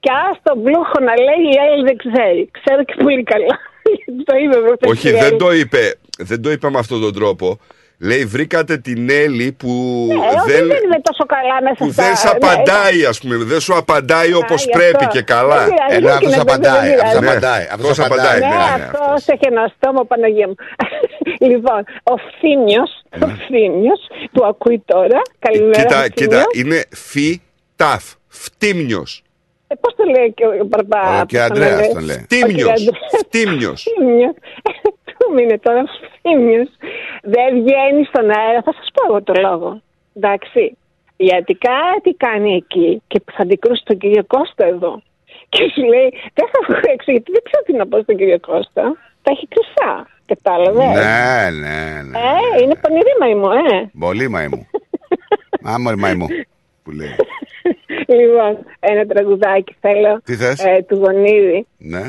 Και ας τον πλούχο να λέει η άλλη δεν ξέρει. Ξέρω και πολύ καλά. Γιατί το είπε προχθές Όχι, η δεν Έλλη. το είπε. Δεν το είπε με αυτόν τον τρόπο. Λέει, βρήκατε την Έλλη που Ναι, όχι, δεν, δεν είναι τόσο καλά μέσα που στα... δεν σε ναι, απαντάει, ας πούμε. Δεν σου απαντάει όπως γι' πρέπει αυτό. και καλά. Δεν πειράζει, Ενώ όχι, αυτός ναι, δεν απαντάει, πειράζει. αυτός Ναι, απαντάει, αυτός αυτός απαντάει. απαντάει, Ναι, ναι, ναι, αυτός έχει ένα στόμα Παναγία μου. λοιπόν, ο Φθήμιος, ο Φθήμιος, που ακούει τώρα, καλημέρα Κοίτα, Φθήμιο. κοίτα, είναι φι ταφ. Φτύμιος. Ε, πώς το λέει και ο Μπαρμπά. Ο και Ανδρέας τον λέει. Φτύμιος. Φτύμιος. Φτύμιος. Πού είναι τώρα Φτύμιος. Δεν βγαίνει στον αέρα, θα σας πω εγώ το λόγο. Εντάξει. Γιατί κάτι κάνει εκεί και θα αντικρούσει τον κύριο Κώστα εδώ. Και σου λέει, δεν θα βγω έξω γιατί δεν ξέρω τι να πω στον κύριο Κώστα. Τα έχει κρυφά. Κατάλαβες; Ναι, ναι, ναι. Ε, είναι πονηρή μαϊμού, ε. Πολύ μαϊμού. Άμορ μαϊμού. Που λέει. Λοιπόν, ένα τραγουδάκι θέλω. Τι θες; Ε, του Γονίδη. Ναι.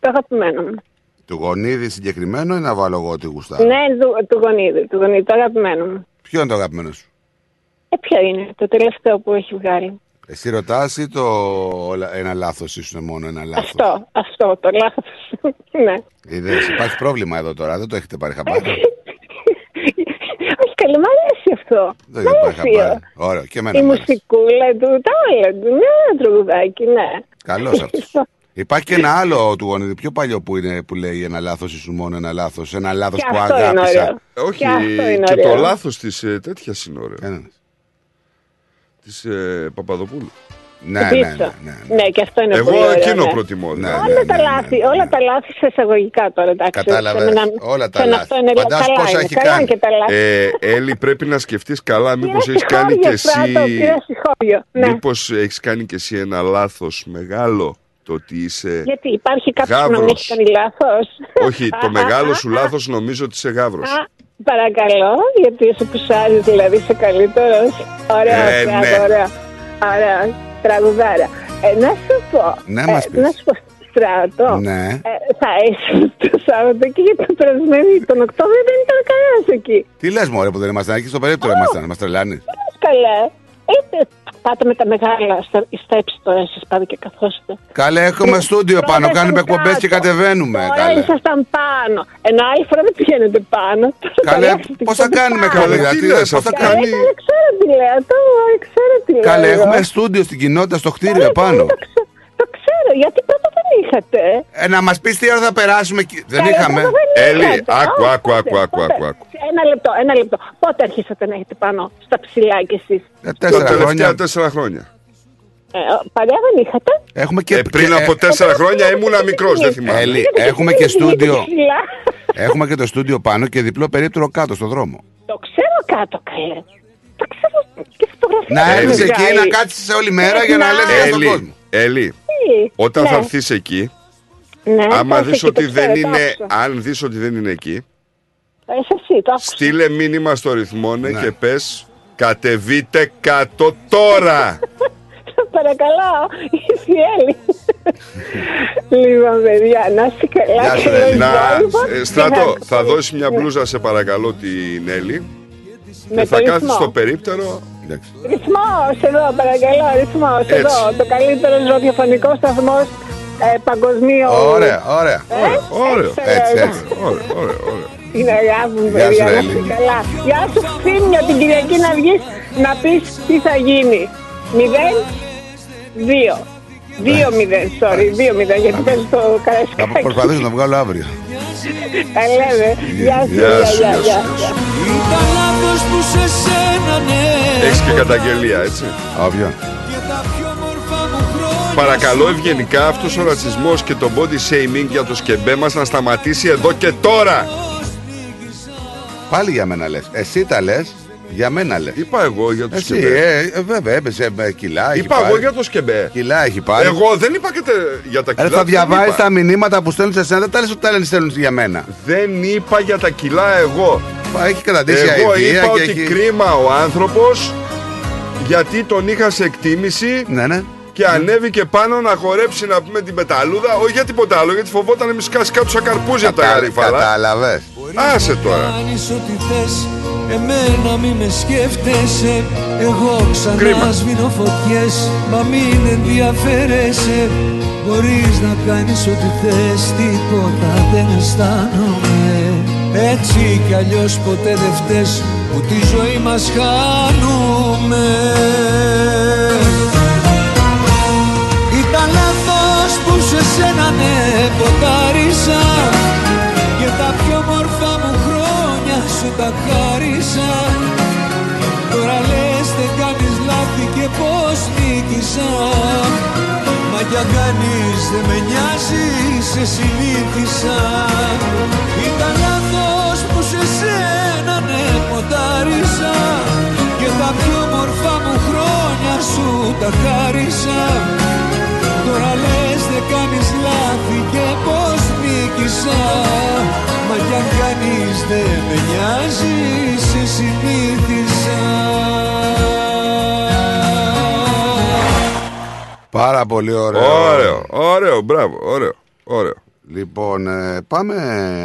Το αγαπημένο μου. Του γονίδι συγκεκριμένο ή να βάλω εγώ ότι γουστάρω. Ναι, του, του Γονίδη. Του Γονίδη, το αγαπημένο μου. Ποιο είναι το αγαπημένο σου; Ε, ποιο είναι, το τελευταίο που έχει βγάλει. Εσύ ρωτάς ή το όλα- ένα λάθος ήσουν μόνο ένα λάθος; Αυτό, αυτό, το λάθος. ναι. Είδες, υπάρχει πρόβλημα εδώ τώρα, δεν το έχετε πάρει χαμπάρι. λάθο. Δεν υπάρχει Μόρφιο. χαμπάρι. Ωραίο. Και εμένα. Η μου άρεσε. μουσικούλα του, τα όλα του. Ναι, τραγουδάκι, ναι. Καλός αυτός. Υπάρχει και ένα άλλο του γονίδι, πιο παλιό που, είναι, που λέει ένα λάθος ήσουν μόνο ένα λάθος. Ένα λάθος Και που αυτό είναι αγάπησα. ωραίο. Όχι, Και αυτό είναι και ωραίο. το λάθος της ε, τέτοιας είναι ωραίο. Της ε, Παπαδοπούλου. Ναι, Πίσω. ναι, και αυτό είναι Εγώ πολύ ωραίο. εκείνο ναι. προτιμώ. ναι. όλα τα λάθη, όλα τα λάθη σε εισαγωγικά τώρα, εντάξει. Κατάλαβες, Σε ένα- όλα τα σε ένα λάθη. αυτό είναι Φαντάσου καλά πόσα είναι, έχει καλά κάνει. και τα λάθη. Ε, Έλλη, πρέπει να σκεφτείς καλά, μήπως Πήρα έχει κάνει συγχώρια, και Στράτο, εσύ. πήρα συγχώριο, ναι. Μήπως έχεις κάνει και εσύ ένα λάθος μεγάλο το ότι είσαι. Γιατί υπάρχει κάποιος που να μην Γάβρος. έχει κάνει λάθος. Όχι, το μεγάλο σου λάθος νομίζω ότι είσαι γάβρος. Παρακαλώ, γιατί είσαι πουσάρι, δηλαδή είσαι καλύτερος. Ωραία, Ε, ωραία, ναι. ωραία. Ωραία, τραγουδάρα. Ε, να σου πω. Ναι, ε, μας πεις. να σου πω, Στράτο. Ναι. Ε, θα ήσουν το Σάββατο εκεί για την περασμένη τον Οκτώβριο δεν ήταν κανένας εκεί. Τι λες, Μωρέ, που δεν ήμασταν εκεί, στο περίπτωρο ήμασταν. Μας τρελάνεις. Πες καλέ. Ε, πάτε με τα μεγάλα στα, στα έψη τώρα, εσείς πάτε και καθόστε. Καλέ, έχουμε στούντιο Πρώτα πάνω, ήσασταν κάνουμε εκπομπές και κάτω. κατεβαίνουμε. Τώρα Καλέ. ήσασταν πάνω. Ενώ άλλη φορά δεν πηγαίνετε πάνω. Τώρα Καλέ, θα αλλάξετε πώς θα και κάνουμε πάνω. εκπομπή, τι τι λες, λες, πώς θα αυτό κάνει; Ε, καλά, ξέρω τι λέω, το ξέρω τι λέω. Καλέ, εγώ. έχουμε στούντιο στην κοινότητα, στο κτίριο επάνω. Το ξέρω, γιατί πρώτα δεν είχατε; Ε, να μας πεις τι ώρα θα περάσουμε. εκεί. Δεν Καλά, είχαμε. πρώτα δεν Έλλη, είχατε. άκου, Α, άκου, άκου, άκου, άκου, άκου. Ένα λεπτό, ένα λεπτό. Πότε αρχίσατε να έχετε πάνω στα ψηλά κι εσείς; Ε, Τα Τέσσερα τελευταία χρόνια. τέσσερα χρόνια. Ε, παλιά δεν είχατε; Έχουμε και. Ε, πριν και- από τέσσερα χρόνια ήμουνα μικρός, δεν θυμάμαι. Έλλη, έχουμε και στούντιο. Ψηλά; Έχουμε και το στούντιο πάνω και διπλό περίπτερο κάτω στο δρόμο. Το ξέρω κάτω, καλέ. Το ξέρω και φωτογραφία. Να δεν έρθεις εκεί βγάλει. να κάτσεις όλη μέρα για να λες για τον Έλλη, κόσμο. Έλλη, Τι, όταν ναι. θα έρθεις εκεί, Ναι, άμα θα δεις είσαι εκεί, ότι το δεν ξέρω, το είναι, άκουσα. αν δεις ότι δεν είναι εκεί, Θα είσαι εσύ, το άκουσα. στείλε μήνυμα στο ρυθμό ναι, Ναι. και πες κατεβείτε κάτω τώρα. Παρακαλώ, ήρθε η Έλλη. Λοιπόν, παιδιά, να είσαι καλά. Γεια σου, και Έλλη. το Να, υπόλοιπο. ε, Και στράτο, να- θα δώσεις μια μπλούζα σε παρακαλώ την Έλλη Με και θα το κάθεις ρυθμό. στο περίπτερο. Εντάξει. Ρυθμός εδώ, παρακαλώ, ρυθμός Έτσι. εδώ. Το καλύτερο ραδιοφωνικό σταθμός ε, παγκοσμίω. Ωραία, ωραία. Ε, Ωραίο. Έτσι, έτσι. Ωραία, ωραία, ωραία. Την αγάπη μου, Γεια σου, παιδιά, να Έλλη. είσαι καλά. Γεια σου, Θύμιο, την Κυριακή να βγεις να πεις τι θα γίνει. Μηδέν, δύο. Δύο μηδέν, sorry, δύο μηδέν, γιατί παίζει το Θα καρασκάκι. προσπαθήσω να το βγάλω αύριο. Τα λέμε. Γεια σου, Γεια γεια, σου, γεια, γεια γεια. σου. Ήταν λάθος που σε σένα ναι Έχεις και καταγγελία, έτσι. Όποιο. Και τα πιο μορφά μου χρόνια Παρακαλώ ευγενικά αυτός ο ρατσισμός και το body shaming για το σκεμπέ μας να σταματήσει εδώ και τώρα. Πάλι για μένα λες. Εσύ τα λες, για μένα λε. Είπα εγώ για το Εσύ, σκεμπέ. ε, ε, βέβαια, έπεσε με κιλά. έχει Είπα πάρει. εγώ για το σκεμπέ. Κιλά έχει πάρει. Εγώ δεν είπα και τε- για τα Ε, κιλά. θα δεν διαβάζει είπα. τα μηνύματα που στέλνουν σε εσένα. Δεν τα λες ότι τα λένε στέλνουν για μένα. Δεν είπα για τα κιλά εγώ. Μα Έχει καταντήσει Εγώ αηδία είπα και ότι έχει- κρίμα ο άνθρωπος γιατί τον είχα σε εκτίμηση Ναι, ναι. και ανέβηκε πάνω να χορέψει να πούμε την πεταλούδα. Όχι για τίποτα άλλο, γιατί φοβόταν να μη σκάσει κάτω σαν καρπούζια τα γαρίφαλα. Κατάλαβες. Άσε τώρα. Κάνεις ό,τι θες Εμένα μη με σκέφτεσαι Εγώ ξανά Κρίμα. σβήνω φωτιές Μα μην ενδιαφέρεσαι. Μπορείς να κάνεις ό,τι θες Τίποτα δεν αισθάνομαι. Έτσι κι αλλιώς ποτέ δεν φταίς Που τη ζωή μας χάνουμε. Ήταν λάθος που σε σένα ναι ποτάρισα Και τα πιο μορφά μου χρόνια σου τα χάρισα νίκησα Μα κι αν κάνεις δεν με νοιάζει σε συνήθισα. Ήταν λάθος που σε σένα ναι ποτάρισα Και τα πιο μορφά μου χρόνια σου τα χάρισα. Τώρα λες δεν κάνεις λάθη και πως νίκησα Μα κι αν κάνεις δεν με νοιάζει σε συνήθισα Πάρα πολύ ωραίο. Ωραίο, ωραίο, μπράβο, ωραίο, ωραίο. Λοιπόν, ε, πάμε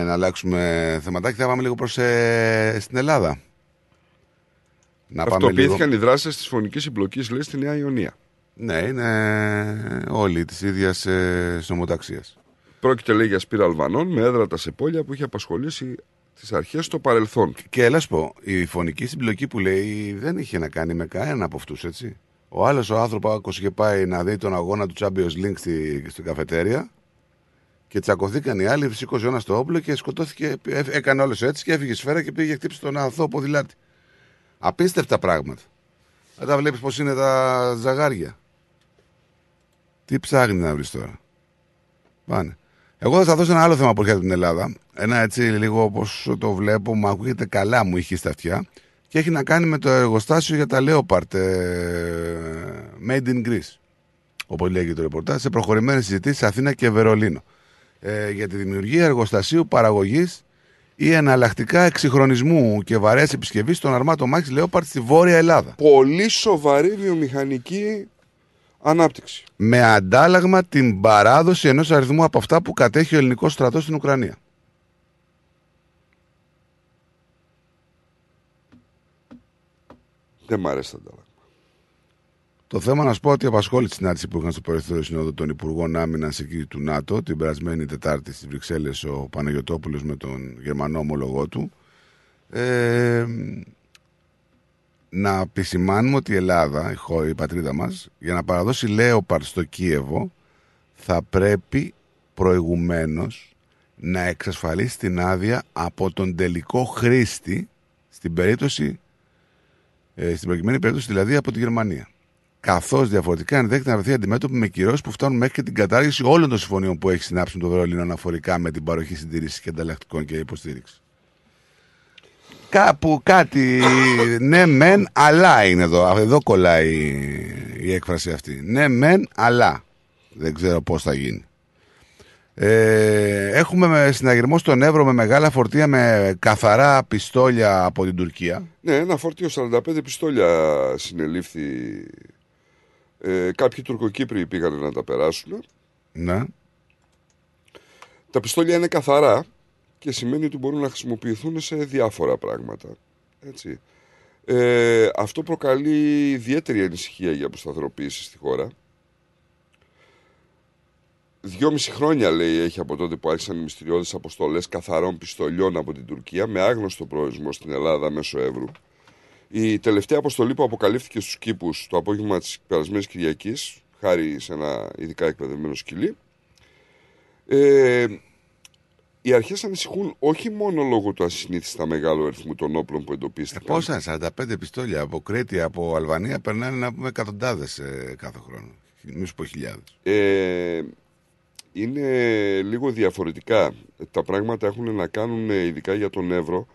να αλλάξουμε θεματάκι. Θα πάμε λίγο προς ε, στην Ελλάδα. Να πάμε λίγο. Αυτοποιήθηκαν οι δράσεις της φωνικής συμπλοκής, λέει, στη Νέα Ιωνία. Ναι, είναι όλοι της ίδιας ε, νομοταξίας. Πρόκειται, λέει, για σπήρα Αλβανών με έδρατα σε πόλια που είχε απασχολήσει τις αρχές στο παρελθόν. Και έλα σου πω, η φωνική συμπλοκή που λέει δεν είχε να κάνει με κανένα από αυτούς, έτσι. Ο άλλος ο άνθρωπος είχε πάει να δει τον αγώνα του Champions League στη, στην καφετέρια και τσακωθήκαν οι άλλοι, σήκωσε ένας στο όπλο και σκοτώθηκε. ε, Έκανε όλες έτσι και έφυγε σφαίρα και πήγε χτύπησε τον αθώο ποδηλάτη. Απίστευτα πράγματα. Δεν τα βλέπεις πώς είναι τα ζαγάρια. Τι ψάχνει να βρεις τώρα. Πάνε. Εγώ θα δώσω ένα άλλο θέμα που έρχεται από την Ελλάδα. Ένα έτσι λίγο όπως το βλέπω, μου ακούγεται καλά, μου είχε στα αυτιά. Και έχει να κάνει με το εργοστάσιο για τα Leopard ε, Made in Greece. Όπως λέγει το ρεπορτάζ, σε προχωρημένες συζητήσεις σε Αθήνα και Βερολίνο. Ε, για τη δημιουργία εργοστασίου παραγωγής ή εναλλακτικά εξυγχρονισμού και βαρέας επισκευής των αρμάτων μάχη Leopard στη Βόρεια Ελλάδα. Πολύ σοβαρή βιομηχανική ανάπτυξη. Με αντάλλαγμα την παράδοση ενός αριθμού από αυτά που κατέχει ο ελληνικός στρατός στην Ουκρανία. Δεν μ' αρέσει τα αντάλλαγμα. Το θέμα να σου πω ότι απασχόλησε τη συνάντηση που είχαν στο Περιθώριο Συνόδο των Υπουργών Άμυνας εκεί του ΝΑΤΟ την περασμένη Τετάρτη στις Βρυξέλλες ο Παναγιοτόπουλος με τον Γερμανό ομολογό του. Ε, να επισημάνουμε ότι η Ελλάδα, η, χώρα, η πατρίδα μας, για να παραδώσει Λέοπαρ στο Κίεβο, θα πρέπει προηγουμένως να εξασφαλίσει την άδεια από τον τελικό χρήστη στην περίπτωση, ε, στην προκειμένη περίπτωση δηλαδή από τη Γερμανία. Καθώς διαφορετικά ενδέχεται να βρεθεί αντιμέτωπη με κυρώσεις που φτάνουν μέχρι και την κατάργηση όλων των συμφωνιών που έχει συνάψει με το Βερολίνο αναφορικά με την παροχή συντήρησης και ανταλλακτικών και υποστήριξη. Κάπου κάτι, ναι μεν, αλλά είναι εδώ. Εδώ κολλάει η έκφραση αυτή. Ναι μεν, αλλά. Δεν ξέρω πώς θα γίνει. Ε, έχουμε με συναγερμό στον Εύρο με μεγάλα φορτία με καθαρά πιστόλια από την Τουρκία. Ναι, ένα φορτίο 45 πιστόλια συνελήφθη. Ε, κάποιοι Τουρκοκύπροι πήγαν να τα περάσουν. Ναι. Τα πιστόλια είναι καθαρά και σημαίνει ότι μπορούν να χρησιμοποιηθούν σε διάφορα πράγματα. Έτσι. Ε, αυτό προκαλεί ιδιαίτερη ανησυχία για αποσταθεροποίηση στη χώρα. Δυόμιση χρόνια, λέει, έχει από τότε που άρχισαν οι μυστηριώδεις αποστολές καθαρών πιστολιών από την Τουρκία με άγνωστο προορισμό στην Ελλάδα μέσω Εύρου. Η τελευταία αποστολή που αποκαλύφθηκε στους κήπους το απόγευμα της περασμένης Κυριακής, χάρη σε ένα ειδικά εκπαιδευμένο σκυλί, ε, οι αρχές ανησυχούν όχι μόνο λόγω του ασυνήθιστα μεγάλου αριθμού των όπλων που εντοπίστηκαν. Πόσα, 45 πιστόλια από Κρέτη, από Αλβανία περνάνε να πούμε εκατοντάδες κάθε χρόνο. Μη σου πω χιλιάδες. Ε, είναι λίγο διαφορετικά. Τα πράγματα έχουν να κάνουν, ειδικά για τον Εύρο,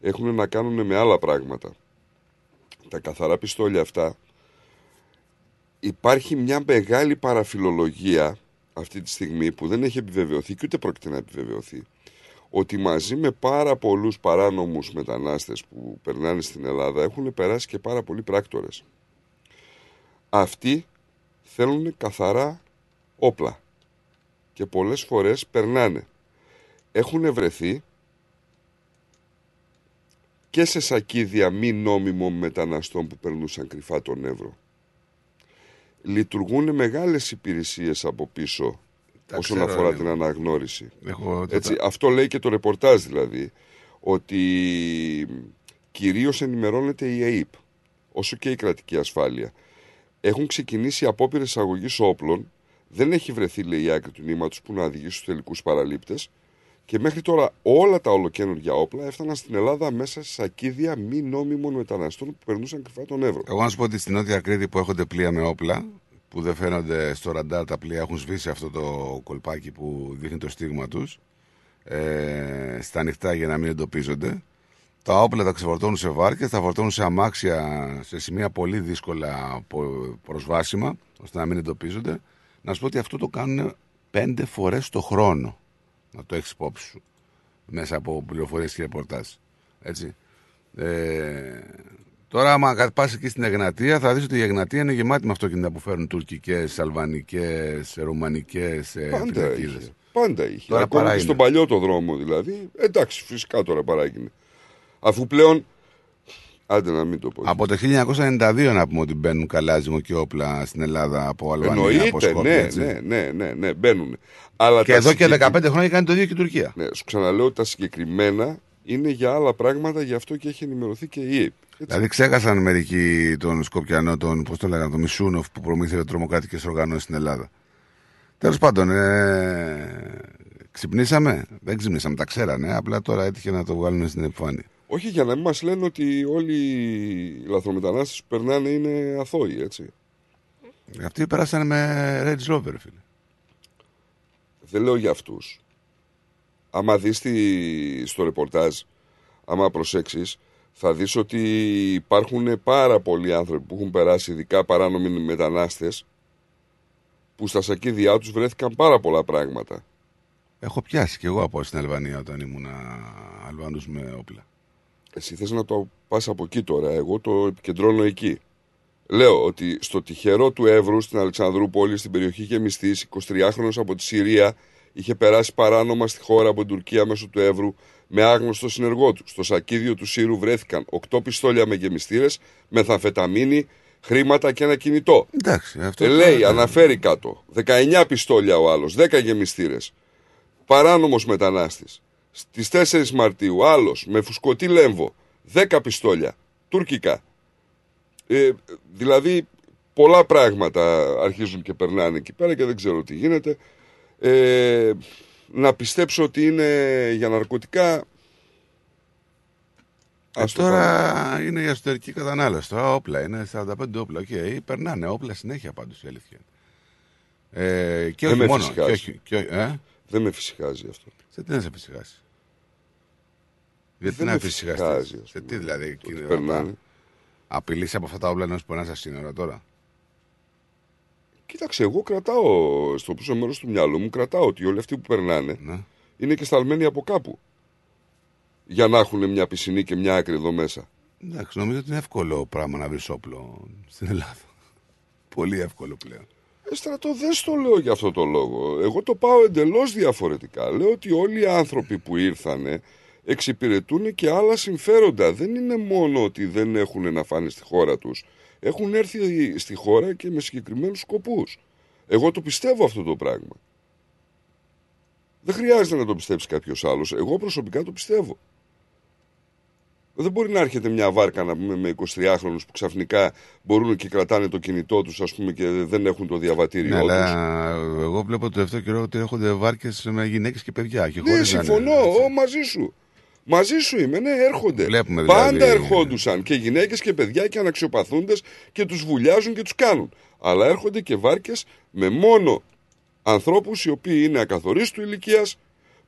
έχουν να κάνουν με άλλα πράγματα. Τα καθαρά πιστόλια αυτά υπάρχει μια μεγάλη παραφιλολογία αυτή τη στιγμή που δεν έχει επιβεβαιωθεί και ούτε πρόκειται να επιβεβαιωθεί ότι μαζί με πάρα πολλούς παράνομους μετανάστες που περνάνε στην Ελλάδα έχουν περάσει και πάρα πολλοί πράκτορες. Αυτοί θέλουν καθαρά όπλα και πολλές φορές περνάνε. Έχουν βρεθεί και σε σακίδια μη νόμιμων μεταναστών που περνούσαν κρυφά τον Εύρο. Λειτουργούν μεγάλες υπηρεσίες από πίσω Τα όσον ξέρω, αφορά ναι. την αναγνώριση. Έχω το- Έτσι, αυτό λέει και το ρεπορτάζ δηλαδή, ότι κυρίως ενημερώνεται η ΑΕΠ, όσο και η κρατική ασφάλεια. Έχουν ξεκινήσει απόπειρες αγωγής όπλων, δεν έχει βρεθεί λέει η άκρη του νήματος που να οδηγήσει στους τελικούς παραλήπτες. Και μέχρι τώρα όλα τα ολοκένουργια όπλα έφταναν στην Ελλάδα μέσα σε σακίδια μη νόμιμων μεταναστών που περνούσαν κρυφά τον Εύρο. Εγώ να σου πω ότι στην Νότια Κρήτη που έχονται πλοία με όπλα, που δεν φαίνονται στο ραντάρ τα πλοία, έχουν σβήσει αυτό το κολπάκι που δείχνει το στίγμα τους ε, στα ανοιχτά για να μην εντοπίζονται. Τα όπλα τα ξεφορτώνουν σε βάρκες, τα φορτώνουν σε αμάξια σε σημεία πολύ δύσκολα πο- προσβάσιμα, ώστε να μην εντοπίζονται. Να σου πω ότι αυτό το κάνουν πέντε φορές το χρόνο. Να το έχεις υπόψη σου. Μέσα από πληροφορίες και ρεπορτάζ. Έτσι. Ε, τώρα, άμα πας εκεί στην Εγνατία, θα δεις ότι η Εγνατία είναι γεμάτη με αυτοκίνητα που φέρνουν τουρκικές, αλβανικές, ρουμανικές Πάντα πινακίδες. είχε. Πάντα είχε. Τώρα Ακόμα παρά και είναι. στον παλιό το δρόμο δηλαδή. Εντάξει, φυσικά τώρα παράγει. Αφού πλέον. Άντε να μην το πω. Από το 1992 να πούμε ότι μπαίνουν καλάζιμο και όπλα στην Ελλάδα από Αλβανία. από Εννοείται, Σκόπια, ναι, έτσι. ναι, ναι, ναι, ναι, μπαίνουν. Αλλά Και τα εδώ και συγκεκρι- 15 χρόνια κάνει το ίδιο και η Τουρκία. Ναι, σου ξαναλέω ότι τα συγκεκριμένα είναι για άλλα πράγματα, γι' αυτό και έχει ενημερωθεί και η ΑΕΠ. Δηλαδή ξέχασαν μερικοί τον Σκοπιανό, τον, πώς το λέγανε, τον Μισούνοφ που προμήθευε τρομοκρατικές οργανώσεις στην Ελλάδα. Τέλος πάντων, ε, ξυπνήσαμε. Δεν ξυπνήσαμε, τα ξέρανε. Απλά τώρα έτυχε να το βγάλουν στην επιφάνεια. Όχι για να μην μας λένε ότι όλοι οι λαθρομετανάστες που περνάνε είναι αθώοι, έτσι. Αυτοί περάσανε με Range Rover, φίλε. Δεν λέω για αυτούς. Άμα δεις στο ρεπορτάζ, άμα προσέξεις, θα δεις ότι υπάρχουν πάρα πολλοί άνθρωποι που έχουν περάσει ειδικά παράνομοι μετανάστες που στα σακίδια τους βρέθηκαν πάρα πολλά πράγματα. Έχω πιάσει κι εγώ από στην Αλβανία όταν ήμουν Αλβανούς με όπλα. Εσύ θες να το πας από εκεί τώρα, εγώ το επικεντρώνω εκεί. Λέω ότι στο τυχερό του Εύρου στην Αλεξανδρούπολη, στην περιοχή Γεμιστής, 23χρονος από τη Συρία, είχε περάσει παράνομα στη χώρα από την Τουρκία μέσω του Εύρου με άγνωστο συνεργό του. Στο σακίδιο του Σύρου βρέθηκαν 8 πιστόλια με γεμιστήρες, μεθαμφεταμίνη, χρήματα και ένα κινητό. Εντάξει, αυτό ε, λέει, αναφέρει κάτω. 19 πιστόλια ο άλλος, 10 γεμιστήρες. Παράνομος μετανάστης. Στις 4 Μαρτίου, άλλος με φουσκωτή λέμβο, 10 πιστόλια. Τουρκικά. Ε, δηλαδή, πολλά πράγματα αρχίζουν και περνάνε εκεί πέρα και δεν ξέρω τι γίνεται. Ε, να πιστέψω ότι είναι για ναρκωτικά. Ε, τώρα είναι η εσωτερική κατανάλωση. Τώρα όπλα είναι 45 όπλα. Okay. Περνάνε όπλα συνέχεια πάντως η αλήθεια. Ε, και Δεν όχι με μόνο. φυσικάζει. Και όχι, και, όχι- ε; Δεν με φυσικάζει αυτό. Σε τι να σε φυσικάσει. Γιατί Δεν να με φυσικάσει. φυσικάζει, ας Σε τι δηλαδή. ότι κύριε περνάνε. Ραπά. Απειλήσει από αυτά τα όπλα ενός που περνά στα σύνορα τώρα. Κοίταξε, εγώ κρατάω στο πίσω μέρος του μυαλού μου, κρατάω ότι όλοι αυτοί που περνάνε Ναι. είναι και σταλμένοι από κάπου. Για να έχουν μια πισινή και μια άκρη εδώ μέσα. Εντάξει, νομίζω ότι είναι εύκολο πράγμα να βρεις όπλο στην Ελλάδα. Πολύ εύκολο πλέον. Ε, στρατό, δεν στο λέω για αυτό το λόγο. Εγώ το πάω εντελώς διαφορετικά. Λέω ότι όλοι οι άνθρωποι που ήρθανε εξυπηρετούν και άλλα συμφέροντα. Δεν είναι μόνο ότι δεν έχουν να φάνε στη χώρα τους. Έχουν έρθει στη χώρα και με συγκεκριμένους σκοπούς. Εγώ το πιστεύω αυτό το πράγμα. Δεν χρειάζεται να το πιστέψει κάποιος άλλος. Εγώ προσωπικά το πιστεύω. Δεν μπορεί να έρχεται μια βάρκα να πούμε, με 23χρονου που ξαφνικά μπορούν και κρατάνε το κινητό τους, ας πούμε, και δεν έχουν το διαβατήριό Ναι, τους. αλλά εγώ βλέπω το τελευταίο καιρό ότι έρχονται βάρκες με γυναίκες και παιδιά. Και Ναι, χωρίς να είναι- συμφωνώ. Ω, μαζί σου. Μαζί σου είμαι, ναι, έρχονται. Βλέπουμε Πάντα δηλαδή- ερχόντουσαν και γυναίκες και παιδιά και αναξιοπαθούντες και τους βουλιάζουν και τους κάνουν. Αλλά έρχονται και βάρκες με μόνο ανθρώπους οι οποίοι είναι ακαθορίστου ηλικίας,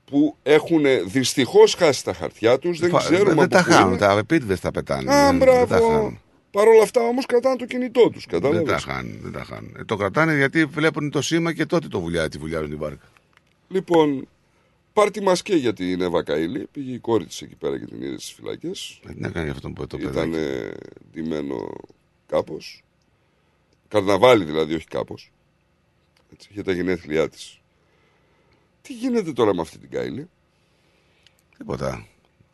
που έχουν δυστυχώς χάσει τα χαρτιά τους, δεν Φα- ξέρουμε δεν από τα πού χάνουν, είναι. τα επίτηδες τα πετάνε. Α, δεν, δεν τα μπράβο. χάνουν. Παρ' όλα αυτά όμως κρατάνε το κινητό τους. Δεν Κατάλαβε. τα χάνουν. Δεν τα χάνουν. Ε, το κρατάνε γιατί βλέπουν το σήμα και τότε το βουλιά, τη βουλιάζουν την βάρκα. Λοιπόν, πάρτι μας και για την Εύα Καηλή. Πήγε η κόρη της εκεί πέρα και την είδε στις φυλακές. Τι να κάνει αυτό το παιδάκι. Ήταν ντυμένο κάπως. Καρναβάλι δηλαδή, όχι κάπως. Είχε τα γενέθλιά της. Τι γίνεται τώρα με αυτή την Καηλή. Τίποτα.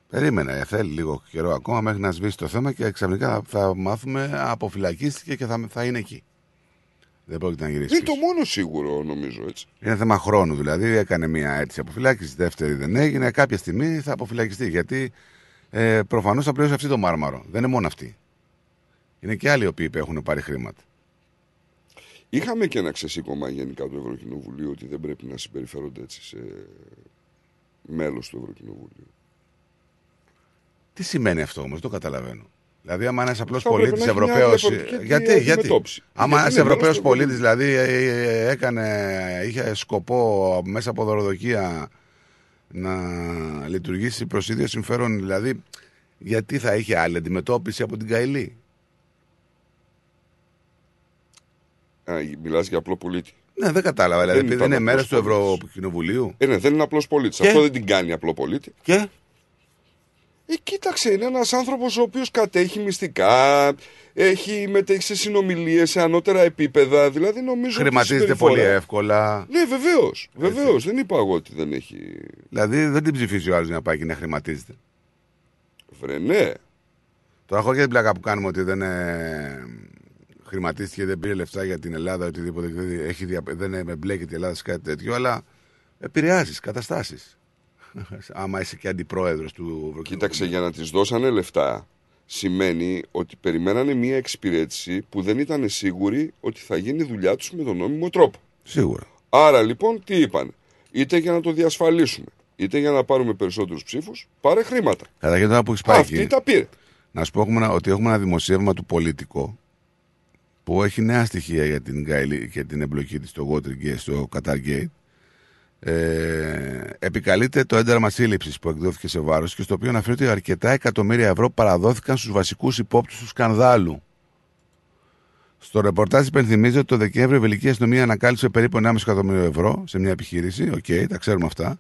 Περίμενε, ε, θέλει λίγο καιρό ακόμα μέχρι να σβήσει το θέμα και ξαφνικά θα μάθουμε αποφυλακίστηκε και θα, θα είναι εκεί. Δεν πρόκειται να γυρίσει. Είναι το πίσω. μόνο σίγουρο, νομίζω έτσι. Είναι θέμα χρόνου δηλαδή. Έκανε μια αίτηση αποφυλάκησης, δεύτερη δεν έγινε. Κάποια στιγμή θα αποφυλακιστεί γιατί ε, προφανώς θα πληρώσει αυτή το μάρμαρο. Δεν είναι μόνο αυτή. Είναι και άλλοι οι οποίοι έχουν πάρει χρήματα. Είχαμε και ένα ξεσήκωμα γενικά του Ευρωκοινοβουλίου ότι δεν πρέπει να συμπεριφέρονται έτσι σε μέλος του Ευρωκοινοβουλίου. Τι σημαίνει αυτό όμως, δεν το καταλαβαίνω. Δηλαδή, άμα ένας απλός Θα έπρεπε πολίτης να έχει μια Ευρωπαίο. διαφορετική Γιατί, γιατί; αντιμετώπιση. Άμα Γιατί ένας είναι μέλος Ευρωπαίος του πολίτης, Ευρωκοινοβουλίου. δηλαδή, ε, ε, έκανε, είχε σκοπό μέσα από δωροδοκία να λειτουργήσει προς ίδιο συμφέρον, δηλαδή, γιατί θα είχε άλλη αντιμετώπιση από την Καηλή. Α, μιλάς για απλό πολίτη. Ναι, δεν κατάλαβα. Δηλαδή, επειδή ήταν είναι μέρος απλός του πολίτης. Ευρωκοινοβουλίου. Ε, ναι, δεν είναι απλός πολίτης. Και; Αυτό δεν την κάνει απλό πολίτη. Και; Ε, κοίταξε, είναι ένας άνθρωπος ο οποίος κατέχει μυστικά, έχει μετέχει σε συνομιλίες σε ανώτερα επίπεδα. Δηλαδή νομίζω. ότι η Χρηματίζεται συμπεριφορά- πολύ εύκολα. Ναι, βεβαίως. Βεβαίως. Δεν είπα εγώ ότι δεν έχει. Δηλαδή, δεν την ψηφίζει ο άλλος να πάει και να χρηματίζεται. Βρε, ναι. Τώρα, χωρί την πλάκα που κάνουμε ότι δεν ε, χρηματίστηκε, δεν πήρε λεφτά για την Ελλάδα, οτιδήποτε, δηλαδή έχει δια, δεν εμπλέκεται η Ελλάδα σε κάτι τέτοιο, αλλά επηρεάζεις καταστάσεις. Άμα είσαι και αντιπρόεδρος του Ευρωκοινοβουλίου. Κοίταξε, για να της δώσανε λεφτά, σημαίνει ότι περιμένανε μια εξυπηρέτηση που δεν ήταν σίγουροι ότι θα γίνει η δουλειά τους με τον νόμιμο τρόπο. Σίγουρα. Άρα λοιπόν, τι είπαν, είτε για να το διασφαλίσουμε, είτε για να πάρουμε περισσότερους ψήφους, πάρε χρήματα. Καταρχήν τώρα που έχει πάει Αυτή εκεί, τα πήρε. να σου πω έχουμε ένα- ότι έχουμε ένα δημοσίευμα του Πολίτικο που έχει νέα στοιχεία για την, Γκάιλι- και την εμπλοκή της στο Watergate, στο Qatargate. Ε, επικαλείται το ένταλμα σύλληψης που εκδόθηκε σε βάρος και στο οποίο αναφέρει ότι αρκετά εκατομμύρια ευρώ παραδόθηκαν στους βασικούς υπόπτους του σκανδάλου. Στο ρεπορτάζ υπενθυμίζει ότι το Δεκέμβριο η Βελγική Αστυνομία ανακάλυψε περίπου 1,5 εκατομμύριο ευρώ σε μια επιχείρηση. Οκ, τα ξέρουμε αυτά.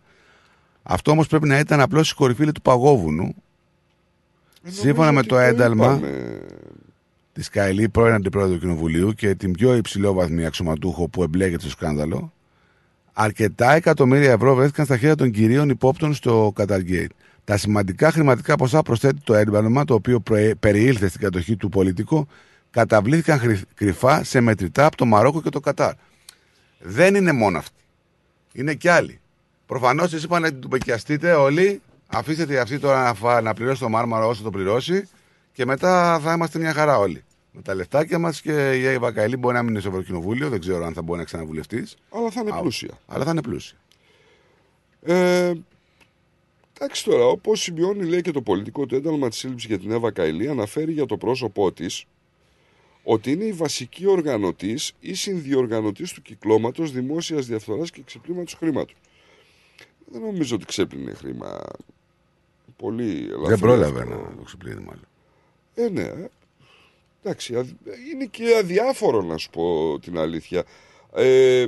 Αυτό όμως πρέπει να ήταν απλώς η κορυφή του παγόβουνου. Σύμφωνα με το ένταλμα της Καηλή, πρώην αντιπρόεδρο του Κοινοβουλίου και την πιο υψηλόβαθμη αξιωματούχο που εμπλέκεται στο σκάνδαλο, αρκετά εκατομμύρια ευρώ βρέθηκαν στα χέρια των κυρίων υπόπτων στο Qatargate. Τα σημαντικά χρηματικά ποσά προσθέτει το ένταλμα, το οποίο προε- περιήλθε στην κατοχή του πολιτικού, καταβλήθηκαν χρυ- κρυφά σε μετρητά από το Μαρόκο και το Κατάρ. Δεν είναι μόνο αυτοί. Είναι κι άλλοι. Προφανώς εσείς είπαν να την πεκιαστείτε όλοι. Αφήστε τη αυτή τώρα να, φα- να πληρώσει το μάρμαρο όσο το πληρώσει και μετά θα είμαστε μια χαρά όλοι. Με τα λεφτάκια μας και η Εύα Καηλή μπορεί να μην είναι στο Ευρωκοινοβούλιο, δεν ξέρω αν θα μπορεί να ξαναβουλευτείς. Αλλά θα είναι πλούσια. Αλλά θα είναι πλούσια. Ε, εντάξει τώρα, όπως σημειώνει λέει και το πολιτικό του ένταλμα της σύλληψης για την Εύα Καηλή, αναφέρει για το πρόσωπό της ότι είναι η βασική οργανωτής ή συνδιοργανωτής του κυκλώματος δημόσιας διαφθοράς και ξεπλήματος χρήματος. Δεν νομίζω ότι ξέπλυνε χρήμα. Πολύ ελαφρύ. Δεν πρόλαβε αυτό. να το ξυπνήσει μάλλον. Ε, ναι. Ε. Εντάξει, αδ- είναι και αδιάφορο να σου πω την αλήθεια. Ε,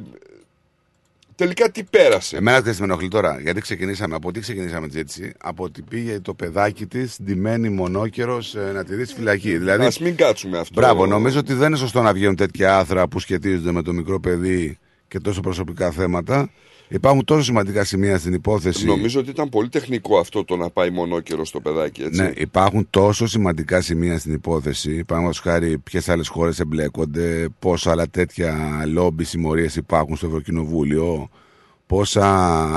τελικά τι πέρασε; Εμένα ξέρει τι με ενοχλεί τώρα. Γιατί ξεκινήσαμε, από τι ξεκινήσαμε τη ζήτηση, από ότι πήγε το παιδάκι της ντυμένη μονόκερος να τη δει στη φυλακή. Δηλαδή, Ας μην κάτσουμε αυτό. Μπράβο, νομίζω ότι δεν είναι σωστό να βγαίνουν τέτοια άθρα που σχετίζονται με το μικρό παιδί και τόσο προσωπικά θέματα. Υπάρχουν τόσο σημαντικά σημεία στην υπόθεση. Νομίζω ότι ήταν πολύ τεχνικό αυτό το να πάει μονόκερο στο παιδάκι, έτσι. Ναι, υπάρχουν τόσο σημαντικά σημεία στην υπόθεση. Παραδείγματος χάρη, ποιες άλλες χώρες εμπλέκονται, πόσα άλλα τέτοια λόμπι συμμορίες υπάρχουν στο Ευρωκοινοβούλιο, πόσα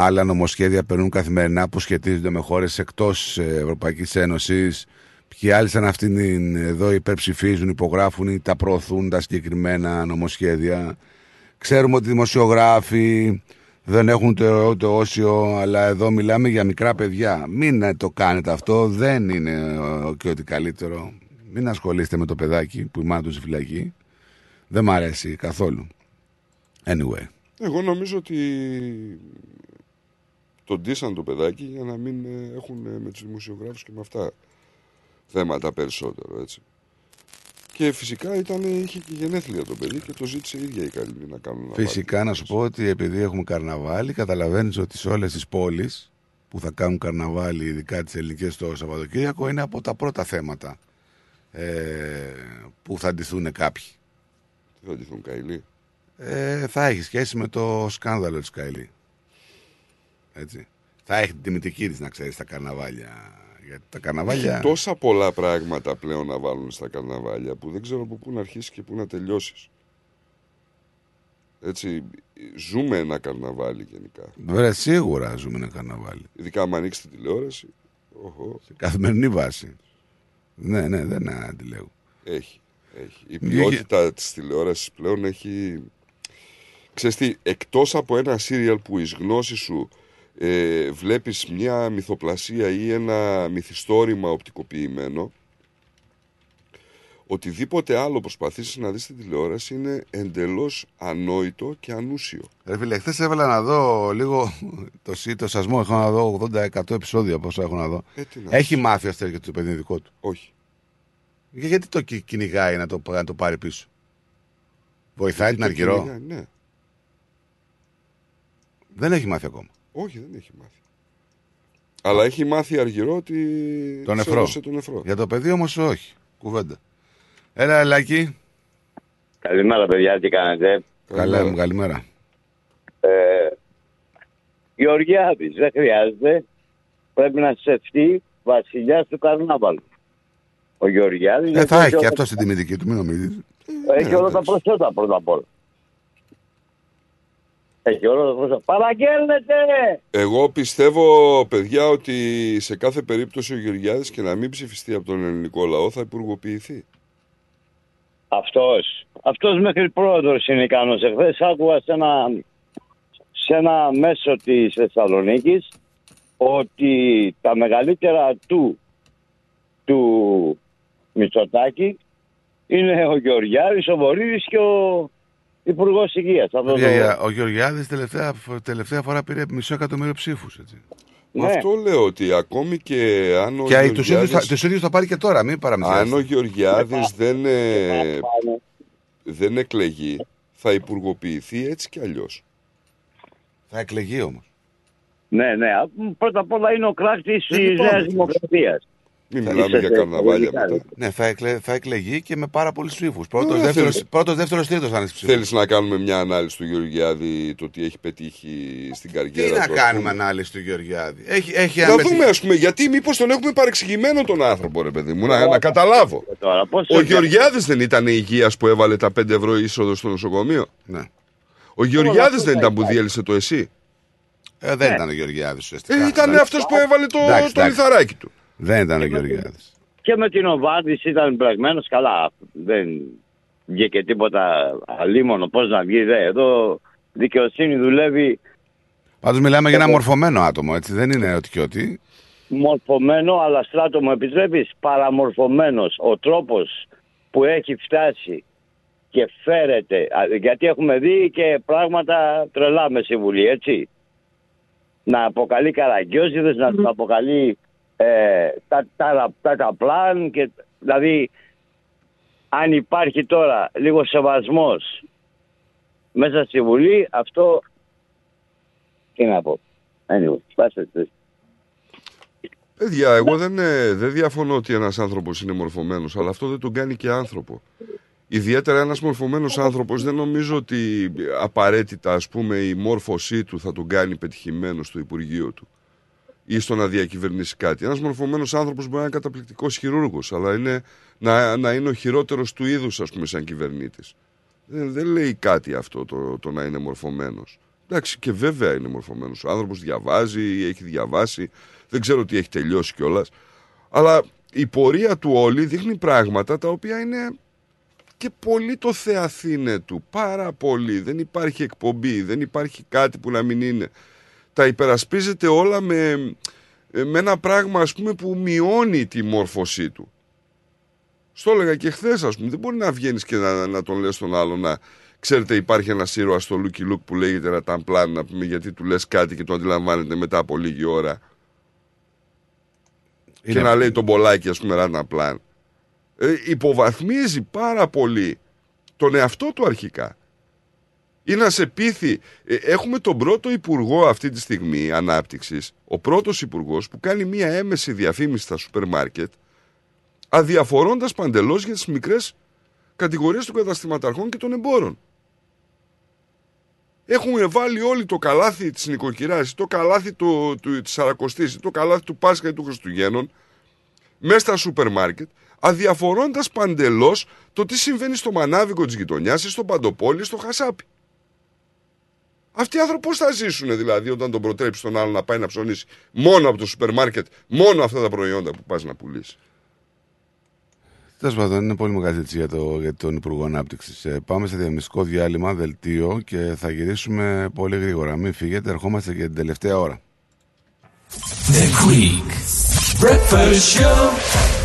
άλλα νομοσχέδια περνούν καθημερινά που σχετίζονται με χώρες εκτός Ευρωπαϊκής Ένωσης. Ποιοι άλλοι σαν αυτήν την εδώ υπερψηφίζουν, υπογράφουν ή τα προωθούν τα συγκεκριμένα νομοσχέδια. Ξέρουμε ότι οι δημοσιογράφοι δεν έχουν ούτε ωραίο ούτε όσιο, αλλά εδώ μιλάμε για μικρά παιδιά. Μην ε, το κάνετε αυτό, δεν είναι ε, και ότι καλύτερο. Μην ασχολείστε με το παιδάκι που η μάνα του στη φυλακή. Δεν μ' αρέσει καθόλου. Anyway. Εγώ νομίζω ότι τον ντύσαν το παιδάκι για να μην ε, έχουν ε, με τους δημοσιογράφους και με αυτά θέματα περισσότερο, έτσι. Και φυσικά ήταν, είχε και γενέθλια το παιδί και το ζήτησε η ίδια η Καλινή να κάνουν ένα Φυσικά να σου πω ότι επειδή έχουμε καρναβάλι, καταλαβαίνεις ότι σε όλες τις πόλεις που θα κάνουν καρναβάλι, ειδικά τις ελληνικές το Σαββατοκύριακο, είναι από τα πρώτα θέματα ε, που θα ντυθούν κάποιοι. Τι θα ντυθούν Καηλή; Ε, θα έχει σχέση με το σκάνδαλο της Καηλή. Έτσι. Θα έχει την τιμητική της, να ξέρεις, στα καρναβάλια. Γιατί τα καρναβάλια. Έχει τόσα πολλά πράγματα πλέον να βάλουν στα καρναβάλια που δεν ξέρω από πού να αρχίσεις και πού να τελειώσεις. Έτσι, ζούμε ένα καρναβάλι γενικά. Βέβαια, σίγουρα ζούμε ένα καρναβάλι. Ειδικά αν ανοίξεις την τηλεόραση. Οχο. Σε καθημερινή βάση. Ναι, ναι, δεν αντιλέγω. Έχει. έχει. Η ποιότητα της τηλεόρασης πλέον έχει... Ξέρεις τι, εκτός από ένα σύριαλ που εις γνώση σου ε, βλέπεις μια μυθοπλασία ή ένα μυθιστόρημα οπτικοποιημένο, οτιδήποτε άλλο προσπαθήσεις να δεις στην τηλεόραση είναι εντελώς ανόητο και ανούσιο. Ρε φίλε, χθες έβαλα να δω λίγο το, σι- το σασμό. Έχω να δω 80-100 επεισόδια πόσο έχω να δω. Ε, τι να Έχει μάθει αυτό και το παιδί είναι δικό του; Όχι. Και γιατί το κι- κυνηγάει να το, να το πάρει πίσω; Βοηθάει την Γιατί το Αργυρό; κυνηγάει, Ναι. Δεν έχει μάθει ακόμα. Όχι, δεν έχει μάθει. Αλλά έχει μάθει αργυρό ότι Τον της νεφρό. έδωσε τον νεφρό. Για το παιδί όμως όχι. Κουβέντα. Έλα, Ελάκη. Καλημέρα, παιδιά, τι κάνετε; Καλά μου, καλημέρα. Ε, Γεωργιάδης, δεν χρειάζεται. Πρέπει να σευτεί βασιλιάς του καρνάβαλου. Ο Γεωργιάδης... Ε, γιατί θα έχει όλα και τα- αυτό στην τιμητική του, μην νομίζεις. Έχει όλα τα προσθέτα πρώτα απ' όλα. Έχει όλο το πρόσωπο. Παραγγέλνετε! Εγώ πιστεύω, παιδιά, ότι σε κάθε περίπτωση ο Γεωργιάδης και να μην ψηφιστεί από τον ελληνικό λαό θα υπουργοποιηθεί. Αυτός. Αυτός μέχρι πρόεδρος είναι ικανός. Εχθές άκουγα σε ένα, σε ένα μέσο της Θεσσαλονίκης ότι τα μεγαλύτερα του του Μητσοτάκη είναι ο Γεωργιάδης, ο Βορύδης και ο Υπουργός Υγείας. Ο Γεωργιάδης τελευταία, τελευταία φορά πήρε μισό εκατομμύριο ψήφους. Έτσι. Ναι. Αυτό λέω ότι ακόμη και αν ο Και Γεωργιάδης... τους ίδιους, θα, τους ίδιους θα πάρει και τώρα, μην παραμυθιάσετε. Αν ο Γεωργιάδης δεν, ε, δεν εκλεγεί, θα υπουργοποιηθεί έτσι κι αλλιώς. Θα εκλεγεί όμως. Ναι, ναι. Πρώτα απ' όλα είναι ο κράτης Δεν της υπάρχει. Νέας Δημοκρατίας. Μην Θα μιλάμε είσαι για καρναβάλια εκλογικά, μετά. Ναι, θα, εκλε, θα εκλεγεί και με πάρα πολλούς ψήφους. Πρώτος, Ναι, δεύτερος, θέλεις. πρώτος, δεύτερος, τρίτος θα είναι στις ψήφους. Θέλεις να κάνουμε μια ανάλυση του Γεωργιάδη το τι έχει πετύχει στην Τι καριέρα να του. ας κάνουμε πούμε; ανάλυση του Γεωργιάδη; Έχει, έχει Να αμεση- δούμε, ας πούμε, γιατί μήπως τον έχουμε παρεξηγημένο τον άνθρωπο, ρε παιδί μου, να, να καταλάβω. Τώρα, πώς Ο το- Γεωργιάδης δεν ήταν υγεία που έβαλε τα 5 ευρώ είσοδο στο νοσοκομείο; Ναι. Ο Γεωργιάδης αυτό δεν θα ήταν που υπάρχει. διέλυσε το εσύ. Ε, δεν ήταν ο Γεωργιάδης ουσιαστικά. Ε, ήταν Εντάξει. αυτός που έβαλε το, Εντάξει, το εντάξει. λιθαράκι του. Δεν ήταν ο Γεωργιάδης. Και με την Οβάρδης ήταν μπλεγμένος καλά. Δεν βγήκε τίποτα αλίμονο. Πώς να βγει δε. Εδώ δικαιοσύνη δουλεύει Πάντως μιλάμε για ένα μορφωμένο άτομο, έτσι. Δεν είναι ότι και ότι. μορφωμένο, αλλά στράτο μου επιτρέπεις, παραμορφωμένος. Ο τρόπος που έχει φτάσει και φέρεται, α, γιατί έχουμε δει και πράγματα τρελά με συμβουλή, έτσι. Να αποκαλεί καραγκιόζιδες, να του αποκαλεί ε, τα, τα, τα, τα πλάν και δηλαδή αν υπάρχει τώρα λίγο σεβασμός μέσα στη Βουλή, αυτό τι να πω. Anyway, πάστε το. Παιδιά, εγώ δεν, ε, δεν διαφωνώ ότι ένας άνθρωπος είναι μορφωμένος, αλλά αυτό δεν τον κάνει και άνθρωπο. Ιδιαίτερα ένας μορφωμένος άνθρωπος δεν νομίζω ότι απαραίτητα ας πούμε, η μόρφωσή του θα τον κάνει πετυχημένο στο Υπουργείο του ή στο να διακυβερνήσει κάτι. Ένας μορφωμένος άνθρωπος μπορεί να είναι καταπληκτικός χειρούργος, αλλά είναι, να, να είναι ο χειρότερος του είδους, ας πούμε, σαν κυβερνήτης. Δεν, δεν λέει κάτι αυτό το, το να είναι μορφωμένος. Εντάξει, και βέβαια είναι μορφωμένος. Ο άνθρωπος διαβάζει, έχει διαβάσει, δεν ξέρω τι έχει τελειώσει κιόλας. Αλλά η πορεία του όλη δείχνει πράγματα τα οποία είναι και πολύ το θεαθήνε του. Πάρα πολύ. Δεν υπάρχει εκπομπή, δεν υπάρχει κάτι που να μην είναι. Τα υπερασπίζεται όλα με, με ένα πράγμα ας πούμε που μειώνει τη μόρφωσή του. Στο έλεγα και χθες, ας πούμε. Δεν μπορεί να βγαίνεις και να, να τον λες τον άλλο να. Ξέρετε, υπάρχει ένας ήρωας στο Lucky Luke που λέγεται Ραταν Πλάν, να πούμε, γιατί του λες κάτι και το αντιλαμβάνεται μετά από λίγη ώρα. Και Είναι- να λέει τον Πολάκη, ας πούμε, Ραταν Πλάν. Ε, υποβαθμίζει πάρα πολύ τον εαυτό του αρχικά. Ή να σε πείθει. Ε, έχουμε τον πρώτο υπουργό αυτή τη στιγμή ανάπτυξης, ο πρώτος υπουργός που κάνει μία έμεση διαφήμιση στα σούπερ μάρκετ, αδιαφορώντας παντελώς για τις μικρές κατηγορίες των καταστηματαρχών και των εμπόρων. Έχουμε βάλει όλοι το καλάθι της νοικοκυράς, το καλάθι του, του, της Σαρακοστής, το καλάθι του Πάσχα ή του Χριστουγέννων, μέσα στα σούπερ μάρκετ, αδιαφορώντας παντελώς το τι συμβαίνει στο μανάβικο της γειτονιάς ή στο Παντοπόλι ή στο Χασάπι. Αυτοί οι άνθρωποι πώς θα ζήσουν δηλαδή όταν τον προτρέψεις τον άλλο να πάει να ψωνίσει μόνο από το σούπερ μάρκετ, μόνο αυτά τα προϊόντα που πας να πουλήσει. Τέλος πάντων, είναι πολύ μεγάλη συζήτηση για, το, για τον Υπουργό Ανάπτυξης. πάμε σε διαμιστικό διάλειμμα, δελτίο και θα γυρίσουμε πολύ γρήγορα. Μην φύγετε, ερχόμαστε για την τελευταία ώρα. The Greek Breakfast Show.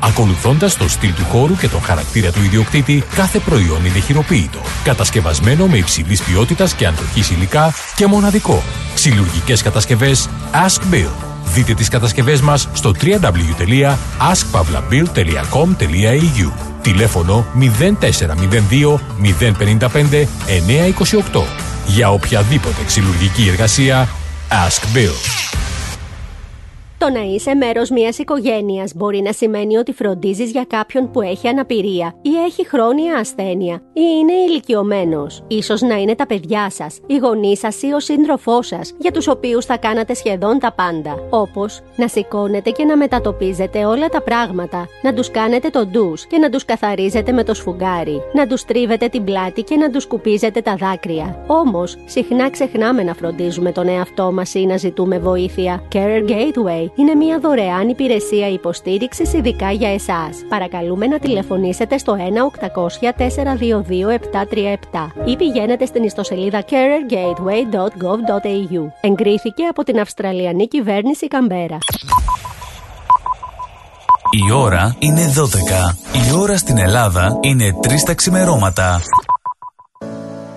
Ακολουθώντας το στυλ του χώρου και τον χαρακτήρα του ιδιοκτήτη, κάθε προϊόν είναι χειροποίητο. Κατασκευασμένο με υψηλής ποιότητας και αντοχής υλικά και μοναδικό. Ξυλουργικές κατασκευές Ask Bill. Δείτε τις κατασκευές μας στο www.askpavlabill.com.au Τηλέφωνο 0402 055 928 Για οποιαδήποτε ξυλουργική εργασία Ask Bill. Το να είσαι μέρος μιας οικογένειας μπορεί να σημαίνει ότι φροντίζεις για κάποιον που έχει αναπηρία ή έχει χρόνια ασθένεια ή είναι ηλικιωμένος. σω να είναι τα παιδιά σας, οι γονείς σας ή ο σύντροφός σας, για τους οποίους θα κάνατε σχεδόν τα πάντα. Όπως να σηκώνετε και να μετατοπίζετε όλα τα πράγματα, να τους κάνετε το ντους και να τους καθαρίζετε με το σφουγγάρι, να τους τρίβετε την πλάτη και να τους σκουπίζετε τα δάκρυα. Όμως, συχνά ξεχνάμε να φροντίζουμε τον εαυτό μας ή να ζητούμε βοήθεια. Care Gateway είναι μια δωρεάν υπηρεσία υποστήριξης ειδικά για εσάς. Παρακαλούμε να τηλεφωνήσετε στο 1-800-422-737 ή πηγαίνετε στην ιστοσελίδα carergateway.gov.au. Εγκρίθηκε από την Αυστραλιανή κυβέρνηση Καμπέρα. Η ώρα είναι 12. Η ώρα στην Ελλάδα είναι 3 τα ξημερώματα.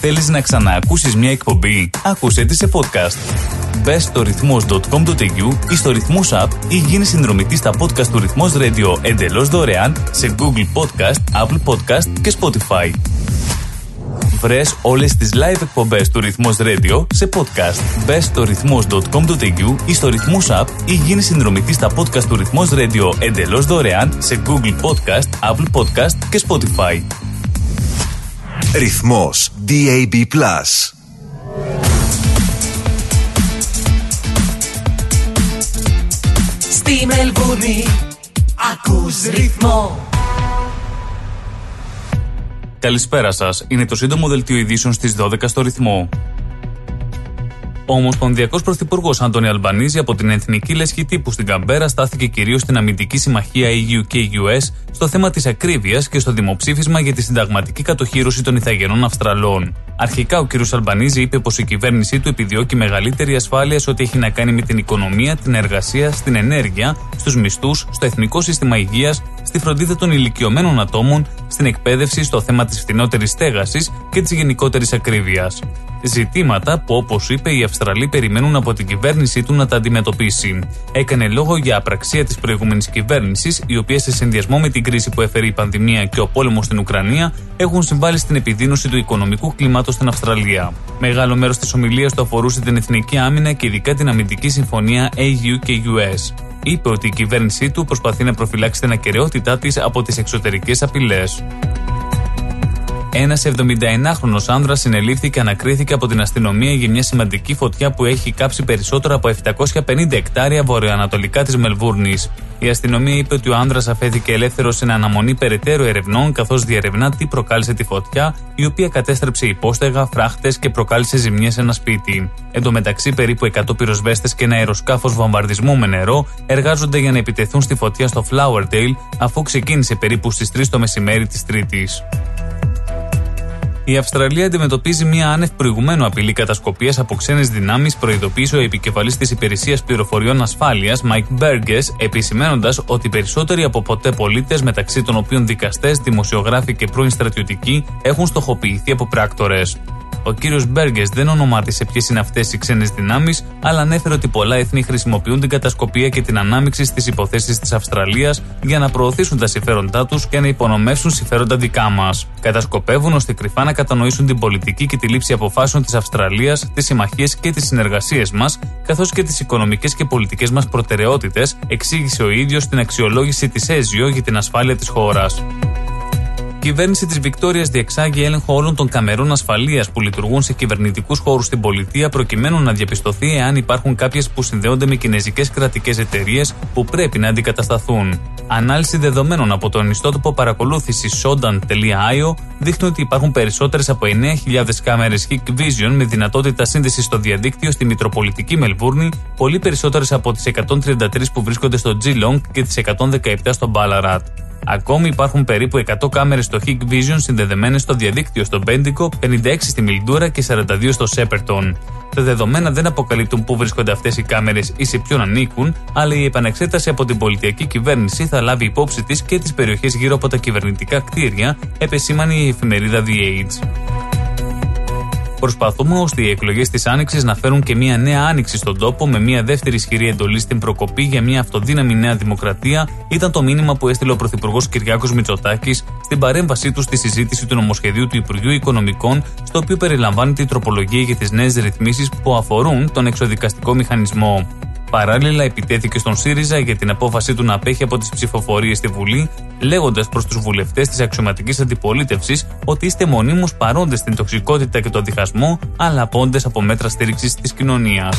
Θέλεις να ξαναακούσεις μια εκπομπή; Άκουσέ τη σε podcast. Μπες στο ρυθμός.com.au ή στο ρυθμός app ή γίνει συνδρομητής στα podcast του ρυθμός radio εντελώς δωρεάν σε Google Podcast, Apple Podcast και Spotify. Βρες όλες τις live εκπομπές του Ρυθμός Radio σε podcast. Μπες στο ρυθμός.com.au ή στο ρυθμός app ή γίνει συνδρομητής στα podcast του Ρυθμός Radio εντελώς δωρεάν σε Google Podcast, Apple Podcast και Spotify. Ρυθμός DAB+. Στη Μελβούνι ακούς ρυθμό Καλησπέρα σας. Είναι το σύντομο δελτίο ειδήσεων στις 12 στο ρυθμό. Ο Ομοσπονδιακό Πρωθυπουργός Άντωνη Αλμπανίζη από την Εθνική Λέσχη Τύπου στην Καμπέρα στάθηκε κυρίως στην αμυντική συμμαχία EU και US στο θέμα της ακρίβειας και στο δημοψήφισμα για τη συνταγματική κατοχήρωση των Ιθαγενών Αυστραλών. Αρχικά, ο κ. Αλμπανίζη είπε πως η κυβέρνησή του επιδιώκει μεγαλύτερη ασφάλεια σε ό,τι έχει να κάνει με την οικονομία, την εργασία, στην ενέργεια, στους μισθούς, στο εθνικό σύστημα υγείας, στη φροντίδα των ηλικιωμένων ατόμων, στην εκπαίδευση, στο θέμα της φθηνότερη στέγασης και της γενικότερης ακρίβειας. Ζητήματα που, όπως είπε, οι Αυστραλοί περιμένουν από την κυβέρνησή του να τα αντιμετωπίσει. Έκανε λόγο για απραξία της προηγούμενης κυβέρνησης, η οποία σε συνδυασμό με την κρίση που έφερε η πανδημία και ο πόλεμος στην Ουκρανία έχουν συμβάλει στην επιδείνωση του οικονομικού κλίματος ΝΑΤΟ στην Αυστραλία. Μεγάλο μέρος της ομιλίας του αφορούσε την εθνική άμυνα και ειδικά την αμυντική συμφωνία AU και US. Είπε ότι η κυβέρνησή του προσπαθεί να προφυλάξει την ακαιρεότητά της από τις εξωτερικές απειλές. Ένας 79χρονο άνδρας συνελήφθη και ανακρίθηκε από την αστυνομία για μια σημαντική φωτιά που έχει κάψει περισσότερα από 750 εκτάρια βορειοανατολικά της Μελβούρνης. Η αστυνομία είπε ότι ο άνδρας αφέθηκε ελεύθερος σε αναμονή περαιτέρω ερευνών, καθώς διερευνά τι προκάλεσε τη φωτιά, η οποία κατέστρεψε υπόστεγα, φράχτες και προκάλεσε ζημιές σε ένα σπίτι. Εν τω μεταξύ, περίπου 100 πυροσβέστες και ένα αεροσκάφος βομβαρδισμού με νερό εργάζονται για να επιτεθούν στη φωτιά στο Flowerdale, αφού ξεκίνησε περίπου στις 3 το μεσημέρι της Τρίτης. Η Αυστραλία αντιμετωπίζει μια άνευ προηγουμένου απειλή κατασκοπίας από ξένες δυνάμεις, προειδοποίησε ο επικεφαλής της Υπηρεσίας Πληροφοριών Ασφάλειας, Mike Burgess, επισημένοντας ότι περισσότεροι από ποτέ πολίτες, μεταξύ των οποίων δικαστές, δημοσιογράφοι και πρώην στρατιωτικοί, έχουν στοχοποιηθεί από πράκτορες. Ο κύριος Μπέργκες δεν ονομάτισε ποιες είναι αυτές οι ξένες δυνάμεις, αλλά ανέφερε ότι πολλά έθνη χρησιμοποιούν την κατασκοπία και την ανάμειξη στις υποθέσεις της Αυστραλίας για να προωθήσουν τα συμφέροντά τους και να υπονομεύσουν συμφέροντα δικά μας. Κατασκοπεύουν ώστε κρυφά να κατανοήσουν την πολιτική και τη λήψη αποφάσεων της Αυστραλίας, τις συμμαχίες και τις συνεργασίες μας, καθώς και τις οικονομικές και πολιτικές μας προτεραιότητες, εξήγησε ο ίδιος στην αξιολόγηση της ΕΖΙΟ για την ασφάλεια της χώρας κυβέρνηση της Βικτόριας διεξάγει έλεγχο όλων των καμερών ασφαλείας που λειτουργούν σε κυβερνητικούς χώρους στην πολιτεία, προκειμένου να διαπιστωθεί εάν υπάρχουν κάποιες που συνδέονται με κινέζικες κρατικές εταιρείες που πρέπει να αντικατασταθούν. Ανάλυση δεδομένων από το ιστότοπο παρακολούθησης Shodan.io δείχνει ότι υπάρχουν περισσότερες από 9.000 κάμερες Hikvision με δυνατότητα σύνδεσης στο διαδίκτυο στη Μητροπολιτική Μελβούρνη, πολύ περισσότερες από τις 133 που βρίσκονται στο Geelong και τις 117 στο Ballarat. Ακόμη υπάρχουν περίπου 100 κάμερες στο Hikvision συνδεδεμένες στο διαδίκτυο στο Μπέντικο, 56 στη Μιλντούρα και 42 στο Σέπερτον. Τα δεδομένα δεν αποκαλύπτουν πού βρίσκονται αυτές οι κάμερες ή σε ποιον ανήκουν, αλλά η επανεξέταση από την πολιτιακή κυβέρνηση θα λάβει υπόψη της και τις περιοχές γύρω από τα κυβερνητικά κτίρια, επεσήμανε η εφημερίδα The Age. Προσπαθούμε ώστε οι εκλογές της Άνοιξης να φέρουν και μια νέα άνοιξη στον τόπο με μια δεύτερη ισχυρή εντολή στην προκοπή για μια αυτοδύναμη νέα δημοκρατία, ήταν το μήνυμα που έστειλε ο Πρωθυπουργός Κυριάκος Μητσοτάκης στην παρέμβασή του στη συζήτηση του νομοσχεδίου του Υπουργείου Οικονομικών, στο οποίο περιλαμβάνεται η τροπολογία για τις νέες ρυθμίσεις που αφορούν τον εξοδικαστικό μηχανισμό. Παράλληλα, επιτέθηκε στον ΣΥΡΙΖΑ για την απόφασή του να απέχει από τις ψηφοφορίες στη Βουλή, λέγοντας προς τους βουλευτές της αξιωματικής αντιπολίτευσης ότι είστε μονίμως παρόντες στην τοξικότητα και τον διχασμό, αλλά πόντε από μέτρα στήριξης της κοινωνίας.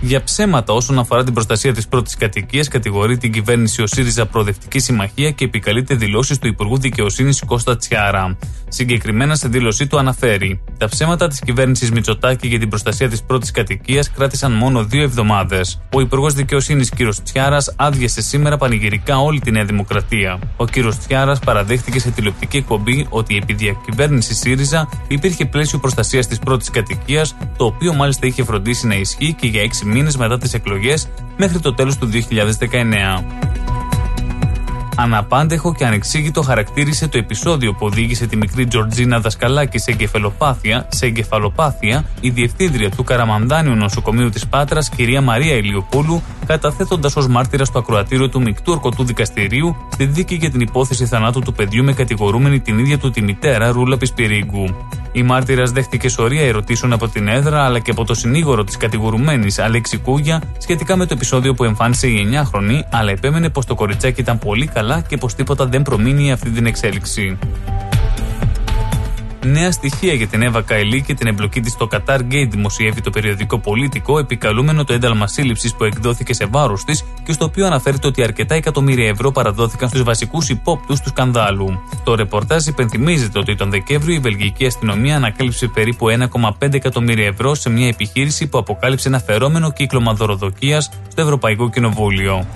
Για ψέματα όσον αφορά την προστασία της πρώτης κατοικίας, κατηγορεί την κυβέρνηση ο ΣΥΡΙΖΑ Προοδευτική Συμμαχία και επικαλείται δηλώσεις του Υπουργού Δικαιοσύνης Κώστα Τσιάρα. Συγκεκριμένα σε δήλωσή του αναφέρει: Τα ψέματα της κυβέρνησης Μητσοτάκη για την προστασία της πρώτης κατοικίας κράτησαν μόνο δύο εβδομάδες. Ο Υπουργός Δικαιοσύνης κ. Τσιάρας άδειασε σήμερα πανηγυρικά όλη τη Νέα Δημοκρατία. Ο κ. Τσιάρας παραδέχτηκε σε τηλεοπτική εκπομπή ότι επί διακυβέρνηση ΣΥΡΙΖΑ υπήρχε πλαίσιο προστασίας της πρώτης κατοικίας, το οποίο μάλιστα είχε φροντίσει να ισχύει και για έξι μήνες μετά τις εκλογές μέχρι το τέλος του 2019. Αναπάντεχο και ανεξήγητο χαρακτήρισε το επεισόδιο που οδήγησε τη μικρή Τζορτζίνα Δασκαλάκη σε εγκεφαλοπάθεια, σε εγκεφαλοπάθεια η διευθύντρια του Καραμανδάνιου Νοσοκομείου της Πάτρας, κυρία Μαρία Ηλιοπούλου, καταθέτοντας ως μάρτυρα στο ακροατήριο του Μικτού Ορκωτού Δικαστηρίου στη δίκη για την υπόθεση θανάτου του παιδιού με κατηγορούμενη την ίδια του τη μητέρα Ρούλα Πισπυρίγκου. Η μάρτυρας δέχτηκε σωρία ερωτήσεων από την έδρα αλλά και από το συνήγορο της κατηγορουμένης Αλέξη Κούγια σχετικά με το επεισόδιο που εμφάνισε η 9χρονη, αλλά επέμενε πως το κοριτσάκι ήταν πολύ καλά και πως τίποτα δεν προμείνει αυτή την εξέλιξη. Νέα στοιχεία για την Εύα Καηλή και την εμπλοκή της στο Qatar Gate δημοσιεύει το περιοδικό Πολίτικο, επικαλούμενο το ένταλμα σύλληψης που εκδόθηκε σε βάρος της και στο οποίο αναφέρεται ότι αρκετά εκατομμύρια ευρώ παραδόθηκαν στους βασικούς υπόπτους του σκανδάλου. Το ρεπορτάζ υπενθυμίζεται ότι τον Δεκέμβριο η βελγική αστυνομία ανακάλυψε περίπου 1,5 εκατομμύρια ευρώ σε μια επιχείρηση που αποκάλυψε ένα φερόμενο κύκλωμα δωροδοκίας στο Ευρωπαϊκό Κοινοβούλιο.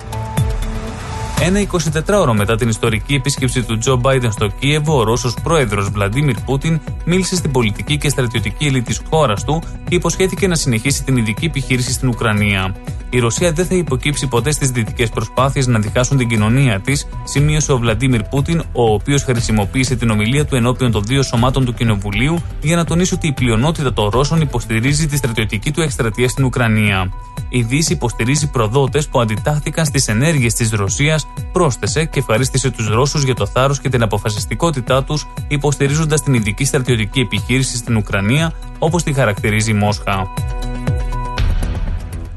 Ένα 24ωρο μετά την ιστορική επίσκεψη του Τζο Μπάιντεν στο Κίεβο, ο Ρώσος πρόεδρος Βλαντίμιρ Πούτιν μίλησε στην πολιτική και στρατιωτική ελίτ της χώρας του και υποσχέθηκε να συνεχίσει την ειδική επιχείρηση στην Ουκρανία. Η Ρωσία δεν θα υποκύψει ποτέ στις δυτικές προσπάθειες να δικάσουν την κοινωνία της, σημείωσε ο Βλαντίμιρ Πούτιν, ο οποίος χρησιμοποίησε την ομιλία του ενώπιον των δύο σωμάτων του Κοινοβουλίου για να τονίσει ότι η πλειονότητα των Ρώσων υποστηρίζει τη στρατιωτική του εκστρατεία στην Ουκρανία. Η Δύση υποστηρίζει προδότες που αντιτάχθηκαν στις ενέργειες της Ρωσίας, πρόσθεσε και ευχαρίστησε τους Ρώσους για το θάρρος και την αποφασιστικότητά τους, υποστηρίζοντας την ειδική στρατιωτική επιχείρηση στην Ουκρανία, όπως τη χαρακτηρίζει η Μόσχα.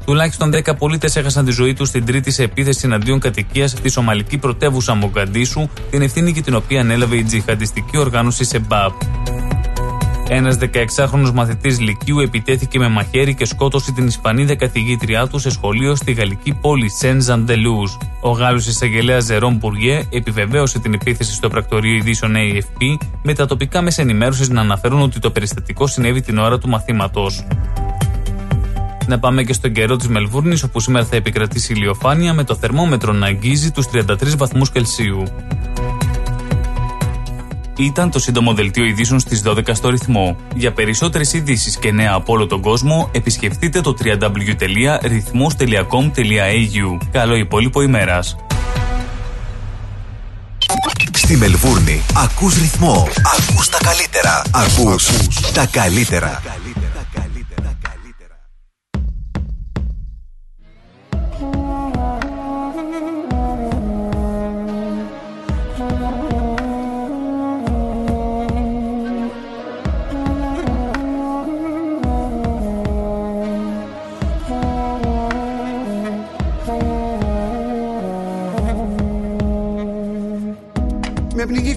Τουλάχιστον 10 πολίτες έχασαν τη ζωή τους στην τρίτη σε επίθεση εναντίον κατοικίας στη Σομαλική πρωτεύουσα Μογκαντήσου, την ευθύνη για την οποία ανέλαβε η τζιχαντιστική οργάνωση Σεμπάπ. Ένας 16χρονο μαθητής Λυκείου επιτέθηκε με μαχαίρι και σκότωσε την Ισπανίδα καθηγήτριά του σε σχολείο στη γαλλική πόλη Σεν Ζαντελούζ. Ο Γάλλος εισαγγελέας Ζερόν Μπουργέ επιβεβαίωσε την επίθεση στο πρακτορείο ειδήσεων AFP, με τα τοπικά μέσα ενημέρωση να αναφέρουν ότι το περιστατικό συνέβη την ώρα του μαθήματος. Να πάμε και στον καιρό της Μελβούρνης, όπου σήμερα θα επικρατήσει ηλιοφάνεια με το θερμόμετρο να αγγίζει τους 33 βαθμούς Κελσίου. Ήταν το σύντομο δελτίο ειδήσεων στις 12 στο ρυθμό. Για περισσότερες ειδήσεις και νέα από όλο τον κόσμο, επισκεφτείτε το www.rythmus.com.au. Καλό υπόλοιπο ημέρας. Στη Μελβούρνη ακούς ρυθμό, ακούς τα καλύτερα, ακούς τα καλύτερα.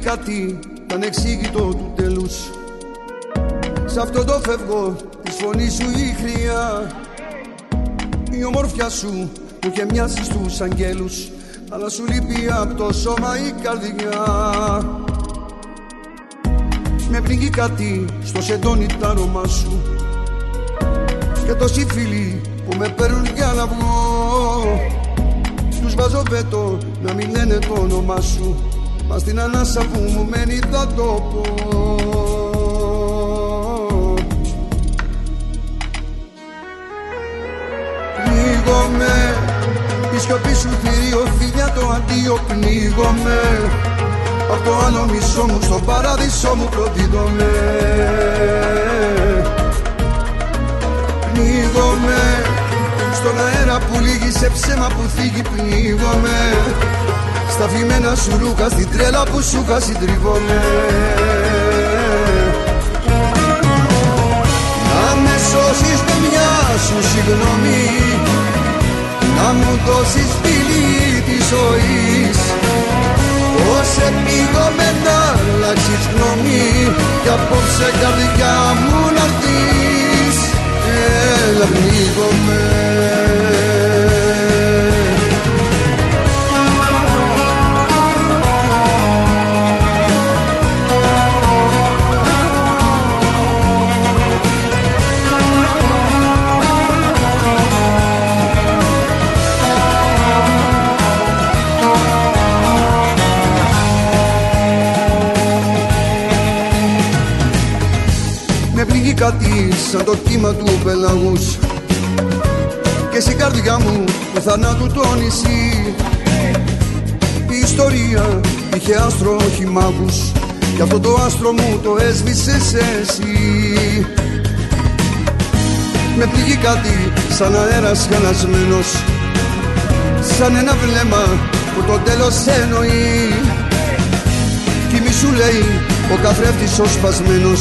Με πνίγει κάτι ανεξήγητο του τέλους. Σ' αυτό το φεύγω της φωνής σου η χρειά. Η ομορφιά σου που είχε μοιάσει στους αγγέλους Αλλά σου λείπει από το σώμα η καρδιά. Με πνίγει κάτι στο σεντόνι το άρωμά σου. Και τόσοι φίλοι που με παίρνουν για να βγω. Τους βάζω βέτο να μην λένε το όνομά σου Μα στην ανάσα που μου μένει θα το πω. Πνίγομαι Η σιωπή σου θηρίο φίλια το αντίο πνίγομαι. Απ' το άλλο μισό μου στο παράδεισό μου προδίδομαι Πνίγομαι Στον αέρα που λύγει σε ψέμα που θίγει πνίγομαι στα φημένα σου ρούχα, στην τρέλα που σου είχα συντριβόμαι Να με σώσεις με μια σου συγγνώμη. Να μου δώσεις φίλη της ζωής. Πώς επίγομαι να αλλάξεις γνώμη. Κι απόψε καρδιά μου να έρθεις Έλα πνίγομαι σαν το κύμα του πελαγούς. Και στην καρδιά μου του θανάτου το νησί. Η ιστορία είχε άστρο όχι μάγους Κι αυτό το άστρο μου το έσβησες εσύ. Με πνίγει κάτι σαν αέρας χαλασμένος Σαν ένα βλέμμα που το τέλος εννοεί. Κι μη σου λέει ο καθρέφτης ο σπασμένος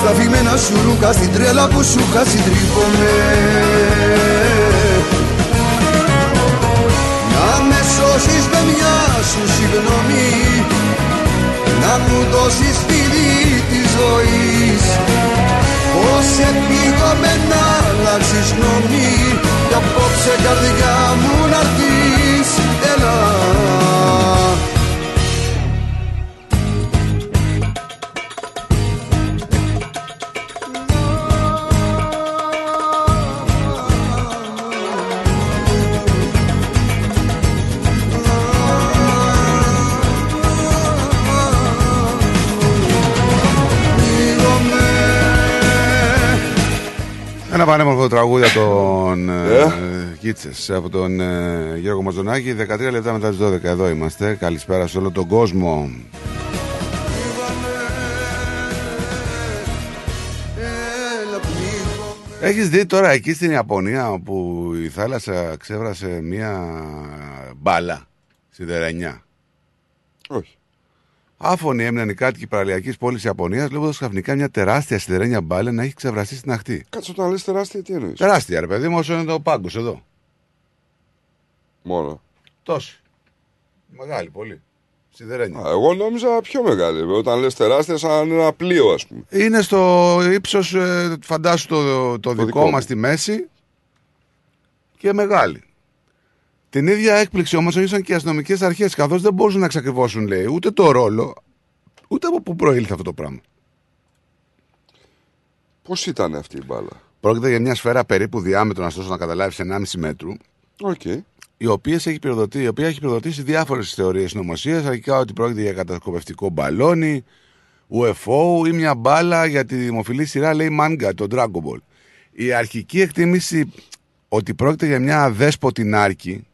Στα φημένα σου ρούχα στην τρέλα που σου είχα συντρίβομαι Να με σώσεις με μια σου συγγνώμη Να μου δώσεις φίλη της ζωής. Πώς επίγομαι να αλλάξεις γνώμη Κι απόψε καρδιά μου να έρθεις ξανά Ένα πανέμορφο τραγούδι από τον Ε; ε, Κίτσες, από τον ε, Γιώργο Μαζονάκη. 13 λεπτά μετά τις 12 εδώ είμαστε. Καλησπέρα σε όλο τον κόσμο. Έχεις δει τώρα εκεί στην Ιαπωνία που η θάλασσα ξέβρασε μία μπάλα σιδερένια. Όχι. Άφωνοι έμειναν οι κάτοικοι παραλιακής πόλης Ιαπωνίας λέγοντα ξαφνικά μια τεράστια σιδερένια μπάλα να έχει ξεβραστεί στην αχτή. Κάτσε όταν λες τεράστια τι εννοείς; Τεράστια, ρε παιδί μου, όσο είναι το πάγκος εδώ. Μόνο. Τόση. Μεγάλη, πολύ. Σιδερένια. Α, εγώ νόμιζα πιο μεγάλη. Όταν λες τεράστια σαν ένα πλοίο ας πούμε. Είναι στο ύψος, φαντάσου το, το, δικό, δικό μας μου. στη μέση και μεγάλη. Την ίδια έκπληξη όμως έγιναν και οι αστυνομικές αρχές, καθώς δεν μπορούσαν να εξακριβώσουν, λέει, ούτε το ρόλο, ούτε από πού προήλθε αυτό το πράγμα. Πώς ήταν αυτή η μπάλα; Πρόκειται για μια σφαίρα περίπου διάμετρο, ωστόσο να καταλάβεις 1,5 μέτρου, Οκ. η οποία έχει πυροδοτήσει, η οποία έχει πυροδοτήσει διάφορες θεωρίες συνωμοσίας, αρχικά ότι πρόκειται για κατασκοπευτικό μπαλόνι, UFO ή μια μπάλα για τη δημοφιλή σειρά, λέει Manga, το Dragon Ball. Η αρχική εκτίμηση ότι πρόκειται για μια αδέσποτη νάρκη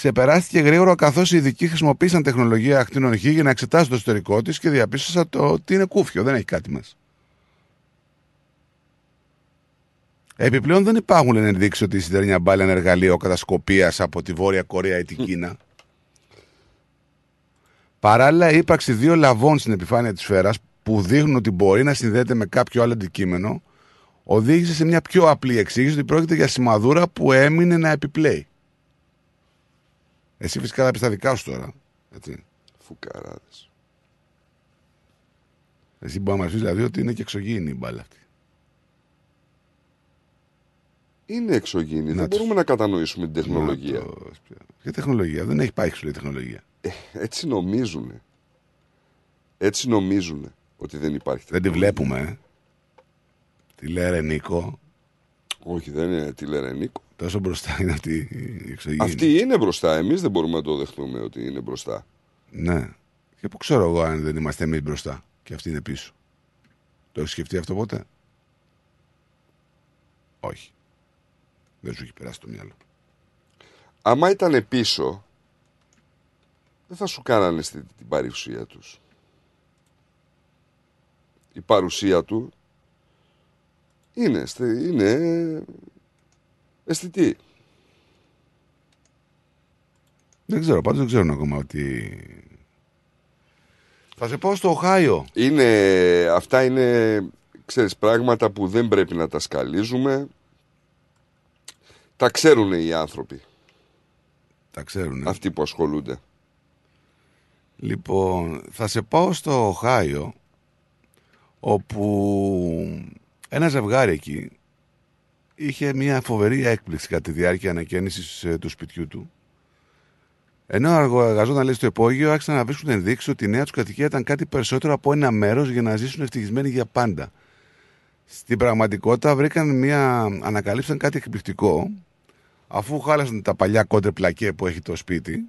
ξεπεράστηκε γρήγορα καθώς οι ειδικοί χρησιμοποίησαν τεχνολογία ακτίνων Χ για να εξετάσουν το εσωτερικό της και διαπίστωσαν το ότι είναι κούφιο, δεν έχει κάτι μέσα. Επιπλέον δεν υπάρχουν λένε, ενδείξεις ότι η σιδερένια μπάλα είναι εργαλείο κατασκοπίας από τη Βόρεια Κορέα ή την Κίνα. Παράλληλα, η ύπαρξη δύο λαβών στην επιφάνεια της σφαίρας που δείχνουν ότι μπορεί να συνδέεται με κάποιο άλλο αντικείμενο οδήγησε σε μια πιο απλή εξήγηση ότι πρόκειται για σημαδούρα που έμεινε να επιπλέει. Εσύ φυσικά θα πεις τα δικά σου τώρα. Έτσι. Φουκαράδες. Εσύ μπορεί να μας πεις δηλαδή ότι είναι και εξωγήινη η μπάλα αυτή. Είναι εξωγήινη. Να δεν τους. μπορούμε να κατανοήσουμε την τεχνολογία. Ποια τεχνολογία, δεν έχει πάει η τεχνολογία. Έτσι νομίζουν. Έτσι νομίζουν ότι δεν υπάρχει. Δεν τη βλέπουμε, ε. Τη λέει Νίκο. Όχι, δεν είναι τη λένε Νίκο. Τόσο μπροστά είναι αυτή η εξωγήινη. Αυτή είναι μπροστά. Εμείς δεν μπορούμε να το δεχτούμε ότι είναι μπροστά. Ναι. Και πού ξέρω εγώ αν δεν είμαστε εμείς μπροστά και αυτή είναι πίσω. Το έχεις σκεφτεί αυτό ποτέ; Όχι. Δεν σου έχει περάσει το μυαλό. Άμα ήταν πίσω, δεν θα σου κάνανε στη- την παρουσία τους. Η παρουσία του είναι, στε- είναι αισθητή. Δεν ξέρω, πάντως δεν ξέρουν ακόμα ότι... Θα σε πω στο Οχάιο. Είναι, αυτά είναι, ξέρεις, πράγματα που δεν πρέπει να τα σκαλίζουμε. Τα ξέρουν οι άνθρωποι. Τα ξέρουν. Αυτοί που ασχολούνται. Λοιπόν, θα σε πάω στο Οχάιο, όπου ένα ζευγάρι εκεί είχε μια φοβερή έκπληξη κατά τη διάρκεια ανακαίνησης ε, του σπιτιού του. Ενώ εργαζόταν λέει, στο υπόγειο, άρχισαν να βρίσκουν ενδείξεις ότι η νέα τους κατοικία ήταν κάτι περισσότερο από ένα μέρος για να ζήσουν ευτυχισμένοι για πάντα. Στην πραγματικότητα βρήκαν μια. ανακαλύψαν κάτι εκπληκτικό, αφού χάλασαν τα παλιά κόντρε πλακέ που έχει το σπίτι.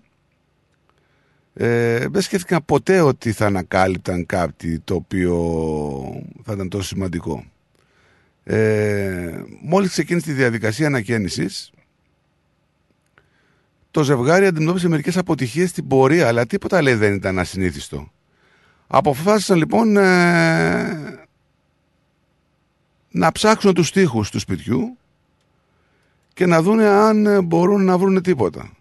Ε, δεν σκέφτηκαν ποτέ ότι θα ανακάλυπταν κάτι το οποίο θα ήταν τόσο σημαντικό. Ε, μόλις ξεκίνησε τη διαδικασία ανακαίνησης, το ζευγάρι αντιμετώπισε μερικές αποτυχίες στην πορεία, αλλά τίποτα λέει δεν ήταν ασυνήθιστο. Αποφάσισαν λοιπόν ε, να ψάξουν τους τοίχους του σπιτιού και να δούνε αν ε, μπορούν να βρουν τίποτα.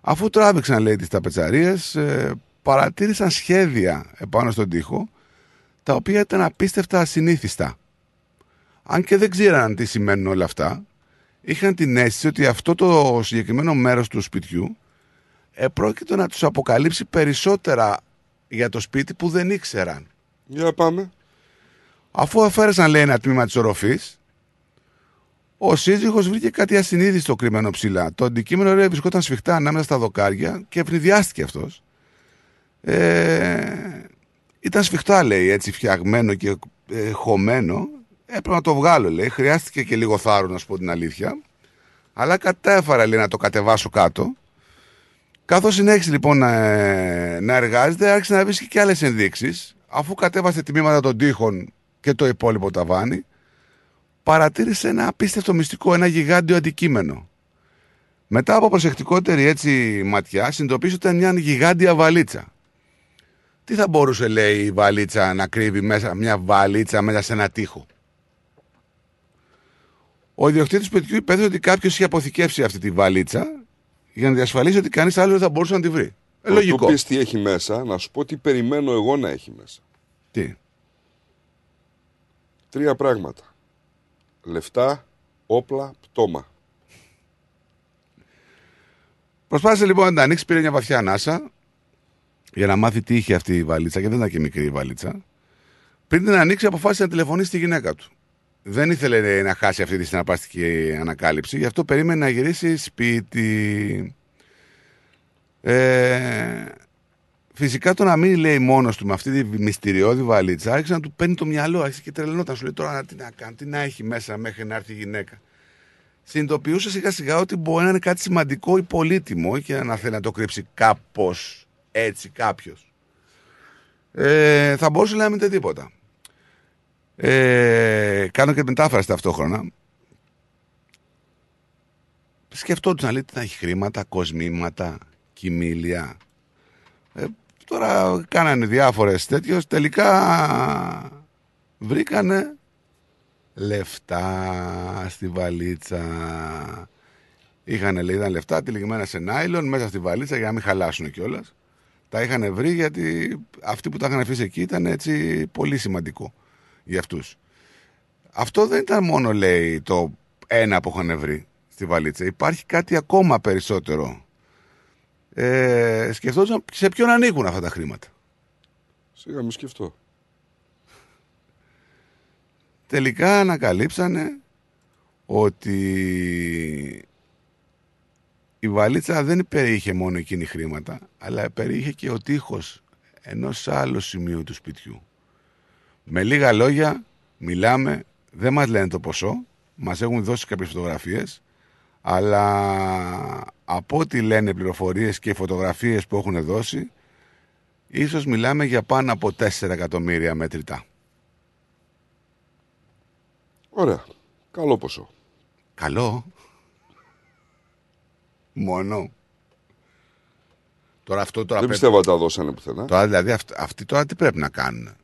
Αφού τράβηξαν λέει τις ταπετσαρίες, ε, παρατήρησαν σχέδια επάνω στον τοίχο, τα οποία ήταν απίστευτα ασυνήθιστα. Αν και δεν ξέραν τι σημαίνουν όλα αυτά, είχαν την αίσθηση ότι αυτό το συγκεκριμένο μέρος του σπιτιού επρόκειτο να τους αποκαλύψει περισσότερα για το σπίτι που δεν ήξεραν. Για πάμε. Αφού αφαίρεσαν λέει ένα τμήμα της οροφής, Ο σύζυγος βρήκε κάτι ασυνείδητο κρυμμένο ψηλά. Το αντικείμενο ρε, βρισκόταν σφιχτά ανάμεσα στα δοκάρια και ευνηδιάστηκε αυτός. Ε, ήταν σφιχτά, λέει, έτσι φτιαγμένο και ε, χωμένο. Έπρεπε να το βγάλω, λέει. Χρειάστηκε και λίγο θάρρος, να σου πω την αλήθεια. Αλλά κατέφαρα, λέει, να το κατεβάσω κάτω. Καθώς συνέχισε λοιπόν να, να εργάζεται, άρχισε να βρίσκει και άλλες ενδείξεις. Αφού κατέβασε τμήματα των τείχων και το υπόλοιπο ταβάνι, παρατήρησε ένα απίστευτο μυστικό, ένα γιγάντιο αντικείμενο. Μετά από προσεκτικότερη έτσι ματιά, συνειδητοποίησε ότι ήταν μια γιγάντια βαλίτσα. Τι θα μπορούσε, λέει, η βαλίτσα να κρύβει μέσα, μια βαλίτσα μέσα σε ένα τείχο; Ο ιδιοκτήτης του παιδιού υπέθεσε ότι κάποιος είχε αποθηκεύσει αυτή τη βαλίτσα για να διασφαλίσει ότι κανείς άλλος δεν θα μπορούσε να τη βρει. Ε, Να λογικό. του πεις τι έχει μέσα, να σου πω τι περιμένω εγώ να έχει μέσα. Τι; Τρία πράγματα. Λεφτά, όπλα, πτώμα. Προσπάθησε λοιπόν να τα ανοίξει, πήρε μια βαθιά ανάσα για να μάθει τι είχε αυτή η βαλίτσα, γιατί δεν ήταν και μικρή η βαλίτσα. Πριν την ανοίξει, αποφάσισε να τηλεφωνήσει στη γυναίκα του. Δεν ήθελε να χάσει αυτή τη συναρπαστική ανακάλυψη, γι' αυτό περίμενε να γυρίσει σπίτι. Ε, φυσικά το να μην λέει μόνος του με αυτή τη μυστηριώδη βαλίτσα άρχισε να του παίρνει το μυαλό. Άρχισε και τρελνόταν. Σου λέει τώρα τι να κάνει, τι να έχει μέσα μέχρι να έρθει η γυναίκα. Συνειδητοποιούσε σιγά σιγά ότι μπορεί να είναι κάτι σημαντικό ή πολύτιμο και να θέλει να το κρύψει κάπως έτσι κάποιος. Ε, θα μπορούσε να μην είναι τίποτα. Ε, κάνω και μετάφραση ταυτόχρονα. Σκεφτόντουσαν λέει τι να έχει χρήματα, κοσμήματα, κοιμήλια. Ε, τώρα κάνανε διάφορες τέτοιες. Τελικά βρήκανε λεφτά στη βαλίτσα. Είχαν λέει, ήταν λεφτά τυλιγμένα σε νάιλον μέσα στη βαλίτσα για να μην χαλάσουν κιόλας. Τα είχαν βρει γιατί αυτοί που τα είχαν αφήσει εκεί ήταν έτσι πολύ σημαντικό για αυτούς. Αυτό δεν ήταν μόνο λέει το ένα που είχαν βρει στη βαλίτσα. Υπάρχει κάτι ακόμα περισσότερο. Ε, σκεφτόταν σε ποιον ανήκουν αυτά τα χρήματα. Σιγά μη σκεφτώ. Τελικά ανακαλύψανε ότι η βαλίτσα δεν περιείχε μόνο εκείνη χρήματα, αλλά περιείχε και ο τείχος ενός άλλου σημείου του σπιτιού. Με λίγα λόγια, μιλάμε, δεν μας λένε το ποσό, μας έχουν δώσει κάποιες φωτογραφίες, αλλά από ό,τι λένε πληροφορίες και φωτογραφίες που έχουν δώσει, ίσως μιλάμε για πάνω από 4 εκατομμύρια μέτρητά. Ωραία. Καλό ποσό. Καλό. Μόνο. Τώρα αυτό τώρα Δεν πρέπει- πιστεύω ότι τα δώσανε πουθενά. Τώρα δηλαδή αυτ- αυτοί τώρα τι πρέπει να κάνουν;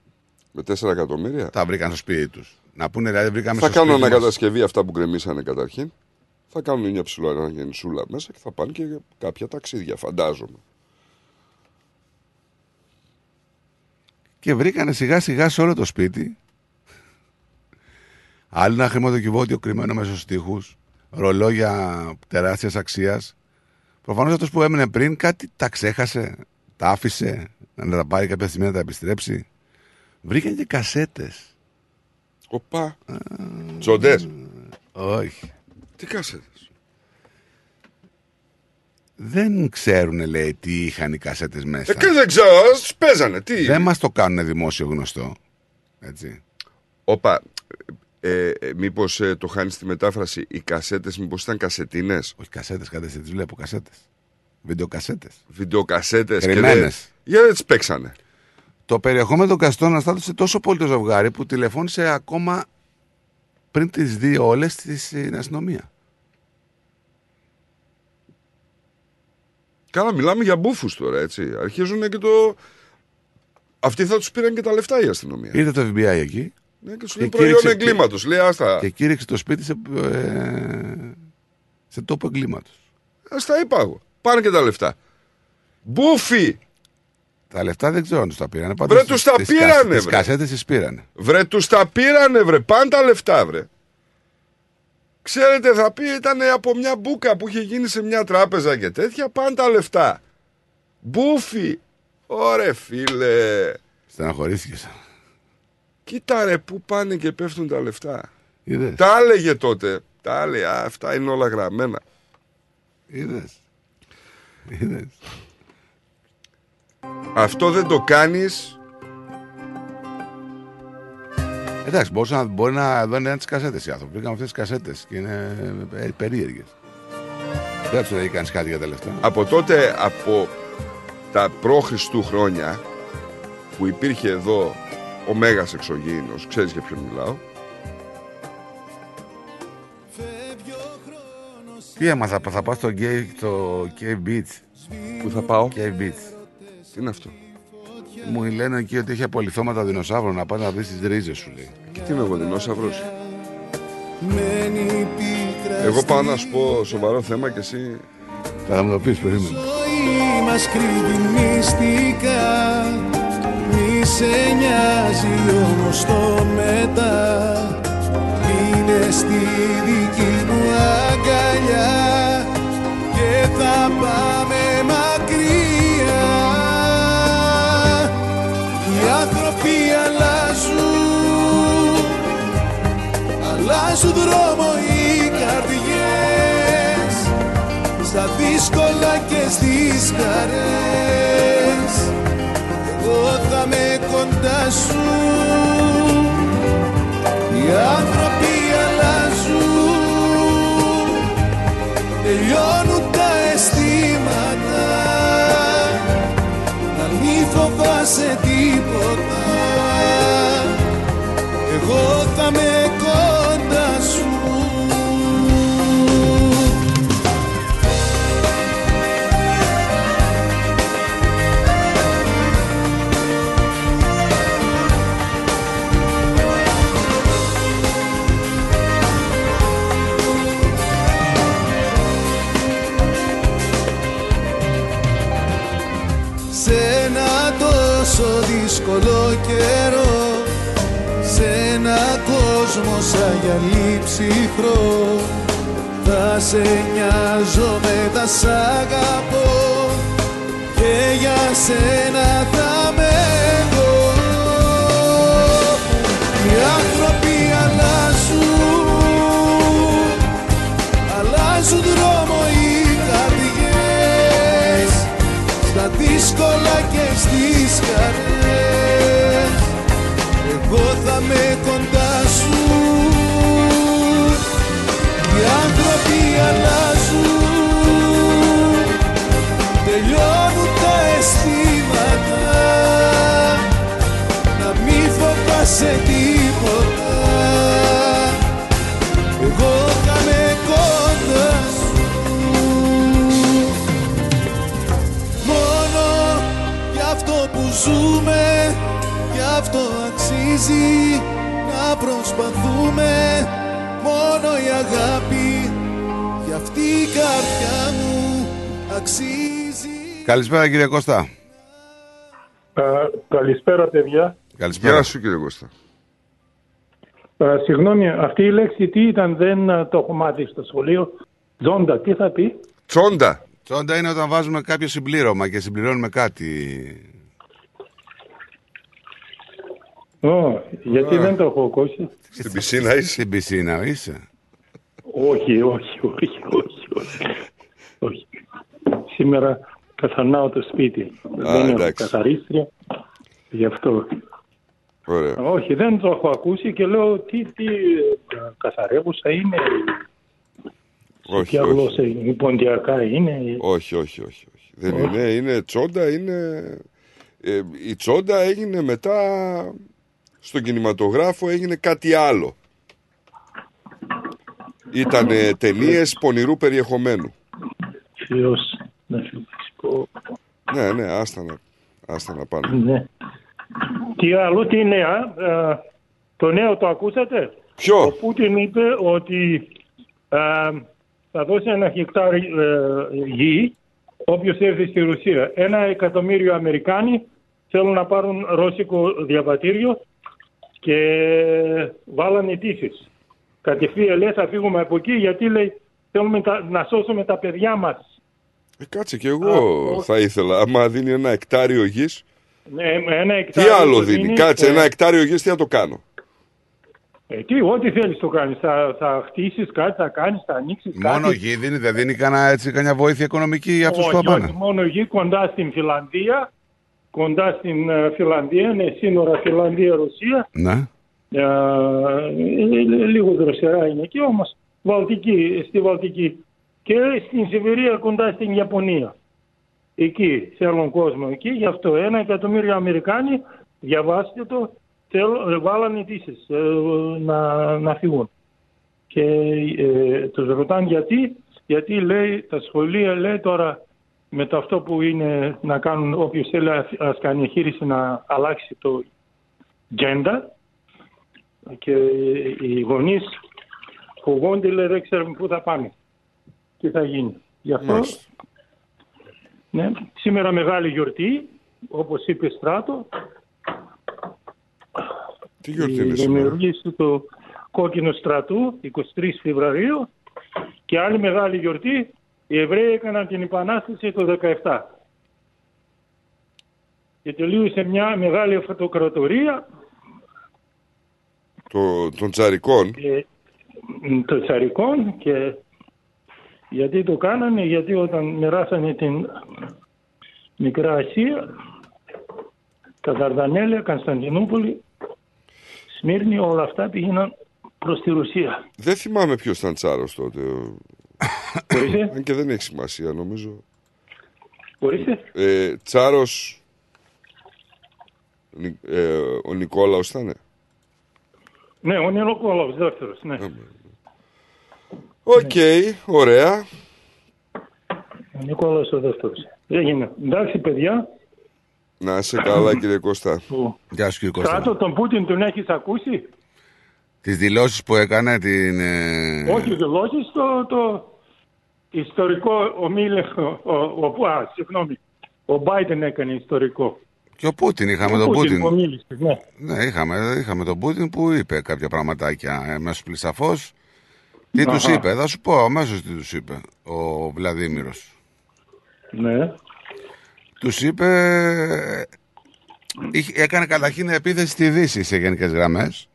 Με 4 εκατομμύρια; Τα βρήκαν στο σπίτι τους. Να πούνε δηλαδή βρήκαμε Θα στο κάνουν σπίτι μας. ανακατασκευή αυτά που γκρεμίσανε καταρχήν. Θα κάνουν μια ψηλό αναγεννησούλα μέσα και θα πάνε και κάποια ταξίδια, φαντάζομαι. Και βρήκανε σιγά σιγά σε όλο το σπίτι. Άλλο ένα χρηματοκιβώτιο κρυμμένο μέσα στους τοίχους. Ρολόγια τεράστιας αξίας. Προφανώς αυτός που έμεινε πριν κάτι τα ξέχασε. Τα άφησε να τα πάρει κάποια στιγμή να τα επιστρέψει. Βρήκαν και κασέτες. Οπα. Τζοντέ. Όχι. Τι κάσετε. Δεν ξέρουν, λέει, τι είχαν οι κασέτες μέσα. Ε, και δεν ξέρω, τις παίζανε. Τι; Δεν μας το κάνουν δημόσιο γνωστό. Έτσι. Όπα. Ε, ε, Μήπως το χάνεις στη μετάφραση, οι κασέτες, μήπως ήταν κασετίνες; Όχι κασέτες, κασέτε, τις βλέπω κασέτες. Βιντεοκασέτες. Βιντεοκασέτες. Κρυμμένες. Για δεν τις παίξανε. Το περιεχόμενο των καστών αναστάτωσε τόσο πολύ το ζευγάρι που τηλεφώνησε ακόμα πριν τις δει όλες στην αστυνομία. Καλά, μιλάμε για μπούφους τώρα, έτσι. Αρχίζουν και το. Αυτοί θα τους πήραν και τα λεφτά η αστυνομία. Ήρθε το FBI εκεί Ναι, και σου Και λέει προϊόν κήρυξε- εγκλήματος. Λέει, άστα. και κήρυξε το σπίτι σε, ε, σε τόπο εγκλήματος. Άστα είπα εγώ. Πάνε και τα λεφτά. Μπούφι! Τα λεφτά δεν ξέρω αν τους τα πήρανε. Βρε, τους τα πήρανε, Τις βρε. κασέτες τις πήρανε. Βρε, τους τα πήρανε, βρε. Πάνε τα λεφτά, βρε. Ξέρετε, θα πει ήταν από μια μπουκα που είχε γίνει σε μια τράπεζα και τέτοια. Πάνε τα λεφτά. Μπούφι! Ωρε, φίλε. Στεναχωρήθηκες. Κοίτα ρε, πού πάνε και πέφτουν τα λεφτά. Είδες. Τα έλεγε τότε. Τα λέει, α, αυτά είναι όλα γραμμένα. Είδες. Είδες. Αυτό δεν το κάνεις Εντάξει, μπορούσε να, μπορεί να δω ένας τι κασέτες οι άνθρωποι. Πήγαμε αυτές τις κασέτες και είναι ε, περίεργες. Δεν του έχει κάνει κάτι για τελευταία. από τότε, από τα προ-Χριστού χρόνια που υπήρχε εδώ ο Μέγας Εξωγήινος, ξέρεις για ποιον μιλάω, Τι έμαθα, θα πάω στο gay, το gay beach. Πού θα πάω; Gay beach. Τι είναι αυτό. Μου λένε εκεί ότι έχει απολυθώματα δινοσαύρων να πάει να δεις τις ρίζες σου λέει. Και τι είμαι εγώ, δεινόσαυρος; Εγώ πάω να σου πω σοβαρό θέμα και εσύ... Θα μου το πεις, περίμενε. ζωή μας κρύβει μυστικά Μη σε νοιάζει όμως το μετά Είναι στη δική μου αγκαλιά Και θα πάμε Αλλάζουν δρόμο οι καρδιές στα δύσκολα και στις χαρές. Εγώ θα με κοντά σου. Οι άνθρωποι αλλάζουν τελειώνουν τα αισθήματα. Να μη φοβάσαι τίποτα. Εγώ θα με κοντά δύσκολο καιρό Σε ένα κόσμο σαν γυαλί ψυχρό. Θα σε νοιάζομαι, θα σ' αγαπώ Και για σένα θα με κοντά σου. Οι άνθρωποι αλλάζουν. Τελειώνουν τα αισθήματα. Να μη φοβάσαι τίποτα αξίζει να προσπαθούμε Μόνο η αγάπη Για αυτή η καρδιά μου αξίζει Καλησπέρα κύριε Κώστα. Ε, καλησπέρα παιδιά. Καλησπέρα. Γεια σου κύριε Κώστα. Ε, συγγνώμη, αυτή η λέξη τι ήταν, δεν ε, το έχω μάθει στο σχολείο. Τζόντα, τι θα πει; Τσόντα. Τσόντα είναι όταν βάζουμε κάποιο συμπλήρωμα και συμπληρώνουμε κάτι. Ω, γιατί δεν το έχω ακούσει. Στην πισίνα είσαι. Στην πισίνα είσαι. Όχι, όχι, όχι, όχι, όχι. όχι. Σήμερα καθαρνάω το σπίτι. δεν έχω εντάξει. καθαρίστρια. Γι' αυτό. Ωραία. Όχι, δεν το έχω ακούσει και λέω τι, τι ε, καθαρεύουσα είναι, Όχι, ποια όχι. γλώσσα είναι, ποντιακά είναι. Όχι, όχι, όχι. όχι. Δεν είναι, είναι τσόντα, είναι... Ε, η τσόντα έγινε μετά, στον κινηματογράφο έγινε κάτι άλλο. Ήταν ταινίε πονηρού περιεχομένου. Θεός, να σου πω. Ναι, ναι, άστα να, άστα να πάνε. Ναι. Τι άλλο, τι νέα; ε, το νέο το ακούσατε; Ποιο; Ο Πούτιν είπε ότι ε, θα δώσει ένα χεκτάρι ε, γη όποιος έρθει στη Ρωσία. Ένα εκατομμύριο Αμερικάνοι θέλουν να πάρουν ρώσικο διαβατήριο και βάλανε αιτήσεις. Κατευθείαν λέει θα φύγουμε από εκεί γιατί λέει θέλουμε τα- να σώσουμε τα παιδιά μας. Ε, κάτσε και εγώ θα ήθελα. Άμα δίνει ένα εκτάριο γης, Ναι, ένα τι εκτάριο άλλο το δίνει; δίνει, Κάτσε, ε, ένα εκτάριο γης τι θα το κάνω; Ε, τι, ό,τι θέλεις το κάνεις. Θα, θα χτίσεις κάτι, θα κάνεις, θα ανοίξεις κάτι. Μόνο γη δίνει, δεν δίνει κανένα, έτσι, κανένα βοήθεια οικονομική για αυτούς που θα όχι, πάνε; όχι, μόνο γη κοντά στην Φιλανδία. Κοντά στην ε, Φιλανδία, είναι σύνορα Φιλανδία-Ρωσία. Ναι. Ε, ε, λίγο δροσερά είναι εκεί όμως Βαλτική, στη Βαλτική και στην Σιβηρία κοντά στην Ιαπωνία. Εκεί θέλουν κόσμο εκεί, γι' αυτό ένα εκατομμύριο Αμερικάνοι, διαβάστε το, θέλουν, ε, βάλανε αιτήσεις ε, να, να φύγουν. Και ε, τους ρωτάνε γιατί, γιατί λέει τα σχολεία λέει τώρα με το αυτό που είναι να κάνουν όποιος θέλει ας- ας κάνει εγχείρηση να αλλάξει το gender και οι γονείς φοβόνται λέει δεν ξέρουν πού θα πάνε τι θα γίνει. Γι' αυτό Μάλιστα. ναι, σήμερα μεγάλη γιορτή όπως είπε Στράτο Τι γιορτή η είναι σήμερα; δημιουργήση του κόκκινου στρατού 23 Φεβρουαρίου και άλλη μεγάλη γιορτή οι Εβραίοι έκαναν την Επανάσταση το 17 και τελείωσε μια μεγάλη αυτοκρατορία Το, των τσαρικών. και, μ, των τσαρικών και γιατί το κάνανε, γιατί όταν μοιράσανε την Μικρά Ασία, τα Δαρδανέλια, Κωνσταντινούπολη, Σμύρνη, όλα αυτά πήγαιναν προς τη Ρωσία. Δεν θυμάμαι ποιος ήταν τσάρος τότε. Ορίστε. Αν και δεν έχει σημασία νομίζω. Ορίστε. Ε, τσάρος Νι- ε, ο Νικόλαος ήταν. Ναι, ο Νικόλαος δεύτερος, ναι. Οκ, ωραία. Ο Νικόλαος ο δεύτερος. Έγινε. Εντάξει παιδιά, Να είσαι καλά κύριε Κώστα. Γεια σου κύριε Κώστα. Στράτο τον Πούτιν τον έχεις ακούσει; Τις δηλώσεις που έκανε την... ε, Όχι δηλώσεις, το, το ιστορικό ομίλιο, ο, ο, ο, α, συγγνώμη, ο Biden έκανε ιστορικό. Και ο Πούτιν, είχαμε Ο τον Πούτιν Πούτιν. που μίλησε, ναι. Ναι, είχαμε, είχαμε τον Πούτιν που είπε κάποια πραγματάκια εμέσω πλησαφώ. Τι Αχα. του είπε, θα σου πω αμέσως τι τους είπε ο Βλαδίμηρος. Ναι. Τους είπε. είχε- Έκανε καταρχήν επίθεση στη Δύση σε γενικές γραμμές.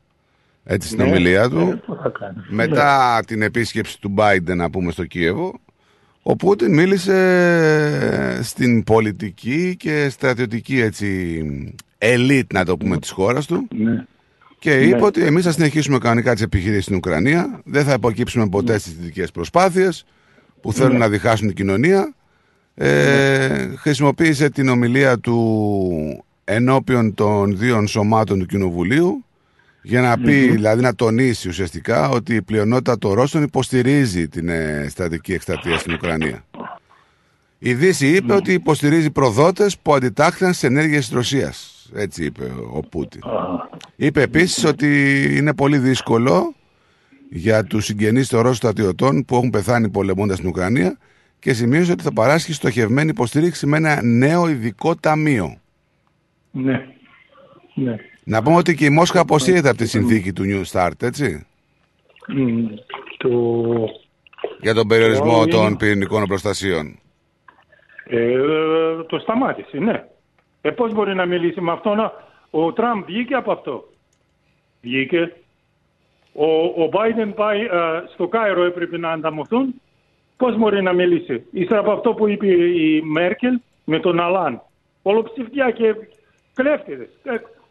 Έτσι στην Ναι. ομιλία Ε, του. πώς θα κάνεις. Μετά την επίσκεψη του Biden, να πούμε, στο Κίεβο, ο Πούτιν μίλησε στην πολιτική και στρατιωτική έτσι, ελίτ, να το πούμε, της χώρας του. Ναι. Και είπε Ναι. ότι εμείς θα συνεχίσουμε κανονικά τις επιχειρήσεις στην Ουκρανία, δεν θα υποκύψουμε ποτέ στις δυτικές προσπάθειες που θέλουν Ναι. να διχάσουν την κοινωνία. Ε, χρησιμοποίησε την ομιλία του ενώπιον των δύο σωμάτων του Κοινοβουλίου για να πει, Μμμ. δηλαδή να τονίσει ουσιαστικά ότι η πλειονότητα των Ρώσων υποστηρίζει την ε, στρατική εκστρατεία στην Ουκρανία. Η Δύση είπε ότι υποστηρίζει προδότες που αντιτάχθηκαν στις ενέργειες της Ρωσίας. Έτσι είπε ο Πούτιν. Είπε επίσης ότι είναι πολύ δύσκολο για τους συγγενείς των Ρώσων στρατιωτών που έχουν πεθάνει πολεμώντας στην Ουκρανία και σημείωσε ότι θα παράσχει στοχευμένη υποστήριξη με ένα νέο ειδικό ταμείο. Ναι. Ναι. Να πούμε ότι και η Μόσχα αποσύρεται από τη συνθήκη του New Start, έτσι, Μ, Το, για τον περιορισμό Το των είναι- πυρηνικών προστασιών. ε, το σταμάτησε, ναι. Ε, πώς μπορεί να μιλήσει με αυτό, να... ο Τραμπ βγήκε από αυτό. Βγήκε. Ο, ο Biden πάει ε, στο Κάιρο έπρεπε να ανταμωθούν. Πώς μπορεί να μιλήσει; Ύστερα από αυτό που είπε η Μέρκελ με τον Αλάν. Ολοψηφιά και κλέφτες.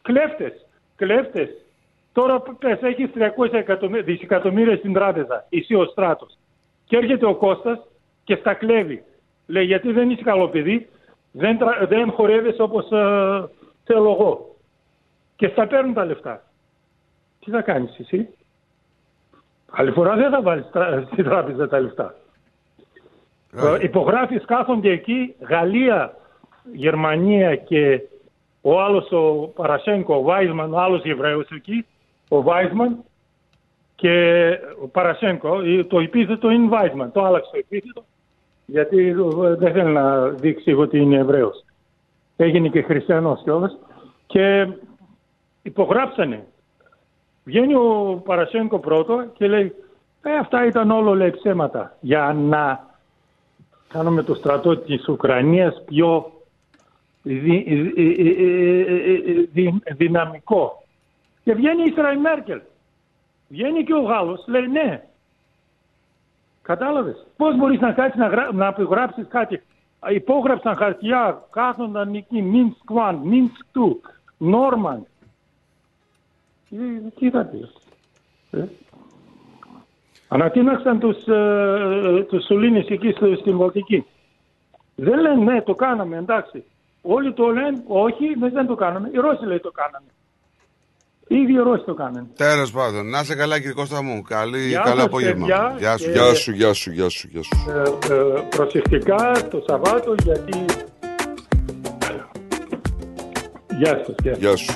Ε, κλέφτες. Κλέφτες. Τώρα πες έχεις 300 εκατομμύρια, δισεκατομμύρια στην τράπεζα. Εσύ ο στράτος. Και έρχεται ο Κώστας και στα κλέβει. Λέει γιατί δεν είσαι καλό παιδί, δεν, τρα- δεν χορεύεις όπως ε, θέλω εγώ. Και στα παίρνουν τα λεφτά. Τι θα κάνεις εσύ; Άλλη φορά δεν θα βάλεις τρα- στην τράπεζα τα λεφτά. Ε, υπογράφεις κάθονται εκεί Γαλλία, Γερμανία και ο άλλος ο Παρασένκο, ο Βάισμαν, ο άλλος Εβραίος εκεί, ο Βάισμαν και ο Παρασένκο, ε, το επίθετο είναι Βάισμαν, το άλλαξε το επίθετο γιατί ε, δεν θέλει να δείξει ότι είναι Εβραίος. Έγινε και χριστιανός κιόλας και υπογράψανε. Βγαίνει ο Παρασένκο πρώτο και λέει ε, αυτά ήταν όλο λέει ψέματα για να κάνουμε το στρατό της Ουκρανίας πιο δι- δι- ε, ε, ε, ε, ε, ε, δι- δυναμικό. Και βγαίνει η Ισραήλ Μέρκελ. Και λέει, ε, αυτά ήταν όλο λέει ψέματα. Για να κάνουμε το στρατό της Ουκρανίας πιο δι- δι- ε, ε, ε, ε, ε, ε, δι- δυναμικό. Και βγαίνει η Ισραήλ Μέρκελ. Και λέει, ε, αυτά ήταν όλο λέει ψέματα. Για να κάνουμε το στρατό της Ουκρανίας πιο δι- δι- ε, ε, ε, ε, ε, δυναμικό. Βγαίνει και ο Γάλλος, λέει ναι. Κατάλαβες. Πώς μπορείς να κάτσεις να, γρα... να γράψεις κάτι; Υπόγραψαν χαρτιά, κάθονταν εκεί, Μίνσκ 1, Μίνσκ 2, Νόρμαν. Τι, τι θα πει. Ε; Ανατείναξαν τους, ε, τους σωλήνες εκεί στο, στην Βαλτική. Δεν λένε ναι, το κάναμε, εντάξει. Όλοι το λένε, όχι, εμείς δεν το κάναμε. Οι Ρώσοι λέει το κάναμε. Οι ίδιοι Ρώσοι το κάνανε. Τέλος πάντων, να είσαι καλά, κύριε Κώστα μου. Καλή, Γεια καλό σας, απόγευμα. παιδιά, Γεια σου. και- Γεια σου, γεια σου, γεια σου, γεια σου. Ε, ε, προσεκτικά το Σαββάτο γιατί... Γεια σας. Γεια. Γεια σου.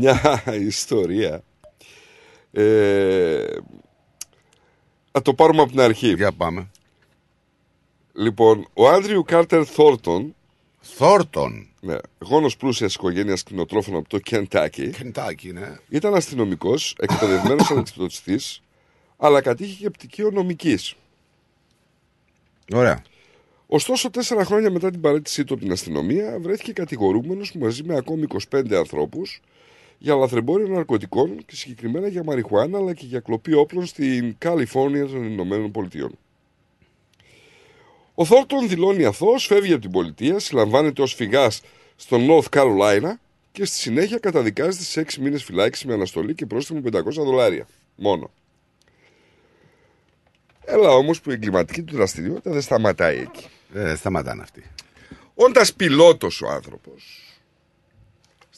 Μια ιστορία. Ε, να το πάρουμε από την αρχή. Για πάμε. Λοιπόν, ο Άντριου Κάρτερ Θόρτον. Θόρτον. Ναι, γόνος πλούσιας οικογένειας κτηνοτρόφων από το Κεντάκι. Κεντάκι, ναι. Ήταν αστυνομικός, εκπαιδευμένος ανεξιπτωτιστής, αλλά κατήχε και πτυχίο νομικής. Ωραία. Ωστόσο, τέσσερα χρόνια μετά την παρέτησή του από την αστυνομία, βρέθηκε κατηγορούμενος μαζί με ακόμη 25 ανθρώπους για λαθρεμπόριο ναρκωτικών και συγκεκριμένα για μαριχουάνα αλλά και για κλοπή όπλων στην Καλιφόρνια των Ηνωμένων Πολιτειών. Ο Θόρτον δηλώνει αθώος, φεύγει από την πολιτεία, συλλαμβάνεται ως φυγάς στο North Carolina και στη συνέχεια καταδικάζεται σε 6 μήνες φυλάκιση με αναστολή και πρόστιμο 500 δολάρια. Μόνο. Έλα όμως που η εγκληματική του δραστηριότητα δεν σταματάει εκεί. Δεν σταματάνε αυτοί. Όντας πιλότος ο άνθρωπος,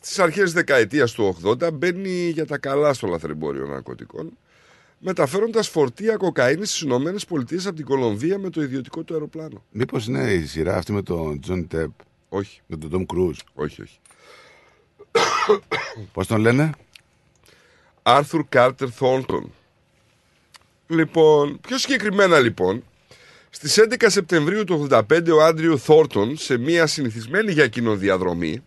Στις αρχές δεκαετίας του 80 μπαίνει για τα καλά στο λαθρεμπόριο ναρκωτικών, μεταφέροντας φορτία κοκαίνης στις Ηνωμένες Πολιτείες από την Κολομβία με το ιδιωτικό του αεροπλάνο. Μήπως είναι η σειρά αυτή με τον Τζόνι Ντεπ; Όχι. Με τον Τομ Κρουζ; Όχι, όχι. Πώς τον λένε, Άρθουρ Κάρτερ Θόρντον. Λοιπόν, πιο συγκεκριμένα λοιπόν, στις 11 Σεπτεμβρίου του 85 ο Άντριου Θόρτον σε μια συνηθισμένη για εκείνον διαδρομή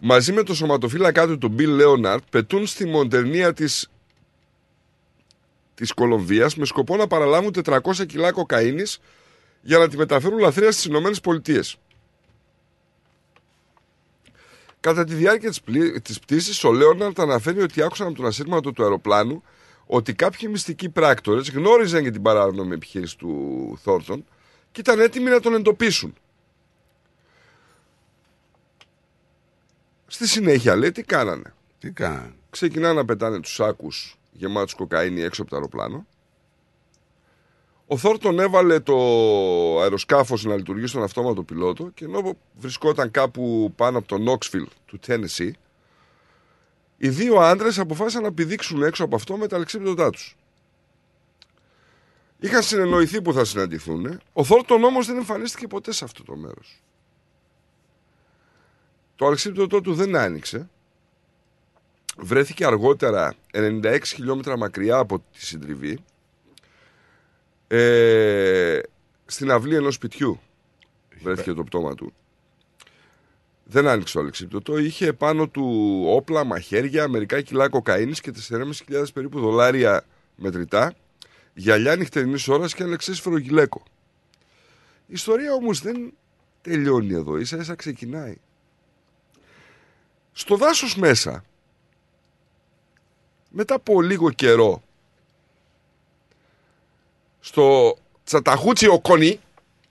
μαζί με το σωματοφύλακά του τον Bill Λέοναρτ πετούν στη μοντερνία της της Κολομβίας με σκοπό να παραλάβουν 400 κιλά κοκαίνης για να τη μεταφέρουν λαθρέα στις Ηνωμένες Πολιτείες. Κατά τη διάρκεια της, πλή... της πτήσης, ο Λέοναρτ αναφέρει ότι άκουσαν από τον ασύρματο του αεροπλάνου ότι κάποιοι μυστικοί πράκτορες γνώριζαν για την παράνομη επιχείρηση του Θόρτον και ήταν έτοιμοι να τον εντοπίσουν. Στη συνέχεια λέει τι κάνανε; Τι κάνανε; Ξεκινάνε να πετάνε τους σάκους γεμάτους κοκαίνη έξω από το αεροπλάνο. Ο Θόρτον έβαλε το αεροσκάφος να λειτουργεί στον αυτόματο πιλότο και ενώ βρισκόταν κάπου πάνω από το Νόξφιλ του Τένεσι, οι δύο άντρες αποφάσισαν να πηδήξουν έξω από αυτό με τα αλεξίπτωτά τους. Είχαν συνεννοηθεί που θα συναντηθούν. Ο Θόρτον όμως δεν εμφανίστηκε ποτέ σε αυτό το μέρος. Το αλεξίπτωτό του δεν άνοιξε. Βρέθηκε αργότερα 96 χιλιόμετρα μακριά από τη συντριβή ε, στην αυλή ενός σπιτιού βρέθηκε το πτώμα του. Δεν άνοιξε το αλεξίπτωτο. Είχε πάνω του όπλα, μαχαίρια, μερικά κιλά κοκαίνης και 4.500 περίπου δολάρια μετρητά, γυαλιά νυχτερινής ώρας και ένα εξέσφαιρο γυλαίκο. Η ιστορία όμως δεν τελειώνει εδώ, ίσα ίσα ξεκινάει. Στο δάσος μέσα, μετά από λίγο καιρό, στο τσαταχούτσι οκονί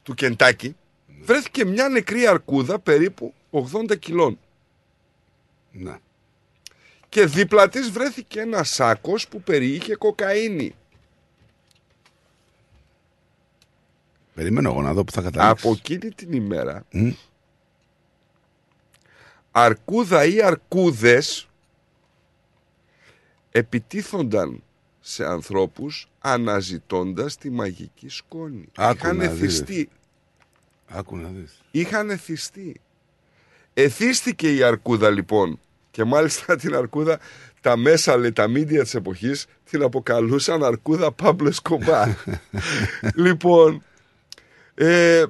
του Κεντάκι, βρέθηκε μια νεκρή αρκούδα περίπου 80 κιλών. Ναι. Και δίπλα της βρέθηκε ένα σάκος που περιείχε κοκαίνη. Περιμένω εγώ να δω που θα καταλήξεις. Από εκείνη την ημέρα, αρκούδα ή αρκούδες επιτίθονταν σε ανθρώπους αναζητώντας τη μαγική σκόνη. Άκου Είχαν να δεις. εθιστεί. Άκου να δεις. Είχαν εθιστεί. Εθίστηκε η αρκούδα λοιπόν και μάλιστα την αρκούδα τα μέσα λέει, τα μίντια της εποχής την αποκαλούσαν αρκούδα Παύλο Σκομπά. λοιπόν, ε,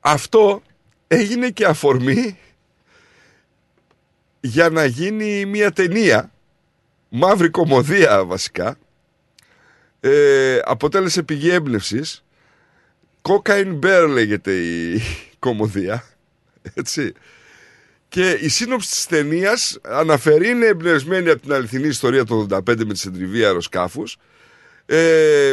αυτό έγινε και αφορμή για να γίνει μια ταινία. Μαύρη κομμωδία βασικά. Ε, αποτέλεσε πηγή έμπνευσης. Cocaine Bear λέγεται η κομμωδία έτσι. Και η σύνοψη της ταινίας αναφέρει είναι εμπνευσμένη από την αληθινή ιστορία του 85 με τη συντριβή αεροσκάφους. Ε,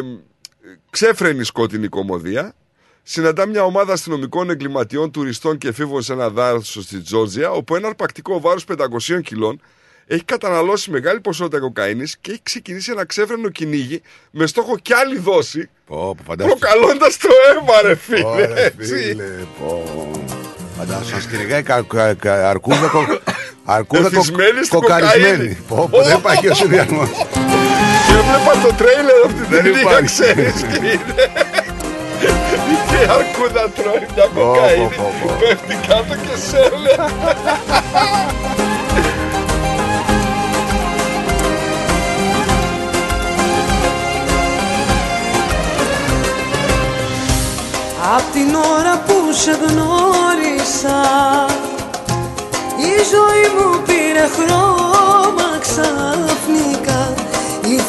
ξέφρενη σκότεινη κομμωδία συναντά μια ομάδα αστυνομικών εγκληματιών, τουριστών και εφήβων σε ένα δάσο στη Τζόρτζια, όπου ένα αρπακτικό βάρος 500 κιλών έχει καταναλώσει μεγάλη ποσότητα κοκαίνης και έχει ξεκινήσει ένα ξέφρενο κυνήγι με στόχο κι άλλη δόση, Πω, πω, φαντάσου. προκαλώντας το αίμα, ρε φίλε. Ωραία, έτσι. φίλε, πω. Φαντάσου, να κυνηγάει κα- κα- κα- αρκούδα, κο- αρκούδα κο- Εθισμένη στην κοκαρισμένη. κοκαίνη. Πω, πω, Δεν υπάρχει ο συνδυασμός. Και έβλεπα το τρέιλερ αυτή την Δεν ταινία, υπάρχει. ξέρεις τι είναι. Και η αρκούδα τρώει μια Πω, πω, κοκαίνη, πω, πω. πέφτει κάτω και σέλε. Απ' την ώρα που σε γνώρισα Η ζωή μου πήρε χρώμα ξαφνικά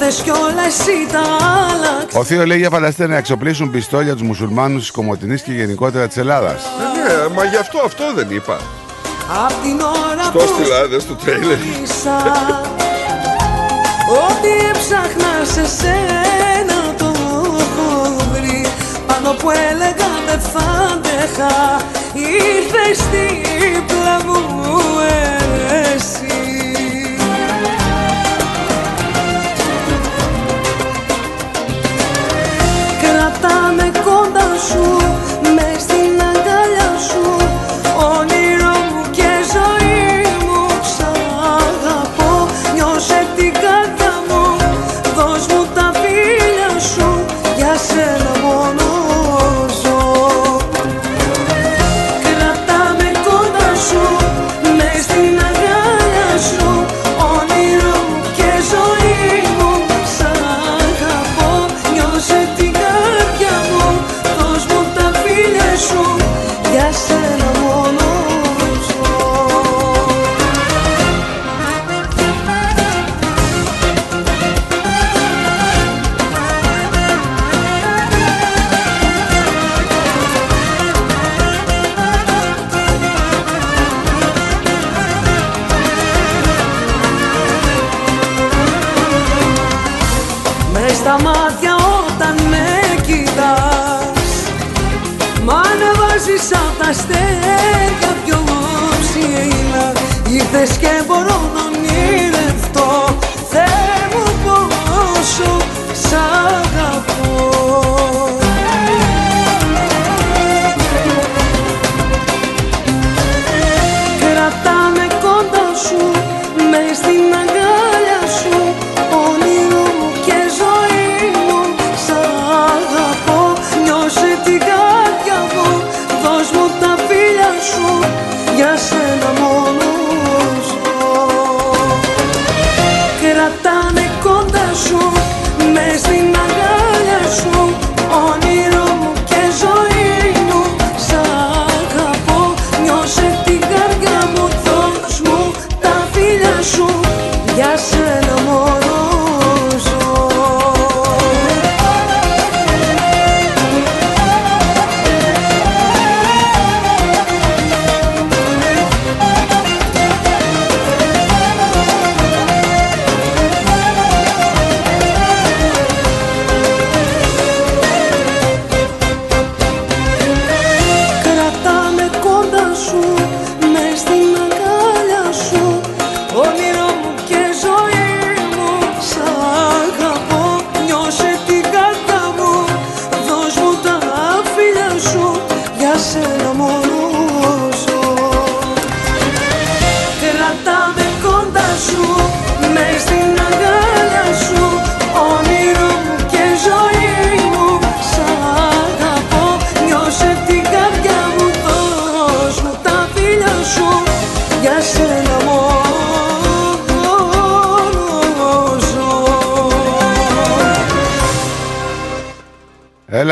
Ήρθες κι όλα εσύ τα άλλαξες Ο Θείο λέει για φανταστείτε να εξοπλίσουν πιστόλια τους μουσουλμάνους της Κομωτινής και γενικότερα της Ελλάδας. Ναι, μα γι' αυτό αυτό δεν είπα. Απ' την ώρα Το που έστειλα, δες το τρέιλερ. γνώρισα Ό,τι έψαχνα σε σένα το έχω βρει Πάνω που έλεγα δεν θα αντέχα Ήρθες δίπλα μου εσύ Κρατάμε κοντά σου Μες στην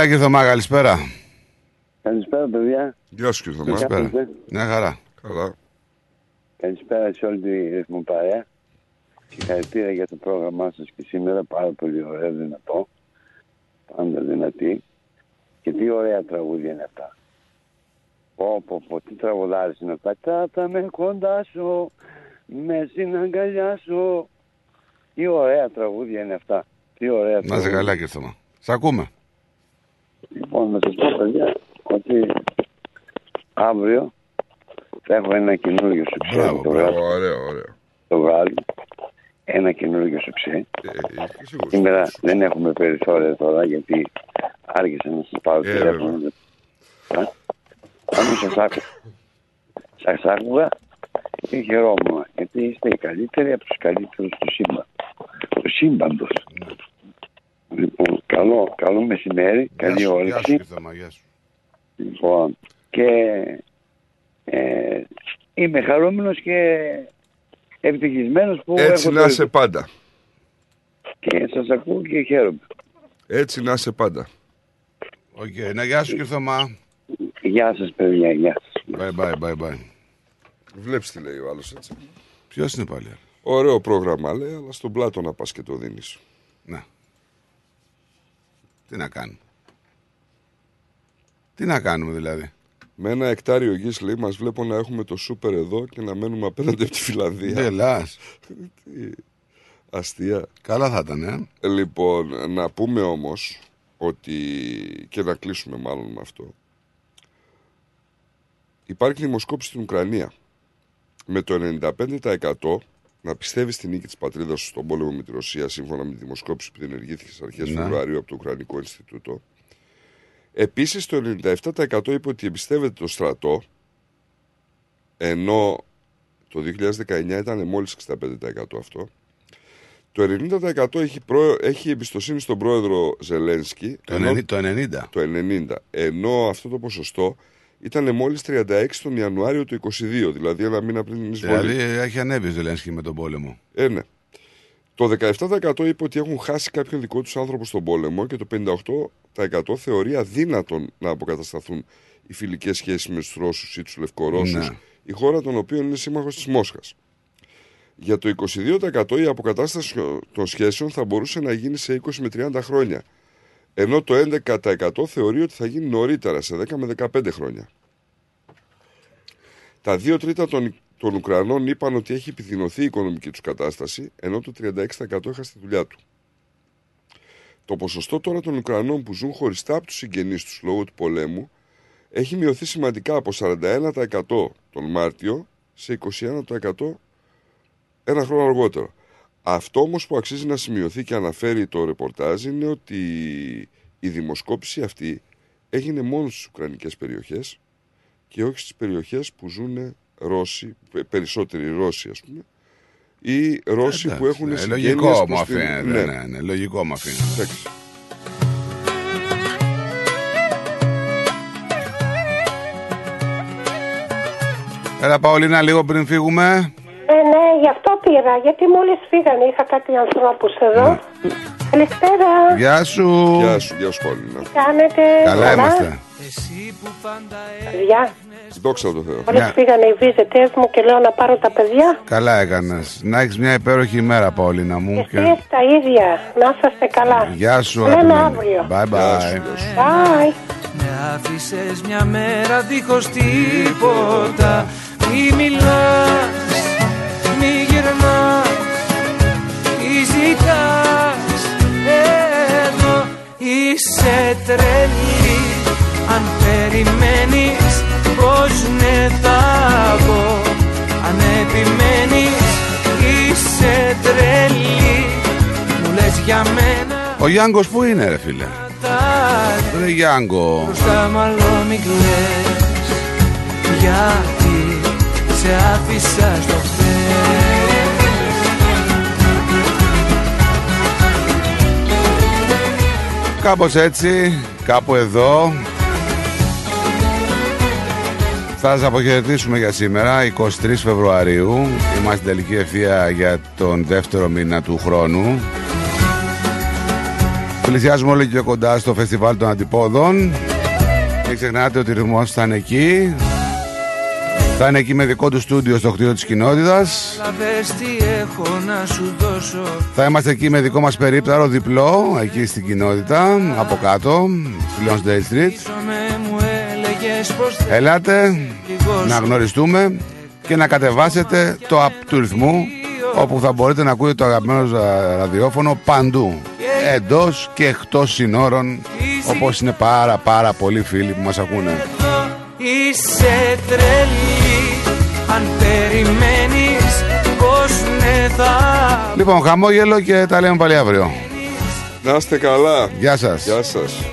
Έλα και Θωμά, καλησπέρα. Καλησπέρα, παιδιά. Γεια σου, κύριε Θωμά. Καλησπέρα. Μια χαρά. Καλά. Καλησπέρα σε όλη τη ρυθμό παρέα. Συγχαρητήρια για το πρόγραμμά σας και σήμερα. Πάρα πολύ ωραίο, δυνατό. Πάντα δυνατή. Και τι ωραία τραγούδια είναι αυτά. Πω, πω, πω, τι τραγουδάρες είναι αυτά. Κράτα με κοντά σου, με στην αγκαλιά σου. Τι ωραία τραγούδια είναι αυτά. Τι ωραία Να είσαι τραγούδια. καλά κύριε Θωμά. Σ' ακούμε. Λοιπόν, να σας πω, παιδιά, ότι αύριο θα έχω ένα καινούργιο σουξέ. Μπράβο, το μπράβο. βράδυ. Ωραίο, ωραίο. Το βράδυ. Ένα καινούργιο σουξέ. Ε, Σήμερα δεν έχουμε περιθώρια τώρα γιατί άργησα να σας πάρω Ε, τηλέφωνο. Όμως σας άκουγα. Σας άκουγα και χαιρόμουν γιατί είστε οι καλύτεροι από τους καλύτερους του σύμπαν. Του σύμπαντος. Λοιπόν, καλό, καλό μεσημέρι, καλή Γεια σου, γεια σου όρεξη. κύριε Θωμά, γεια σου. Λοιπόν, και ε, είμαι χαρούμενος και ευτυχισμένος που Έτσι έχω να το- είσαι πάντα. και σας ακούω και χαίρομαι. Έτσι να είσαι πάντα. Οκ, να γεια σου κύριε Θωμά. Γεια σας παιδιά, γεια σας. Bye bye, bye bye. Βλέπεις τι λέει ο άλλος έτσι. Ποιος είναι πάλι; Ωραίο πρόγραμμα λέει, αλλά στον πλάτο να πας και το δίνεις. Ναι. Τι να κάνουμε; Τι να κάνουμε δηλαδή; Με ένα εκτάριο γης λέει μας βλέπω να έχουμε το σούπερ εδώ και να μένουμε απέναντι από τη Φιλανδία. Δεν λάς. Τι Αστεία. Καλά θα ήταν, ε. Λοιπόν, να πούμε όμως ότι και να κλείσουμε μάλλον με αυτό. Υπάρχει δημοσκόπηση στην Ουκρανία. Με το 95% να πιστεύεις στη νίκη της πατρίδας σου στον πόλεμο με τη Ρωσία, σύμφωνα με τη δημοσκόπηση που διενεργήθηκε στις αρχές Ναι. Φεβρουαρίου από το Ουκρανικό Ινστιτούτο. Επίσης το 97% είπε ότι εμπιστεύεται το στρατό, ενώ το 2019 ήταν μόλις 65% αυτό. Το 90% έχει, προ... έχει εμπιστοσύνη στον πρόεδρο Ζελένσκι. Το ενώ- 90, το 90. Το 90. Ενώ αυτό το ποσοστό ήταν μόλις 36 τον Ιανουάριο του 22, δηλαδή ένα μήνα πριν την εισβολή. Δηλαδή έχει ανέβει ο Ζελένσκι με τον πόλεμο. Ε, ναι. Το 17% είπε ότι έχουν χάσει κάποιον δικό τους άνθρωπο στον πόλεμο και το 58% θεωρεί αδύνατον να αποκατασταθούν οι φιλικές σχέσεις με τους Ρώσους ή τους Λευκορώσους, Ναι. η χώρα των οποίων είναι σύμμαχος της Μόσχας. Για το 22% η αποκατάσταση των σχέσεων θα μπορούσε να γίνει σε 20 με 30 χρόνια, ενώ το 11% θεωρεί ότι θα γίνει νωρίτερα, σε 10 με 15 χρόνια. Τα δύο τρίτα των, των Ουκρανών είπαν ότι έχει επιδεινωθεί η οικονομική τους κατάσταση, ενώ το 36% έχασε τη δουλειά του. Το ποσοστό τώρα των Ουκρανών που ζουν χωριστά από τους συγγενείς τους λόγω του πολέμου έχει μειωθεί σημαντικά από 41% τον Μάρτιο σε 21% ένα χρόνο αργότερο. Αυτό όμως που αξίζει να σημειωθεί και αναφέρει το ρεπορτάζ είναι ότι η δημοσκόπηση αυτή έγινε μόνο στις Ουκρανικές περιοχές και όχι στις περιοχές που ζουν Ρώσοι, πε- περισσότεροι Ρώσοι ας πούμε, ή Ρώσοι που Εντάξει, έχουν ναι, συγγένειες Λογικό προς μου την- αφήνεται. Ναι, ναι, ναι, λογικό μου αφήνεται. Εντάξει. Έλα Παολίνα λίγο πριν φύγουμε. Ε, ναι, γι' αυτό πήρα, γιατί μόλις φύγανε, είχα κάτι ανθρώπους εδώ. Καλησπέρα, Γεια σου. Γεια σου, γεια σου Παολίνα. τι κάνετε, Καλά είμαστε. Παιδιά, Δόξα τω Θεώ. μόλις Μια- φύγανε οι βίζετές μου και λέω να πάρω τα παιδιά. Καλά έκανες. Να έχεις μια υπέροχη ημέρα Παολίνα μου. Εσείς τα ίδια, να είσαστε καλά. Γεια σου Λέμε αγαπημένη. αύριο. Bye bye. Bye. Με άφησες μια μέρα δίχως τίποτα Μη μιλάς, μη γυρνάς. Τι ζητάς εδώ Είσαι τρελή. Αν περιμένεις πως ναι θα πω. Αν επιμένεις είσαι τρελή. Μου λες για μένα. Ο Γιάνγκος που είναι ρε φίλε; Ρε Γιάνγκο. Μπροστά μάλλον μη κλαις. Γιατί σε άφησα στο χθες Κάπως έτσι, κάπου εδώ. Θα σας αποχαιρετήσουμε για σήμερα, 23 Φεβρουαρίου. Είμαστε στην τελική ευθεία για τον δεύτερο μήνα του χρόνου. Πλησιάζουμε όλο και πιο κοντά στο φεστιβάλ των αντιπόδων. Μην ξεχνάτε ότι ο ρυθμός θα είναι εκεί. Θα είναι εκεί με δικό του στούντιο στο κτίριο της κοινότητας. Λαβες τι έχω να σου δώσω Θα είμαστε εκεί με δικό μας περίπταρο διπλό, εκεί στην κοινότητα, από κάτω, στη Lonsdale Street. Με μου έλεγες πως θες Ελάτε Λίγος να σου γνωριστούμε και να κατεβάσετε το app του ρυθμού όπου θα μπορείτε να ακούτε το αγαπημένο σας ραδιόφωνο παντού εντός και εκτός συνόρων όπως είναι πάρα πάρα πολλοί φίλοι που μας ακούνε Είσαι τρελή Αν περιμένεις πως ναι θα Λοιπόν χαμόγελο και τα λέμε πάλι αύριο Να είστε καλά. Γεια σας Γεια σας.